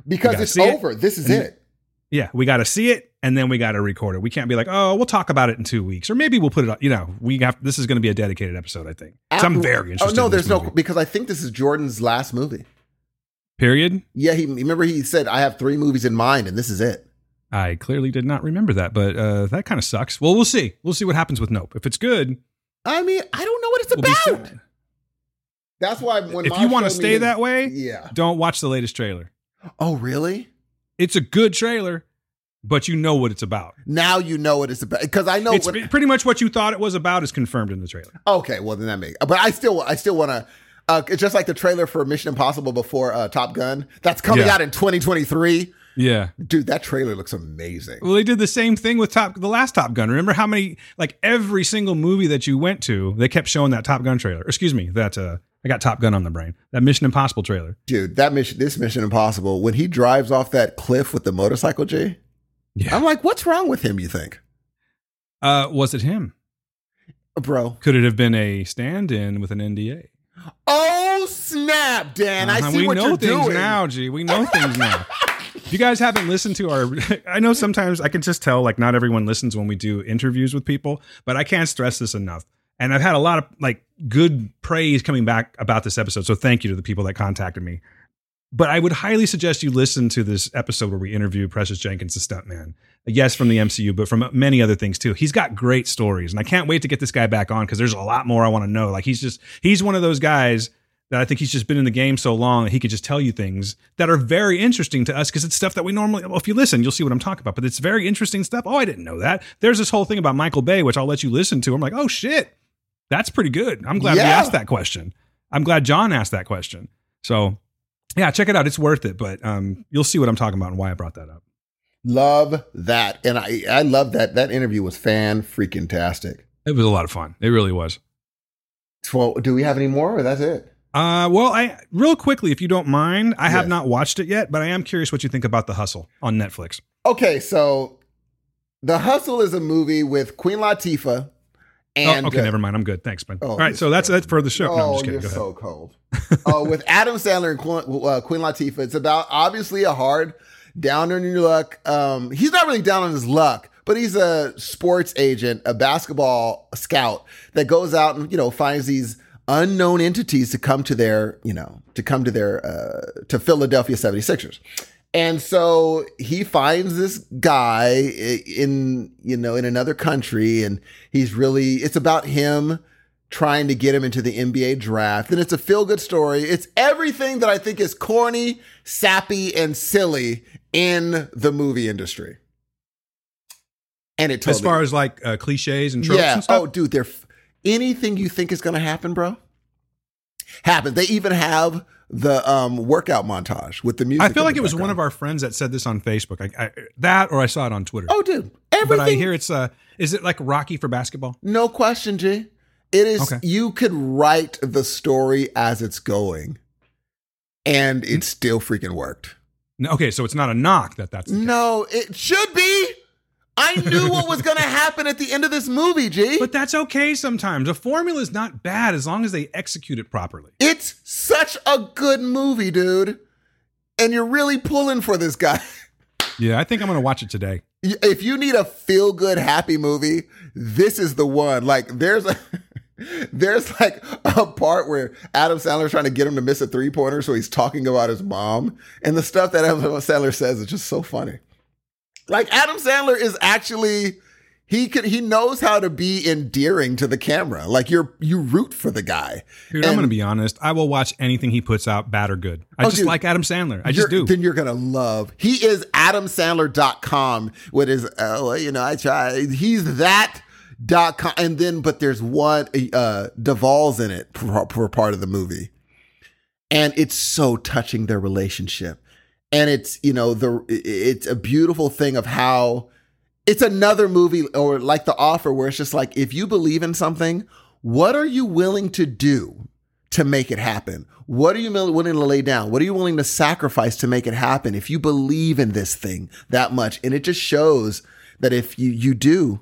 because it's see it. over. This is And- it. Yeah, we got to see it and then we got to record it. We can't be like, oh, we'll talk about it in two weeks, or maybe we'll put it. on You know, we have this is going to be a dedicated episode. I think. So I'm very interested. Oh no, in there's no because I think this is Jordan's last movie. Period. Yeah, he remember he said I have three movies in mind, and this is it. I clearly did not remember that, but uh, that kind of sucks. Well, we'll see. We'll see what happens with Nope. If it's good, I mean, I don't know what it's we'll about. That's why when If you want to stay that way, yeah. don't watch the latest trailer. Oh really? It's a good trailer, but you know what it's about. Now you know what it's about because I know. it's when- pretty much what you thought it was about is confirmed in the trailer. Okay, well then that makes. But I still, I still want to. Uh, it's just like the trailer for Mission Impossible before uh, Top Gun. That's coming Yeah. out in 2023. Yeah. Dude, that trailer looks amazing. Well, they did the same thing with Top, the last Top Gun. Remember how many, like every single movie that you went to, they kept showing that Top Gun trailer. Excuse me, that uh, I got Top Gun on the brain. That Mission Impossible trailer. Dude, that mission, this Mission Impossible, when he drives off that cliff with the motorcycle, G, Yeah. I'm like, what's wrong with him? You think, Uh, was it him? bro? Could it have been a stand-in with an NDA? Oh snap, Dan! I Uh-huh, see we what know you're things doing now, G. We know things now. If you guys haven't listened to our, <laughs> I know sometimes I can just tell like not everyone listens when we do interviews with people, but I can't stress this enough. And I've had a lot of like good praise coming back about this episode. So thank you to the people that contacted me. But I would highly suggest you listen to this episode where we interview Precious Jenkins, the stuntman. Yes, from the MCU, but from many other things too. He's got great stories, and I can't wait to get this guy back on because there's a lot more I want to know. Like he's just he's one of those guys that I think he's just been in the game so long that he could just tell you things that are very interesting to us because it's stuff that we normally. Well, if you listen, you'll see what I'm talking about. But it's very interesting stuff. Oh, I didn't know that. There's this whole thing about Michael Bay, which I'll let you listen to. I'm like, oh shit, that's pretty good. I'm glad we asked that question. I'm glad John asked that question. So yeah, check it out. It's worth it. But um, you'll see what I'm talking about and why I brought that up. Love that, and I, I love that. That interview was fan freaking tastic. It was a lot of fun. It really was. Well, do we have any more, or that's it? Uh, well, I real quickly, if you don't mind, I have not watched it yet, but I am curious what you think about The Hustle on Netflix. Okay, so The Hustle is a movie with Queen Latifah and oh, okay, uh, never mind. I'm good. Thanks, man. Oh, All right, so that's that's for the show. no, I'm Oh, just kidding. you're Go ahead. so cold. uh, with Adam Sandler and Queen, uh, Queen Latifah, it's about obviously a hard down on your luck. Um, he's not really down on his luck, but he's a sports agent, a basketball scout that goes out and you know finds these unknown entities to come to their you know to come to their uh, to Philadelphia 76ers. And so he finds this guy in, you know, in another country and he's really, it's about him trying to get him into the NBA draft. And it's a feel good story. It's everything that I think is corny, sappy, and silly in the movie industry. And it totally, as far as like uh, cliches and tropes yeah. and stuff. Oh, dude, they're f- anything you think is going to happen, bro. Happen. They even have the um workout montage with the music. I feel like it was one of our friends that said this on Facebook. I, I, that or I saw it on Twitter. Oh, dude, everything. but I hear it's uh, is it like Rocky for basketball? No question, G. It is. Okay. You could write the story as it's going, and it still freaking worked. No, okay, so it's not a knock that that's. No, it should be. I knew what was going <laughs> to happen at the end of this movie, G. But that's okay sometimes. A formula is not bad as long as they execute it properly. it's such a good movie, dude. And you're really pulling for this guy. <laughs> Yeah, I think I'm going to watch it today. if you need a feel good happy movie, this is the one. Like there's a <laughs> there's like a part where Adam Sandler's trying to get him to miss a three pointer, so he's talking about his mom, and the stuff that Adam Sandler says is just so funny. Like Adam Sandler is actually he could he knows how to be endearing to the camera. Like you're you root for the guy. Dude, I'm going to be honest. I will watch anything he puts out, bad or good. I Oh, just dude. like Adam Sandler. I just do. Then you're gonna love. He is AdamSandler.com with his. Uh, well, you know, I try. He's that dot com, and then but there's one uh Duvall's in it for, for part of the movie, and it's so touching their relationship, and it's you know the it's a beautiful thing of how it's another movie or like The Offer where it's just like if you believe in something, what are you willing to do to make it happen? What are you willing to lay down? What are you willing to sacrifice to make it happen if you believe in this thing that much? And it just shows that if you you do,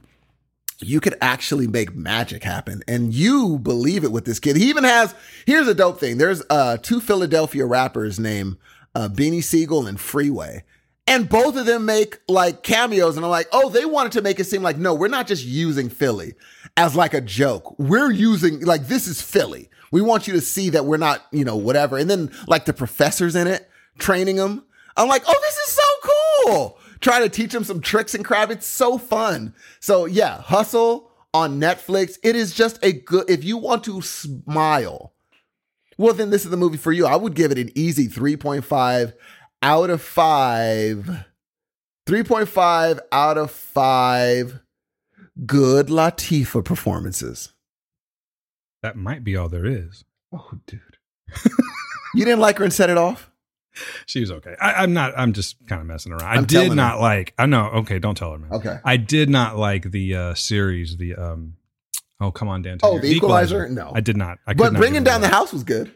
you could actually make magic happen. And you believe it with this kid. He even has here's a dope thing. There's uh two Philadelphia rappers named uh Beanie Sigel and Freeway. And both of them make like cameos, and I'm like, oh, they wanted to make it seem like, no, we're not just using Philly as like a joke. We're using, like, this is Philly. We want you to see that we're not, you know, whatever. And then, like, the professors in it training them. I'm like, oh, this is so cool. Trying to teach him some tricks and crap. It's so fun. So, yeah, Hustle on Netflix. It is just a good, if you want to smile, well, then this is the movie for you. I would give it an easy 3.5 out of 5. 3.5 out of 5 good Latifah performances. that might be all there is. Oh, dude. <laughs> you didn't like her and set it off? <laughs> She was okay. I, I'm not. I'm just kind of messing around. I I'm did not like. I know. Okay, don't tell her, man. Okay. I did not like the uh series. The um. Oh come on, Dan. Oh, The Equalizer? No. I did not. I But not bringing down the house was good.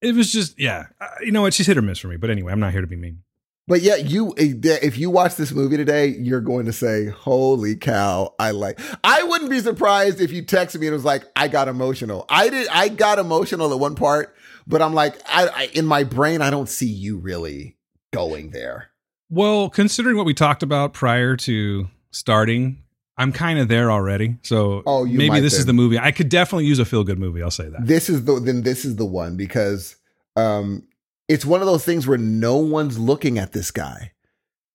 It was just yeah. Uh, you know what? She's hit or miss for me. But anyway, I'm not here to be mean. But yeah, you if you watch this movie today, you're going to say, "Holy cow, I like." I wouldn't be surprised if you texted me and it was like, "I got emotional." I did. I got emotional at one part, but I'm like, I, I in my brain, I don't see you really going there. Well, considering what we talked about prior to starting, I'm kind of there already. So Oh, you maybe this is the movie. I could definitely use a feel good movie. I'll say that. This is the then this is the one because um it's one of those things where no one's looking at this guy.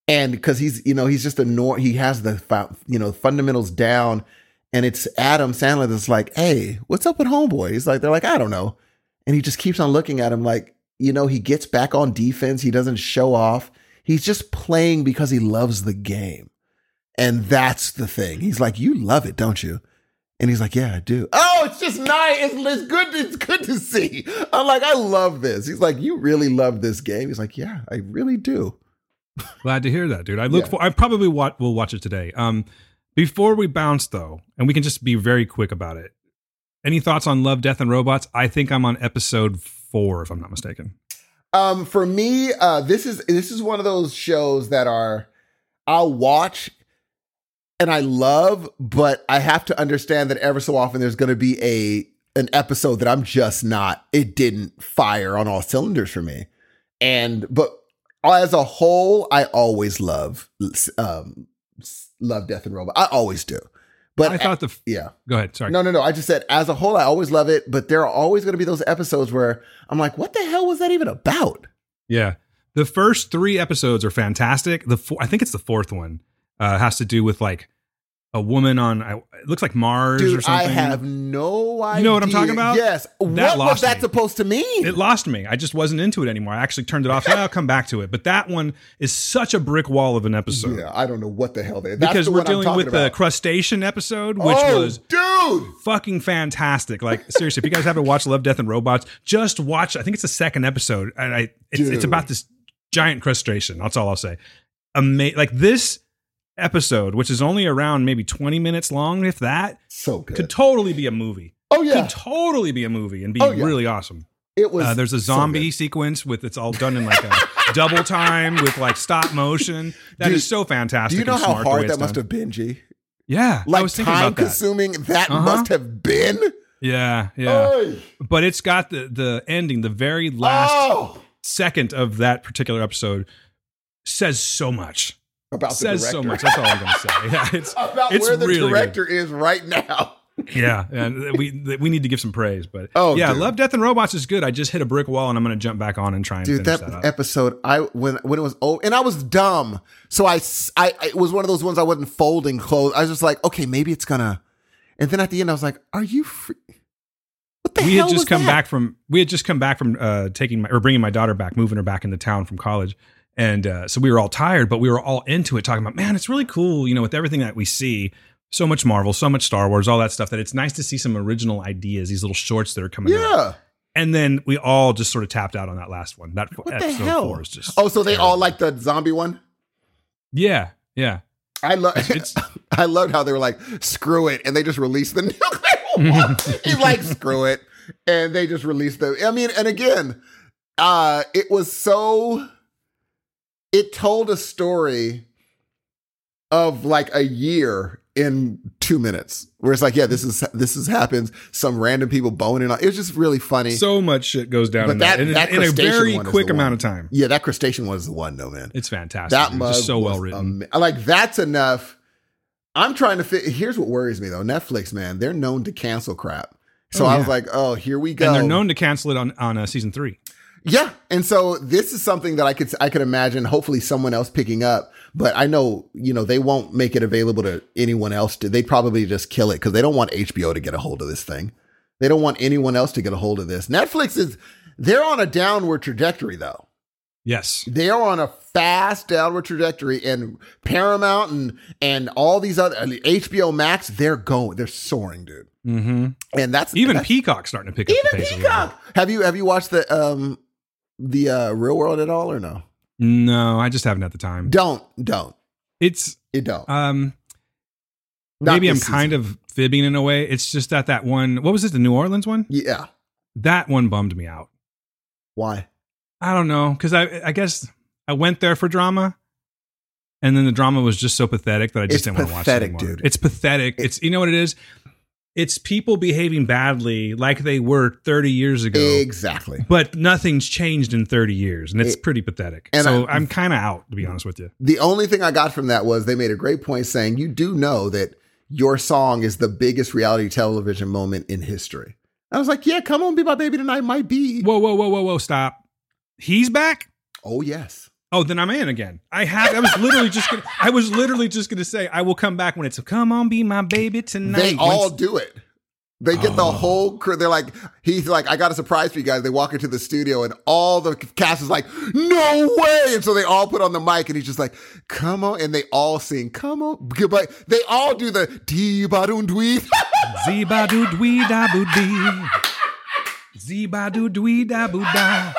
And because he's, you know, he's just a nor he has the you know, fundamentals down and it's Adam Sandler that's like, "Hey, what's up with homeboy?" He's like they're like, "I don't know." And he just keeps on looking at him like, you know, he gets back on defense, he doesn't show off. He's just playing because he loves the game. And that's the thing. He's like, "You love it, don't you?" And he's like, "Yeah, I do." Oh, it's just nice. It's, it's good. It's good to see. I'm like, I love this. He's like, "You really love this game." He's like, "Yeah, I really do." <laughs> Glad to hear that, dude. I look Yeah. for. I probably will watch it today. Um, before we bounce though, and we can just be very quick about it. Any thoughts on Love, Death, and Robots? I think I'm on episode four, if I'm not mistaken. Um, for me, uh, this is this is one of those shows that are I'll watch and I love, but I have to understand that ever so often there's going to be a an episode that I'm just not. It didn't fire on all cylinders for me, and but as a whole, I always love um love Death and Robot. I always do, but I thought the. yeah. Go ahead. Sorry. No, no, no. I just said as a whole, I always love it, but there are always going to be those episodes where I'm like, what the hell was that even about? Yeah. The first three episodes are fantastic. The four, I think it's the fourth one uh, has to do with like a woman on I- it looks like Mars or Dude, something. I have no idea. You know what I'm talking about? Yes. what was that me. supposed to mean? it lost me. I just wasn't into it anymore. I actually turned it off. Said, I'll come back to it. But that one is such a brick wall of an episode yeah, I don't know what the hell they. That's because the we're dealing with the crustacean episode, which oh, was dude. fucking fantastic. Like seriously, if you guys haven't watched Love, Death, and Robots, just watch. I think it's the second episode, and I it's, it's about this giant crustacean. That's all I'll say. Ama- like this episode, which is only around maybe twenty minutes long, if that, So good. could totally be a movie. oh yeah, Could totally be a movie and be Oh, yeah. really awesome. it was. Uh, there's a zombie good. sequence with it's all done in like a <laughs> double time with like stop motion. That is Dude, so fantastic. Do you know how smart the way hard that must done. have been, G? Yeah, I Like was thinking time about that. consuming that Uh-huh. must have been. Yeah, yeah. Oy. but it's got the the ending, the very last Oh, second of that particular episode says so much. About the says director. so much. That's all I'm gonna say. Yeah, it's <laughs> about it's where the really good. director is right now. <laughs> yeah, and we we need to give some praise. But Oh, yeah, dude. Love, Death, and Robots is good. I just hit a brick wall, and I'm gonna jump back on and try and Dude, that, that, episode, I when when it was oh, and I was dumb, so I, I it was one of those ones I wasn't folding clothes. I was just like, okay, maybe it's gonna, and then at the end I was like, are you free? What the we hell had just come that? back from we had just come back from uh taking my or bringing my daughter back moving her back into town from college and uh so we were all tired but we were all into it talking about man it's really cool you know with everything that we see so much marvel so much star wars all that stuff that it's nice to see some original ideas these little shorts that are coming out Yeah. and then we all just sort of tapped out on that last one that What the episode hell? four is just Oh, so they terrible. all like the zombie one. yeah yeah I love. It's- <laughs> I loved how they were like, "Screw it," and they just released the <laughs> nuclear one. <laughs> He's like, "Screw it," and they just released the. I mean, and again, uh, it was so. It told a story of like a year in two minutes, where it's like, yeah, this is this is happens. Some random people boning on. It was just really funny. so much shit goes down But in that, that- in, that in a very quick amount one. of time yeah, that crustacean was the one, though, man. it's fantastic that mug just so well written ama- like that's enough. I'm trying to fit. Here's what worries me though. Netflix, man, they're known to cancel crap. So Oh, I was like, oh, here we go. and they're known to cancel it on on uh, season three yeah, and so this is something that I could I could imagine. Hopefully, someone else picking up. But I know you know they won't make it available to anyone else. To they probably just kill it because they don't want HBO to get a hold of this thing. They don't want anyone else to get a hold of this. Netflix is they're on a downward trajectory though. yes they are on a fast downward trajectory and paramount and and all these other hbo max they're going they're soaring dude mm-hmm. and that's Even that's, Peacock starting to pick up the even peacock have you have you watched the um the uh real world at all or no. No, I just haven't had the time. don't don't It's it don't um Not maybe I'm this kind of fibbing in a way. It's just that that one. What was it? The New Orleans one. yeah That one bummed me out. why I don't know because I I guess I went there for drama. And then the drama was just so pathetic that I just It's didn't want to watch it anymore. dude. It's pathetic. It's you know what it is. It's people behaving badly like they were 30 years ago. exactly. But nothing's changed in 30 years and it's It- pretty pathetic. and so I- I, am kind of out to be honest with you. The only thing i got from that was they made a great point saying you do know that your song is the biggest reality television moment in history. I was like yeah come on be my baby tonight might be. Whoa whoa whoa whoa whoa stop. He's back? Oh yes oh then i'm in again i have i was literally just gonna i was literally just gonna say i will come back when it's come on be my baby tonight They all When- do it. They get the Oh. whole crew. They're like, he's like, I got a surprise for you guys. They walk into the studio and all the cast is like, no way. And so they all put on the mic and he's just like, come on. And they all sing, come on. But they all do the dee ba doon dwee. <laughs> Zee-ba-doo dwee da boo dee. Zee-ba-doo dwee da boo da.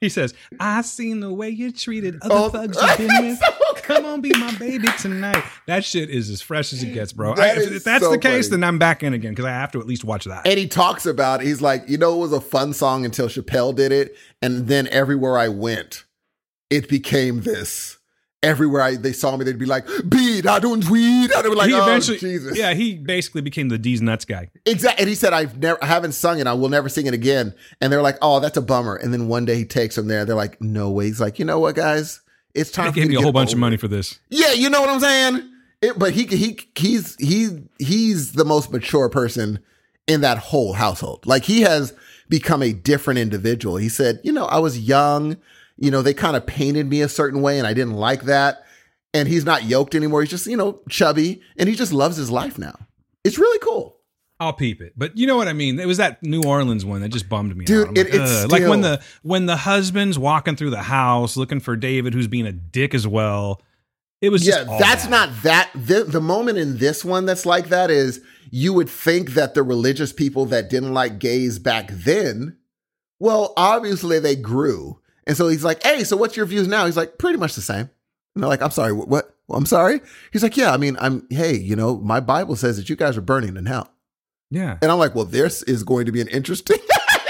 He says, I seen the way you treated other Oh, thugs <laughs> you've been with. so. Come on, be my baby tonight. That shit is as fresh as it gets, bro. That I, if, if that's so the case, funny. then I'm back in again because I have to at least watch that. And he talks about, he's like, you know, it was a fun song until Chappelle did it. And then everywhere I went, it became this. Everywhere I, they saw me, they'd be like, "Beat, I don't dwee." da." They were like, he "Oh eventually, Jesus!" yeah, he basically became the D's nuts guy. Exactly. And he said, I've never, I haven't sung it. I will never sing it again. And they're like, oh, that's a bummer. And then one day he takes them there. They're like, no way. He's like, you know what, guys? It's time They for gave me a get whole bunch of money for this. Yeah, you know what I'm saying? It, but he, he, he's, he, he's the most mature person in that whole household. Like he has become a different individual. He said, you know, I was young. You know, they kind of painted me a certain way and I didn't like that. And he's not yoked anymore. He's just, you know, chubby and he just loves his life now. It's really cool. I'll peep it. But you know what I mean? It was that New Orleans one that just bummed me Dude, out. It- like, it's "Ugh." like when the when the husband's walking through the house looking for David who's being a dick as well. It was Yeah, that's bad. not that. The, the moment in this one that's like that is you would think that the religious people that didn't like gays back then, well, obviously they grew. And so he's like, hey, so what's your views now? He's like, pretty much the same. And they're like, I'm sorry, what? what? I'm sorry. He's like, yeah, I mean, I'm, hey, you know, my Bible says that you guys are burning in hell. Yeah. And I'm like, well, this is going to be an interesting.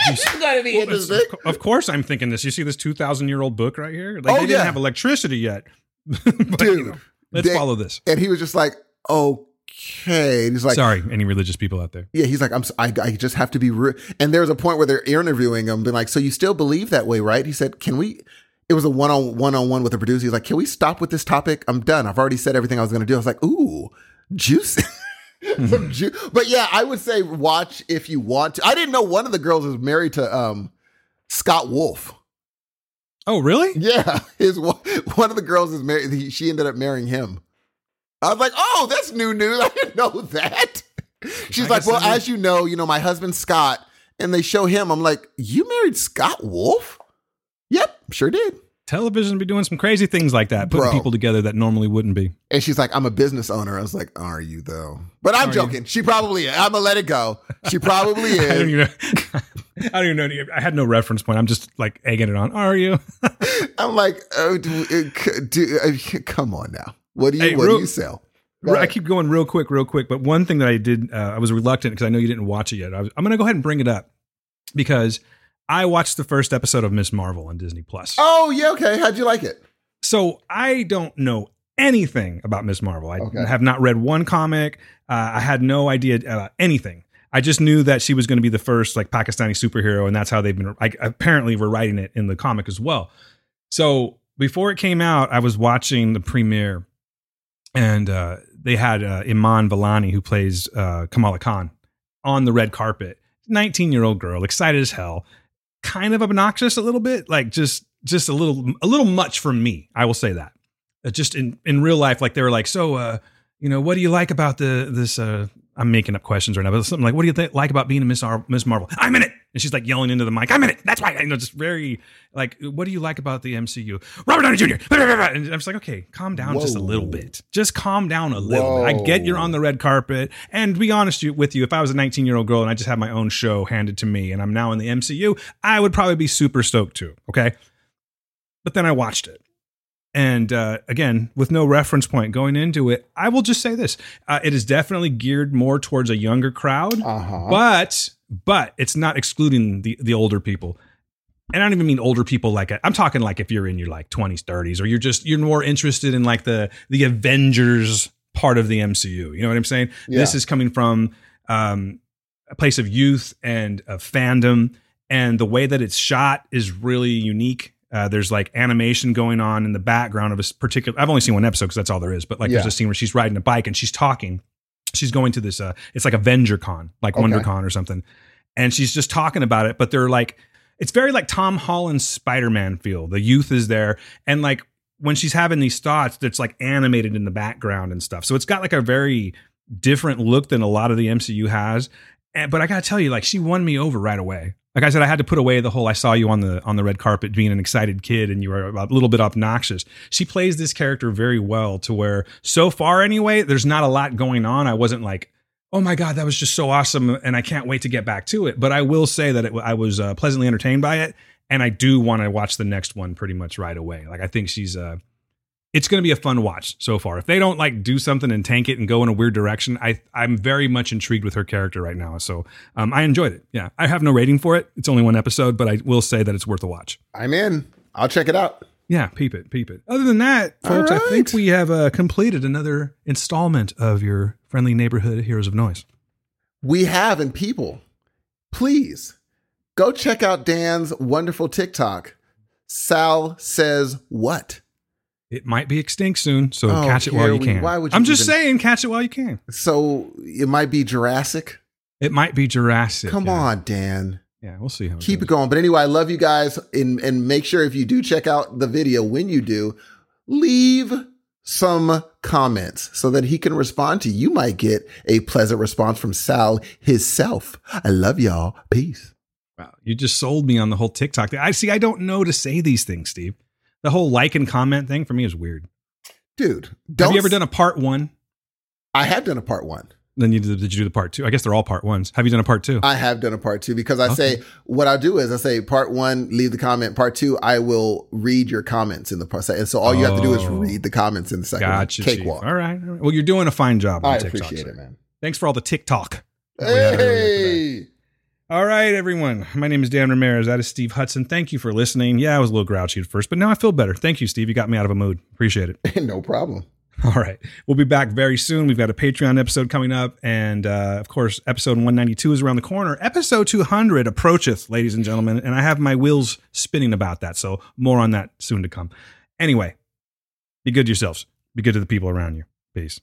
it's going to be Well, interesting. of course, I'm thinking this. You see this 2,000 year old book right here? Like, Oh, they didn't yeah. have electricity yet. <laughs> But, Dude, you know, let's they- follow this. And he was just like, oh, okay. And he's like, Sorry, any religious people out there. Yeah, he's like, I'm. I, I just have to be. Re-. And there's a point where they're interviewing him, being like, "So you still believe that way, right?" He said, "Can we?" It was a one on one on one with the producer. He's like, "Can we stop with this topic? I'm done. I've already said everything I was going to do." I was like, "Ooh, juicy." <laughs> Some <laughs> ju- but yeah, I would say watch if you want to. I didn't know one of the girls is married to um Scott Wolf. Oh, really? Yeah, <laughs> his one one of the girls is married. he- She ended up marrying him. I was like, oh, that's new news. <laughs> I didn't know that. <laughs> She's I like, well, as you know, you know, my husband Scott, and they show him. I'm like, you married Scott Wolf? Yep, sure did. Television be doing some crazy things like that, putting Bro. people together that normally wouldn't be. And she's like, I'm a business owner. I was like, are you though? But I'm Are you? joking. She probably is. I'm gonna let it go. She probably <laughs> I don't is. even know. I don't even know. I had no reference point. I'm just like egging it on. Are you? I'm like, oh, do, uh, do, uh, come on now. What do you Hey, What real- do you sell? Go I ahead. keep going real quick, real quick. But one thing that I did, uh, I was reluctant because I know you didn't watch it yet. I was, I'm going to go ahead and bring it up because I watched the first episode of Miss Marvel on Disney Plus. Oh yeah, okay. How'd you like it? So I don't know anything about Miss Marvel. I Okay. have not read one comic. Uh, I had no idea about anything. I just knew that she was going to be the first like Pakistani superhero, and that's how they've been. Like, apparently, we're writing it in the comic as well. So before it came out, I was watching the premiere, and uh, they had uh, Iman Vellani, who plays uh, Kamala Khan, on the red carpet. Nineteen-year-old girl, excited as hell, kind of obnoxious a little bit, like just just a little a little much for me. I will say that. Uh, just in in real life, like they were like, so uh, you know, what do you like about the this? Uh, I'm making up questions right now, but something like, what do you th- like about being a Miss Ar- Miss Marvel? I'm in it, and she's like yelling into the mic, I'm in it. That's why, you know, just very like, what do you like about the MCU? Robert Downey Jr. And I'm just like, okay, calm down just a little bit. Just calm down a little bit. I get you're on the red carpet, and to be honest with you, if I was a 19 year old girl and I just had my own show handed to me, and I'm now in the MCU, I would probably be super stoked too. Okay, but then I watched it. And uh, again, with no reference point going into it, I will just say this: uh, it is definitely geared more towards a younger crowd, Uh huh. but but it's not excluding the the older people. And I don't even mean older people like I'm talking like if you're in your like 20s, 30s, or you're just you're more interested in like the the Avengers part of the MCU. You know what I'm saying? This is coming from um, a place of youth and of fandom, and the way that it's shot is really unique. Uh, there's like animation going on in the background of a particular. I've only seen one episode because that's all there is. But like, there's a scene where she's riding a bike and she's talking. She's going to this. Uh, it's like Avenger Con, like Okay. WonderCon or something, and she's just talking about it. But they're like, it's very like Tom Holland's Spider-Man feel. The youth is there, and like when she's having these thoughts, it's like animated in the background and stuff. So it's got like a very different look than a lot of the MCU has. And, but I gotta tell you, like she won me over right away. Like I said, I had to put away the whole "I saw you on the on the red carpet being an excited kid and you were a little bit obnoxious." She plays this character very well to where, so far anyway, there's not a lot going on. I wasn't like, "Oh my god, that was just so awesome," and I can't wait to get back to it. But I will say that it, I was uh, pleasantly entertained by it, and I do want to watch the next one pretty much right away. Like I think she's uh, it's going to be a fun watch so far. If they don't like do something and tank it and go in a weird direction, I I'm very much intrigued with her character right now. So um, I enjoyed it. Yeah, I have no rating for it. It's only one episode, but I will say that it's worth a watch. I'm in. I'll check it out. Yeah, peep it, peep it. Other than that, folks, I think we have uh, completed another installment of your friendly neighborhood heroes of noise. We have, and people, please go check out Dan's wonderful TikTok. Sal says what? It might be extinct soon, so Oh, catch it while you we- can. why would you I'm just even- saying, catch it while you can. So it might be Jurassic. It might be Jurassic. Come yeah. on, Dan. Yeah, we'll see how it keep goes. it going. But anyway, I love you guys, and and make sure if you do check out the video, when you do, leave some comments so that he can respond to you. You might get a pleasant response from Sal himself. I love y'all. Peace. Wow, you just sold me on the whole TikTok thing. I see. I don't know to say these things, Steve. The whole like and comment thing for me is weird. Dude, don't Have you ever done a part one? I have done a part one. Then you did, did you do the part two? I guess they're all part ones. Have you done a part two? I have done a part two because I Okay. say what I do is I say part one, leave the comment. Part two, I will read your comments in the part. And so all you have to do is Oh. read the comments in the second gotcha. Cakewalk. All right, all right. Well, you're doing a fine job on I TikTok. appreciate it, man. Thanks for all the TikTok. that we had. Hey. All right, everyone. My name is Dan Ramirez. That is Steve Hudson. Thank you for listening. Yeah, I was a little grouchy at first, but now I feel better. Thank you, Steve. You got me out of a mood. Appreciate it. <laughs> no problem. All right. We'll be back very soon. We've got a Patreon episode coming up. And uh, of course, episode 192 is around the corner. Episode 200 approacheth, ladies and gentlemen. And I have my wheels spinning about that. So more on that soon to come. Anyway, be good to yourselves. Be good to the people around you. Peace.